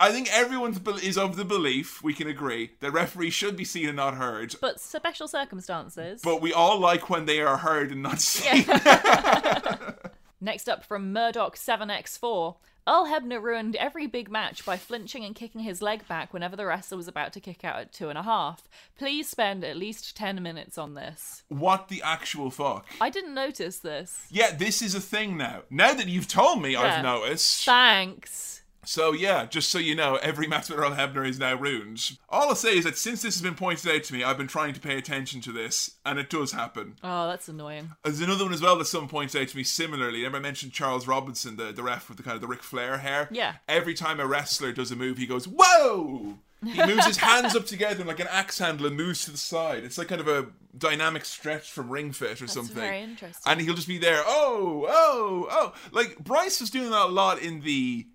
I think everyone is of the belief, we can agree, that referees should be seen and not heard, But special circumstances. but we all like when they are heard and not seen. Next up from Murdoch 7x4. Earl Hebner ruined every big match by flinching and kicking his leg back whenever the wrestler was about to kick out at two and a half. Please spend at least 10 minutes on this. what the actual fuck? I didn't notice this. Yeah, this is a thing now. Now that you've told me, Yeah. I've noticed. Thanks. So yeah, just so you know, every match with Earl Hebner is now ruined. All I'll say is that since this has been pointed out to me, I've been trying to pay attention to this, and it does happen. Oh, that's annoying. There's another one as well that someone points out to me similarly. Remember I mentioned Charles Robinson, the, the ref with the kind of the Ric Flair hair? Yeah. Every time a wrestler does a move, he goes, Whoa! He moves his hands up together like an axe handle and moves to the side. It's like kind of a dynamic stretch from Ring Fit or something. very interesting. And he'll just be there, oh, oh, oh. Like Bryce was doing that a lot in the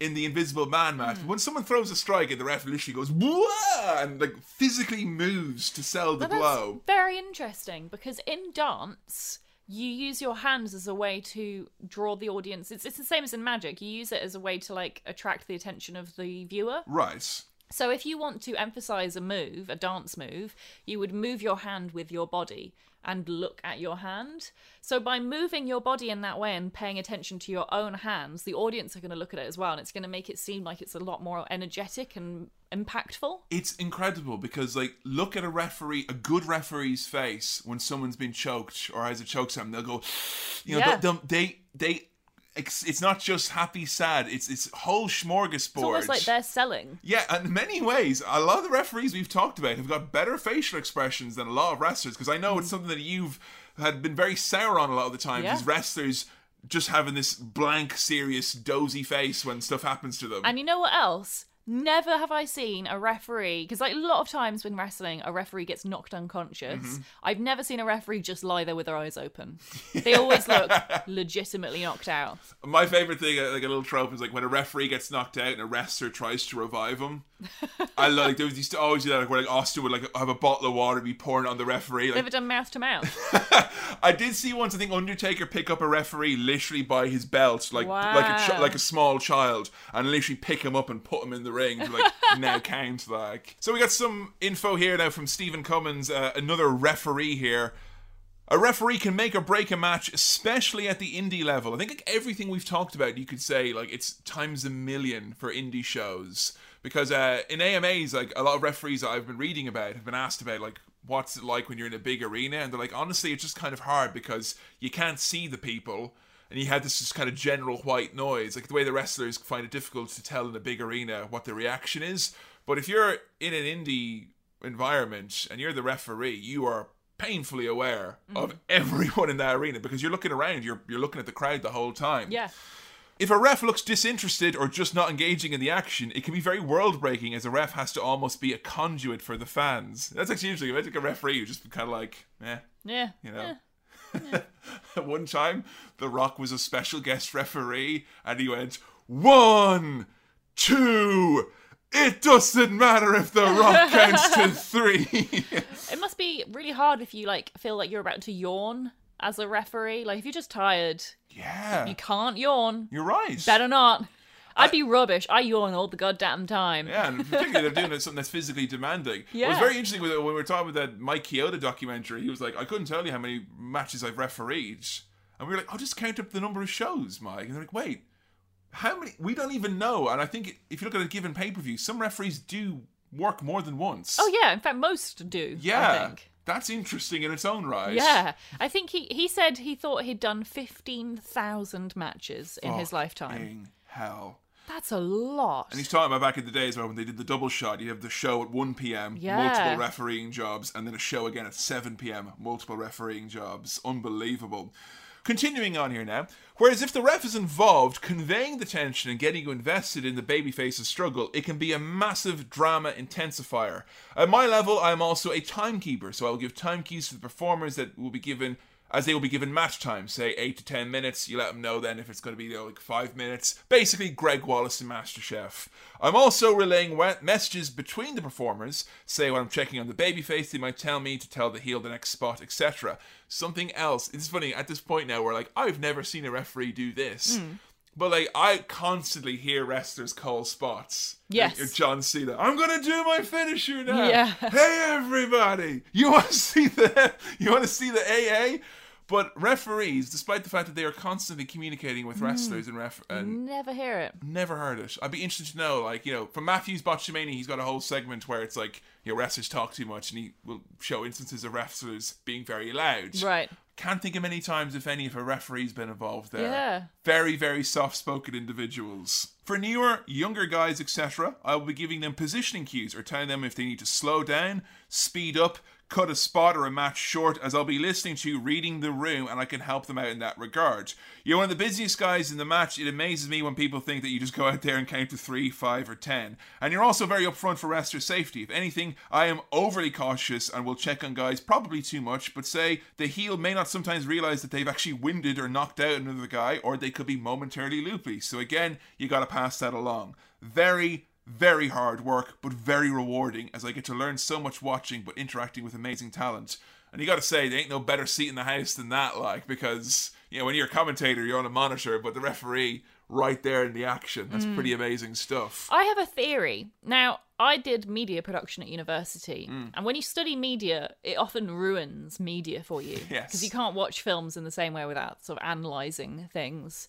in the Invisible Man match. Hmm. When someone throws a strike and the ref literally goes, Whoa! and like physically moves to sell the that's blow. very interesting because in dance, you use your hands as a way to draw the audience. It's, it's the same as in magic. You use it as a way to like attract the attention of the viewer. Right. So if you want to emphasize a move, a dance move, you would move your hand with your body and look at your hand. So by moving your body in that way and paying attention to your own hands, the audience are going to look at it as well and it's going to make it seem like it's a lot more energetic and impactful. It's incredible because, like, look at a referee, a good referee's face when someone's been choked or has a choke slam. They'll go, you know, Yeah. they'll- they, they, it's, it's not just happy, sad. It's it's whole smorgasbord. It's almost like they're selling. Yeah, and in many ways, a lot of the referees we've talked about have got better facial expressions than a lot of wrestlers. Because I know it's something that you've had been very sour on a lot of the time. Mm. Yeah. These wrestlers just having this blank, serious, dozy face when stuff happens to them. And you know what else? Never have I seen a referee because, like a lot of times when wrestling, a referee gets knocked unconscious. Mm-hmm. I've never seen a referee just lie there with their eyes open. They always look legitimately knocked out. My favorite thing, uh, like a little trope, is like when a referee gets knocked out and a wrestler tries to revive him. I love, like there was used to always do that, like, where like Austin would like have a bottle of water be pouring on the referee. Like, Never done mouth to mouth. I did see once. I think Undertaker pick up a referee literally by his belt, like like a ch- like a small child, and literally pick him up and put him in the ring. Like now count, like. So we got some info here now from Stephen Cummins, uh, another referee here. A referee can make or break a match, especially at the indie level. I think like everything we've talked about, you could say like it's times a million for indie shows because uh, in AMAs, like a lot of referees I've been reading about have been asked about like what's it like when you're in a big arena, and they're like honestly, it's just kind of hard because you can't see the people. And you had this just kind of general white noise, like the way the wrestlers find it difficult to tell in a big arena what the reaction is. But if you're in an indie environment and you're the referee, you are painfully aware Mm-hmm. of everyone in that arena because you're looking around, you're you're looking at the crowd the whole time. Yeah. If a ref looks disinterested or just not engaging in the action, it can be very world breaking as a ref has to almost be a conduit for the fans. That's actually interesting. Imagine a referee who just kind of like, eh, Yeah. you know. At one time, The Rock was a special guest referee, and he went, One, two, it doesn't matter if The Rock counts to three. It must be really hard if you like feel like you're about to yawn as a referee. Like if you're just tired, yeah. you can't yawn. You're right. Better not. I'd be rubbish. I yawn all the goddamn time. Yeah, and particularly they're doing something that's physically demanding. It was very interesting when we were talking about that Mike Chioda documentary. He was like, I couldn't tell you how many matches I've refereed. And we were like, I'll just count up the number of shows, Mike. And they're like, wait, how many? We don't even know. And I think if you look at a given pay per view, some referees do work more than once. Oh yeah, in fact most do. I yeah. That's interesting in its own right. Yeah, I think he he said he thought he'd done fifteen thousand matches in his lifetime. Hell. That's a lot. And he's talking about back in the days when they did the double shot, you have the show at 1 p.m., Yeah. multiple refereeing jobs, and then a show again at 7 p.m., multiple refereeing jobs. Unbelievable. Continuing on here now. Whereas if the ref is involved, conveying the tension and getting you invested in the babyface's struggle, it can be a massive drama intensifier. At my level, I am also a timekeeper, so I will give time keys to the performers that will be given as they will be given match time, say eight to ten minutes. You let them know then if it's going to be you know, like five minutes. Basically, Greg Wallace and MasterChef. I'm also relaying messages between the performers. Say when I'm checking on the babyface, they might tell me to tell the heel the next spot, etc. Something else. It's funny at this point now. We're like, I've never seen a referee do this. Hmm. But like I constantly hear wrestlers call spots. Yes. Like, John Cena. I'm gonna do my finisher now. Yeah. Hey everybody! You want to see the you want to see the AA? But referees, despite the fact that they are constantly communicating with mm. wrestlers and ref and Never hear it. never heard it. I'd be interested to know, like, you know, from Maffew's Botchamania, he's got a whole segment where it's like, you know, wrestlers talk too much and he will show instances of wrestlers being very loud. Right. Can't think of many times, if any, if a referee's been involved there. Yeah. Very, very soft spoken individuals. For newer, younger guys, etc., I will be giving them positioning cues or telling them if they need to slow down, speed up, cut a spot or a match short, as I'll be listening to, you reading the room, and I can help them out in that regard. You're one of the busiest guys in the match. It amazes me when people think that you just go out there and count to three, five, or ten. And you're also very upfront for wrestler safety. If anything, I am overly cautious and will check on guys probably too much, but say the heel may not sometimes realize that they've actually winded or knocked out another guy, or they could be momentarily loopy. So again, you gotta pass that along. Very, very hard work, but very rewarding as I get to learn so much watching but interacting with amazing talent. And you gotta say, there ain't no better seat in the house than that, like, because, you know, when you're a commentator, you're on a monitor, but the referee right there in the action. That's pretty amazing stuff. I have a theory. Now, I did media production at university, Mm. and when you study media, it often ruins media for you Yes. because you can't watch films in the same way without sort of analyzing things.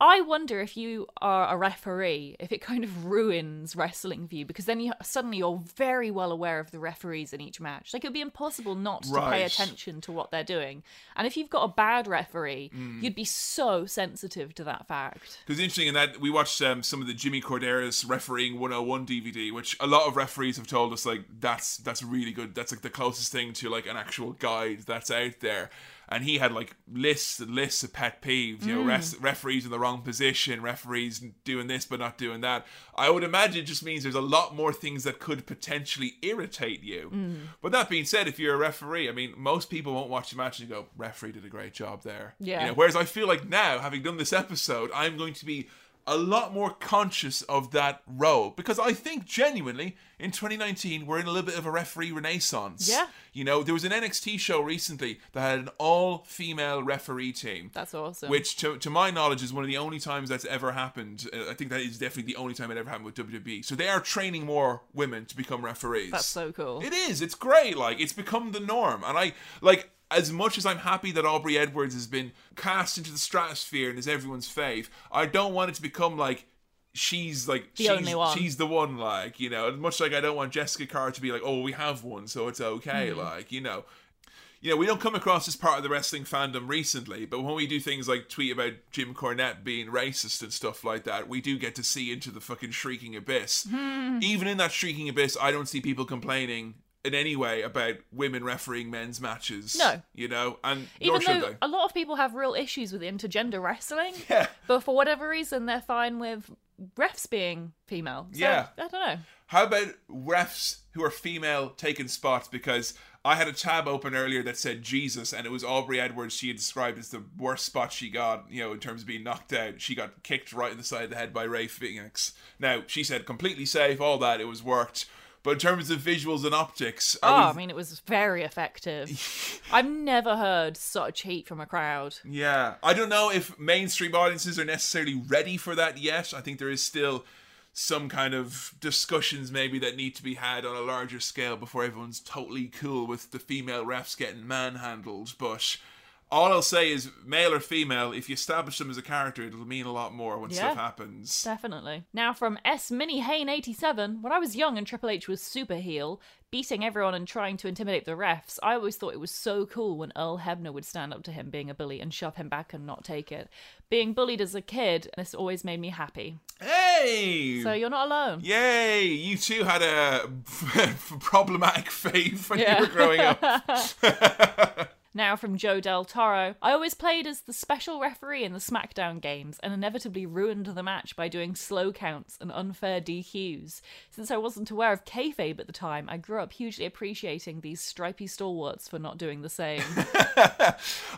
I wonder if you are a referee, if it kind of ruins wrestling for you because then you suddenly you're very well aware of the referees in each match. Like it would be impossible not to pay attention to what they're doing. And if you've got a bad referee, Mm. you'd be so sensitive to that fact. Because interesting in that we watched um, some of the Jimmy Korderas refereeing 101 DVD, which a lot of referees have told us like that's that's really good. That's like the closest thing to like an actual guide that's out there. And he had like lists and lists of pet peeves, you know, mm. res- referees in the wrong position, referees doing this but not doing that. I would imagine it just means there's a lot more things that could potentially irritate you. Mm. But that being said, if you're a referee, I mean, most people won't watch the match and go, referee did a great job there. Yeah. You know, Whereas I feel like now, having done this episode, I'm going to be a lot more conscious of that role because I think genuinely in 2019 we're in a little bit of a referee renaissance. Yeah. You know, there was an NXT show recently that had an all-female referee team. That's awesome. Which, to, to my knowledge, is one of the only times that's ever happened. Uh, I think that is definitely the only time it ever happened with WWE. So they are training more women to become referees. That's so cool. It is. It's great. Like it's become the norm, and I like as much as I'm happy that Aubrey Edwards has been cast into the stratosphere and is everyone's fave. I don't want it to become like she's like The she's, only one. she's the one. Like you know, much like I don't want Jessika Carr to be like, oh, we have one, so it's okay. Hmm. Like you know. You know, we don't come across as part of the wrestling fandom recently, but when we do things like tweet about Jim Cornette being racist and stuff like that, we do get to see into the fucking shrieking abyss. Hmm. Even in that shrieking abyss, I don't see people complaining in any way about women refereeing men's matches. No. You know, and Even though a lot of people have real issues with intergender wrestling, Yeah. but for whatever reason, they're fine with refs being female. So, Yeah. I don't know. How about refs who are female taking spots? Because I had a tab open earlier that said Jesus, and it was Aubrey Edwards. She had described as the worst spot she got, you know, in terms of being knocked out. She got kicked right in the side of the head by Rey Fenix. Now, she said completely safe, all that, it was worked. But in terms of visuals and optics, Oh, I ah, I mean, it was very effective. I've never heard such heat from a crowd. Yeah, I don't know if mainstream audiences are necessarily ready for that yet. I think there is still some kind of discussions maybe that need to be had on a larger scale before everyone's totally cool with the female refs getting manhandled. But all I'll say is, male or female, if you establish them as a character, it'll mean a lot more when Yeah. stuff happens. Definitely. Now from S Mini Hain 87, when I was young and Triple H was super heel, beating everyone and trying to intimidate the refs, I always thought it was so cool when Earl Hebner would stand up to him being a bully and shove him back and not take it. Being bullied as a kid, this always made me happy. Hey! So you're not alone. Yay! You too had a problematic phase when Yeah. you were growing up. Now from Joe Del Toro, I always played as the special referee in the SmackDown games and inevitably ruined the match by doing slow counts and unfair DQs. Since I wasn't aware of kayfabe at the time, I grew up hugely appreciating these stripy stalwarts for not doing the same.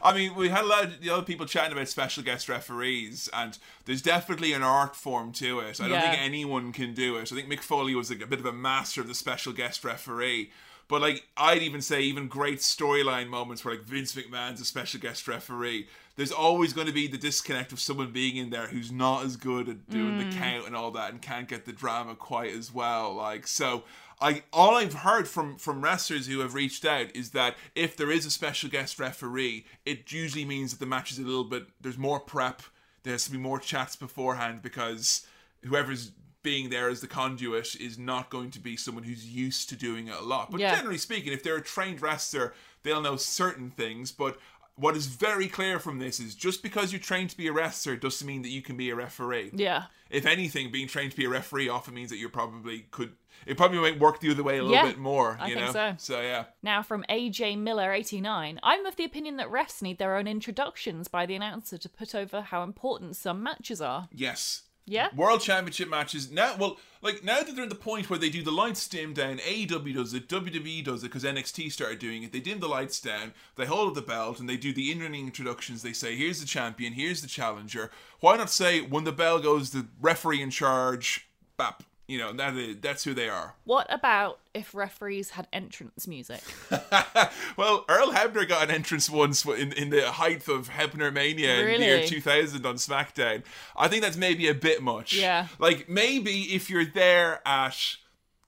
I mean, we had a lot of the other people chatting about special guest referees, and there's definitely an art form to it. I don't Yeah. think anyone can do it. I think Mick Foley was like a bit of a master of the special guest referee. But like, I'd even say even great storyline moments where like Vince McMahon's a special guest referee. There's always going to be the disconnect of someone being in there who's not as good at doing the mm. count and all that, and can't get the drama quite as well. Like, so I all I've heard from from wrestlers who have reached out is that if there is a special guest referee, it usually means that the match is a little bit there's more prep. There has to be more chats beforehand because whoever's being there as the conduit is not going to be someone who's used to doing it a lot. But Yeah. generally speaking, if they're a trained wrestler, they'll know certain things. But what is very clear from this is just because you're trained to be a wrestler doesn't mean that you can be a referee yeah. if anything, being trained to be a referee often means that you probably could. It probably might work the other way a little Yeah, bit more. I you think know. so. So yeah. Now from AJ Miller 89, I'm of the opinion that refs need their own introductions by the announcer to put over how important some matches are. Yes. Yeah? World Championship matches now. Well, like now that they're in the point where they do the lights dim down, AEW does it, WWE does it because NXT started doing it. They dim the lights down, they hold up the belt, and they do the in-ring introductions. They say, "Here's the champion, here's the challenger." Why not say when the bell goes, the referee in charge, bap. You know that is, that's who they are. What about if referees had entrance music? well, Earl Hebner got an entrance once in, in the height of Hebner Mania in the year 2000 on SmackDown. I think that's maybe a bit much. Yeah. Like, maybe if you're there at.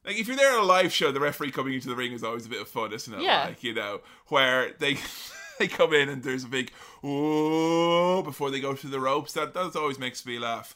Like, if you're there at a live show, the referee coming into the ring is always a bit of fun, isn't it? Yeah. Like, you know, where they. They come in and there's a big oh before they go through the ropes. That that always makes me laugh.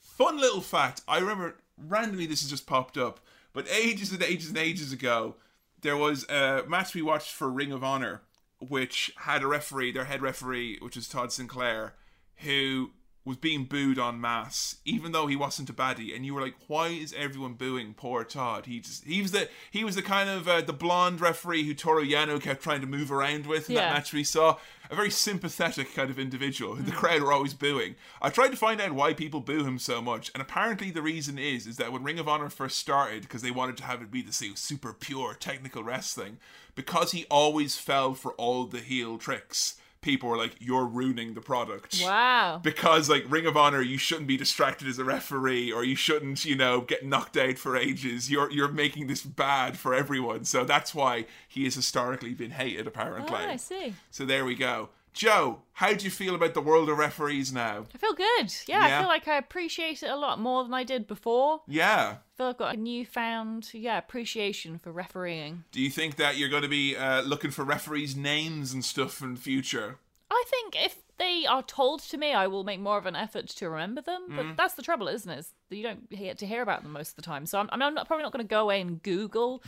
Fun little fact. I remember randomly this has just popped up, but ages and ages and ages ago, there was a match we watched for Ring of Honor, which had a referee, their head referee, which was Todd Sinclair, who was being booed en masse, even though he wasn't a baddie. And you were like, why is everyone booing poor Todd? He just he was the he was the kind of uh, the blonde referee who Toru Yano kept trying to move around with in Yeah. that match we saw. A very sympathetic kind of individual who the crowd were always booing. I tried to find out why people boo him so much, and apparently the reason is is that when Ring of Honor first started, because they wanted to have it be the super pure technical wrestling, because he always fell for all the heel tricks. People were like, "You're ruining the product." Wow. because like Ring of Honor, you shouldn't be distracted as a referee, or you shouldn't, you know, get knocked out for ages. You're you're making this bad for everyone, so that's why he has historically been hated. Apparently, Oh, I see. so there we go. Joe, how do you feel about the world of referees now? I feel good. Yeah, Yeah. I feel like I appreciate it a lot more than I did before. Yeah. I feel like I've got a newfound, yeah, appreciation for refereeing. Do you think that you're going to be uh, looking for referees' names and stuff in the future? I think if they are told to me, I will make more of an effort to remember them. Mm. But that's the trouble, isn't it? Is that you don't get to hear about them most of the time. So I'm, I'm not, probably not going to go away and Google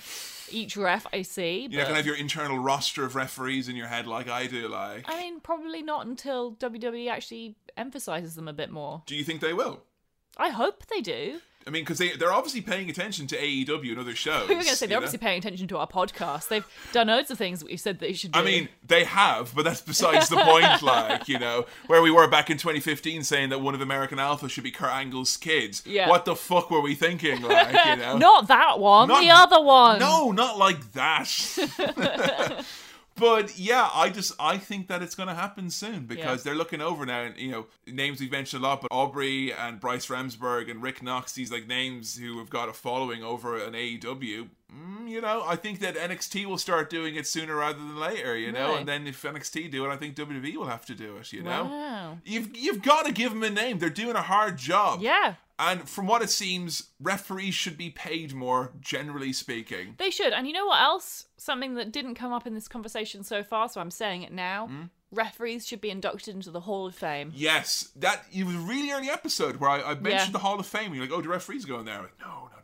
each ref I see. You're not going to have your internal roster of referees in your head like I do. Like, I mean, probably not until WWE actually emphasizes them a bit more. do you think they will? I hope they do. I mean, because they they're obviously paying attention to AEW and other shows. We were going to say they're know? obviously paying attention to our podcast. They've done loads of things that we said they should do. I mean, they have, but that's besides the point. Like, you know, where we were back in 2015 saying that one of American Alpha should be Kurt Angle's kids. Yeah. What the fuck were we thinking? Like, you know, not that one, Not- the other one. No, not like that. But yeah, I just I think that it's going to happen soon because Yeah. they're looking over now. And you know, names we've mentioned a lot, but Aubrey and Bryce Remsburg and Rick Knox, these like names who have got a following over an AEW. Mm, you know, I think that NXT will start doing it sooner rather than later. You know, and then if NXT do it, I think WWE will have to do it. You know, Wow. you've you've got to give them a name. They're doing a hard job. Yeah, And from what it seems, referees should be paid more, generally speaking. they should. And you know what else? Something that didn't come up in this conversation so far, so I'm saying it now. Hmm? Referees should be inducted into the Hall of Fame. Yes, that it was a really early episode where I, I mentioned Yeah. the Hall of Fame. You're like, oh, the referees go in there. I'm like, no, no.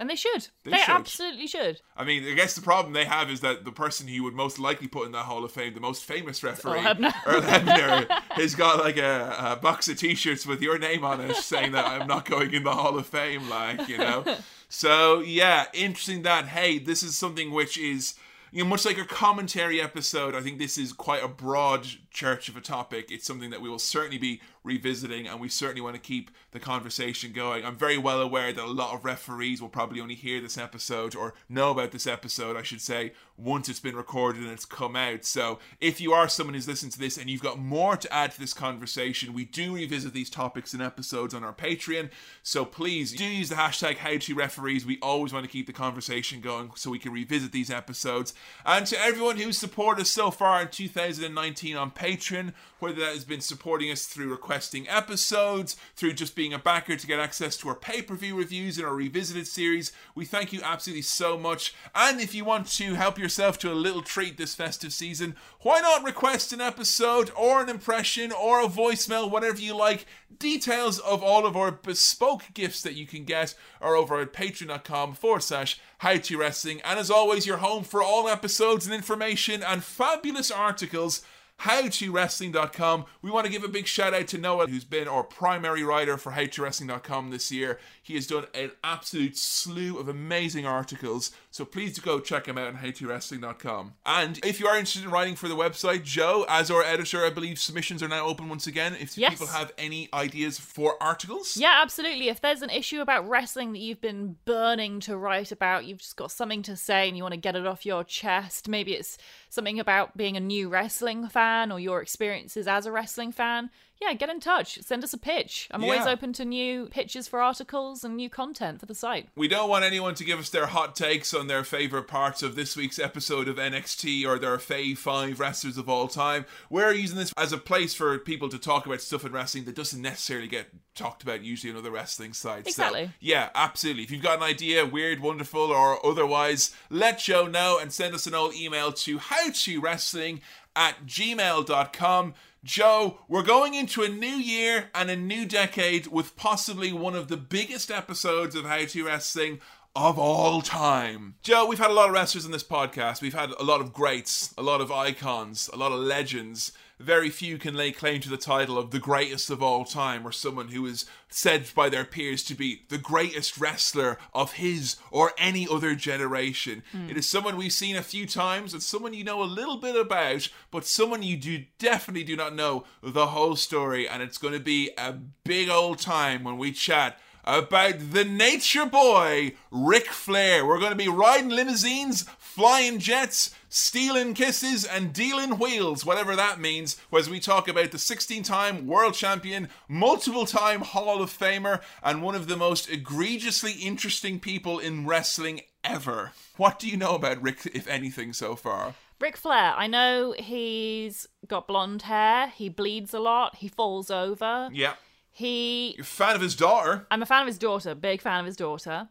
And they should. They They, should. absolutely should. I mean, I guess the problem they have is that the person who would most likely put in that Hall of Fame, the most famous referee, oh, Earl Hebner. Earl Hebner, has got like a, a box of T-shirts with your name on it, saying that I'm not going in the Hall of Fame. Like, you know. So yeah, interesting that. Hey, this is something which is. You know, much like a commentary episode, I think this is quite a broad church of a topic. It's something that we will certainly be revisiting, and we certainly want to keep the conversation going. I'm very well aware that a lot of referees will probably only hear this episode or know about this episode, I should say, once it's been recorded and it's come out. So if you are someone who's listened to this and you've got more to add to this conversation, we do revisit these topics and episodes on our Patreon. So please do use the hashtag HowToReferees. We always want to keep the conversation going so we can revisit these episodes. And to everyone who's supported us so far in 2019 on Patreon, whether that has been supporting us through requesting episodes, through just being a backer to get access to our pay per view reviews and our revisited series, we thank you absolutely so much. And if you want to help yourself to a little treat this festive season, why not request an episode or an impression or a voicemail, whatever you like? Details of all of our bespoke gifts that you can get are over at patreon.com forward slash how to wrestling. And as always, you're home for all episodes and information and fabulous articles howtowrestling.com. We want to give a big shout out to Noah, who's been our primary writer for howtowrestling.com this year. He has done an absolute slew of amazing articles, so please go check him out on howtowrestling.com. And if you are interested in writing for the website, Joe, as our editor, I believe submissions are now open once again. If Yes. people have any ideas for articles, Yeah, absolutely. If there's an issue about wrestling that you've been burning to write about, you've just got something to say and you want to get it off your chest. Maybe it's something about being a new wrestling fan or your experiences as a wrestling fan. Yeah, get in touch. Send us a pitch. I'm always open to new pitches for articles and new content for the site. We don't want anyone to give us their hot takes on their favorite parts of this week's episode of NXT or their fave five wrestlers of all time. We're using this as a place for people to talk about stuff in wrestling that doesn't necessarily get talked about usually on other wrestling sites. So, Exactly. yeah, absolutely. If you've got an idea, weird, wonderful, or otherwise, let Joe know and send us an old email to howtowrestling at gmail.com. Joe, we're going into a new year and a new decade with possibly one of the biggest episodes of How to Wrestling of all time. Joe, we've had a lot of wrestlers in this podcast. We've had a lot of greats, a lot of icons, a lot of legends. Very few can lay claim to the title of the greatest of all time, or someone who is said by their peers to be the greatest wrestler of his or any other generation. Hmm. It is someone we've seen a few times, and someone you know a little bit about, but someone you do definitely do not know the whole story. And it's going to be a big old time when we chat about the nature boy, Ric Flair. We're going to be riding limousines, flying jets, stealing kisses, and dealing wheels, whatever that means, as we talk about the 16 time world champion, multiple time Hall of Famer, and one of the most egregiously interesting people in wrestling ever. What do you know about Ric, if anything, so far? Ric Flair, I know he's got blonde hair, he bleeds a lot, he falls over. Yeah. He You're a fan of his daughter. I'm a fan of his daughter, big fan of his daughter.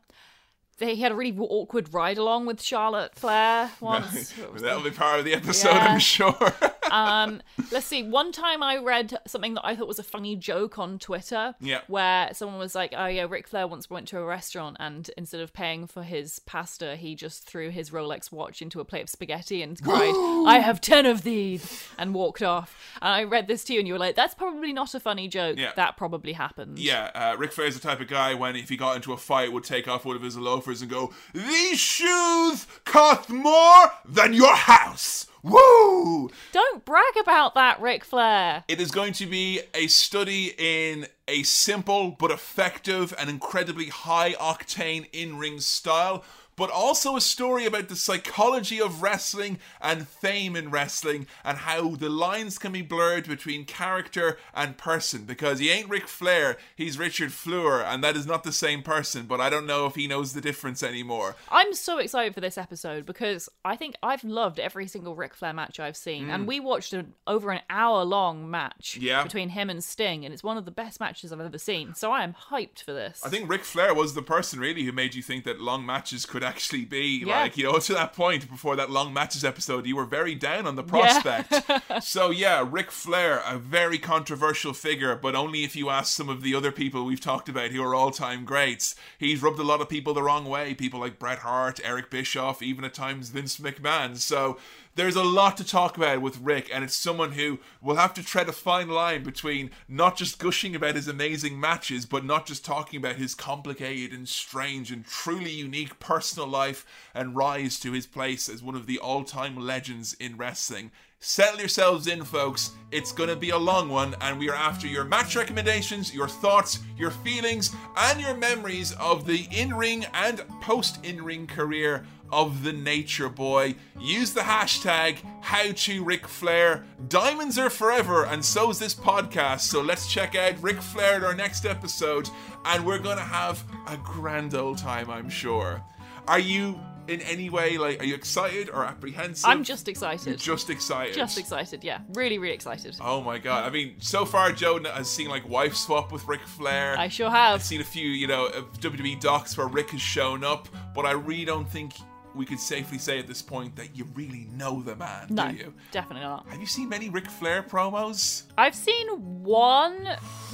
They he had a really awkward ride along with Charlotte Flair once. That'll be part of the episode, Yeah. I'm sure. um, let's see. One time I read something that I thought was a funny joke on Twitter. Yeah. Where someone was like, "Oh yeah, Ric Flair once went to a restaurant and instead of paying for his pasta, he just threw his Rolex watch into a plate of spaghetti and cried, "I have ten of these," and walked off. And I read this to you, and you were like, "That's probably not a funny joke. Yeah. That probably happened." Yeah, uh, Ric Flair's the type of guy when if he got into a fight would take off one of his loafers and go, "These shoes cost more than your house." Woo! Don't brag about that, Ric Flair. It is going to be a study in a simple but effective and incredibly high octane in ring style, but also a story about the psychology of wrestling and fame in wrestling and how the lines can be blurred between character and person. Because he ain't Ric Flair, he's Richard Fliehr, and that is not the same person, but I don't know if he knows the difference anymore. I'm so excited for this episode because I think I've loved every single Ric Flair match I've seen, and we watched an over an hour long match Mm. Yeah. between him and Sting, and it's one of the best matches I've ever seen. So I am hyped for this. I think Ric Flair was the person really who made you think that long matches could actually be Yeah. like, you know, to that point before that long matches episode, you were very down on the prospect. so yeah, Ric Flair, a very controversial figure, but only if you ask some of the other people we've talked about who are all-time greats. He's rubbed a lot of people the wrong way, people like Bret Hart, Eric Bischoff, even at times Vince McMahon. So there's a lot to talk about with Ric, and it's someone who will have to tread a fine line between not just gushing about his amazing matches, but not just talking about his complicated and strange and truly unique personal life and rise to his place as one of the all time legends in wrestling. Settle yourselves in, folks. It's going to be a long one, and we are after your match recommendations, your thoughts, your feelings, and your memories of the in ring and post in ring career of the Nature Boy. Use the hashtag HowToRic Flair. Diamonds are forever, and so is this podcast. So let's check out Ric Flair in our next episode, and we're gonna have a grand old time, I'm sure. Are you in any way like? Are you excited or apprehensive? I'm just excited. just excited. Just excited, yeah. Really, really excited. Oh my god! I mean, so far Joe has seen like wife swap with Ric Flair. I sure have I've seen a few, you know, WWE docs where Ric has shown up, but I really don't think we could safely say at this point that you really know the man, No, do you? definitely not. Have you seen many Ric Flair promos? I've seen one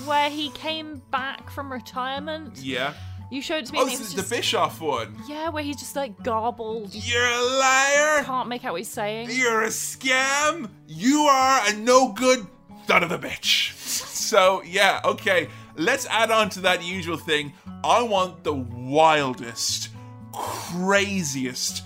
where he came back from retirement. Yeah. You showed it to me. Oh, this is just, the Bischoff one. yeah, where he's just like garbled. You You're a liar. can't make out what he's saying. You're a scam. You are a no good son of a bitch. So, yeah, okay. Let's add on to that usual thing. I want the wildest, craziest,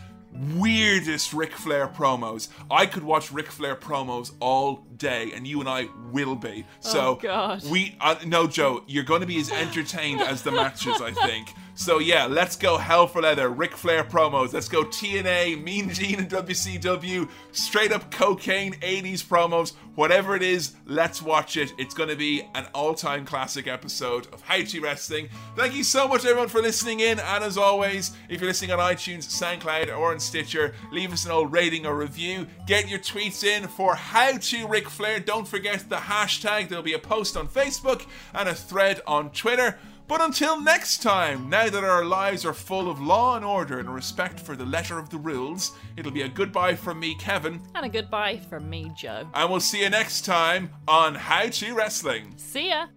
weirdest Ric Flair promos. I could watch Ric Flair promos all day, and you and I will be. So, Oh, God. we, uh, no, Joe, you're going to be as entertained as the matches, I think. So yeah, let's go hell for leather. Ric Flair promos. Let's go TNA, Mean Gene, and WCW. Straight up cocaine 80s promos. Whatever it is, let's watch it. It's going to be an all-time classic episode of to Wrestling. Thank you so much, everyone, for listening in. And as always, if you're listening on iTunes, SoundCloud, or on Stitcher, leave us an old rating or review. Get your tweets in for How to Ric Flair. Don't forget the hashtag. There'll be a post on Facebook and a thread on Twitter. But until next time, now that our lives are full of law and order and respect for the letter of the rules, it'll be a goodbye from me, Kevin, And a goodbye from me, Joe. and we'll see you next time on How to Wrestling. See ya.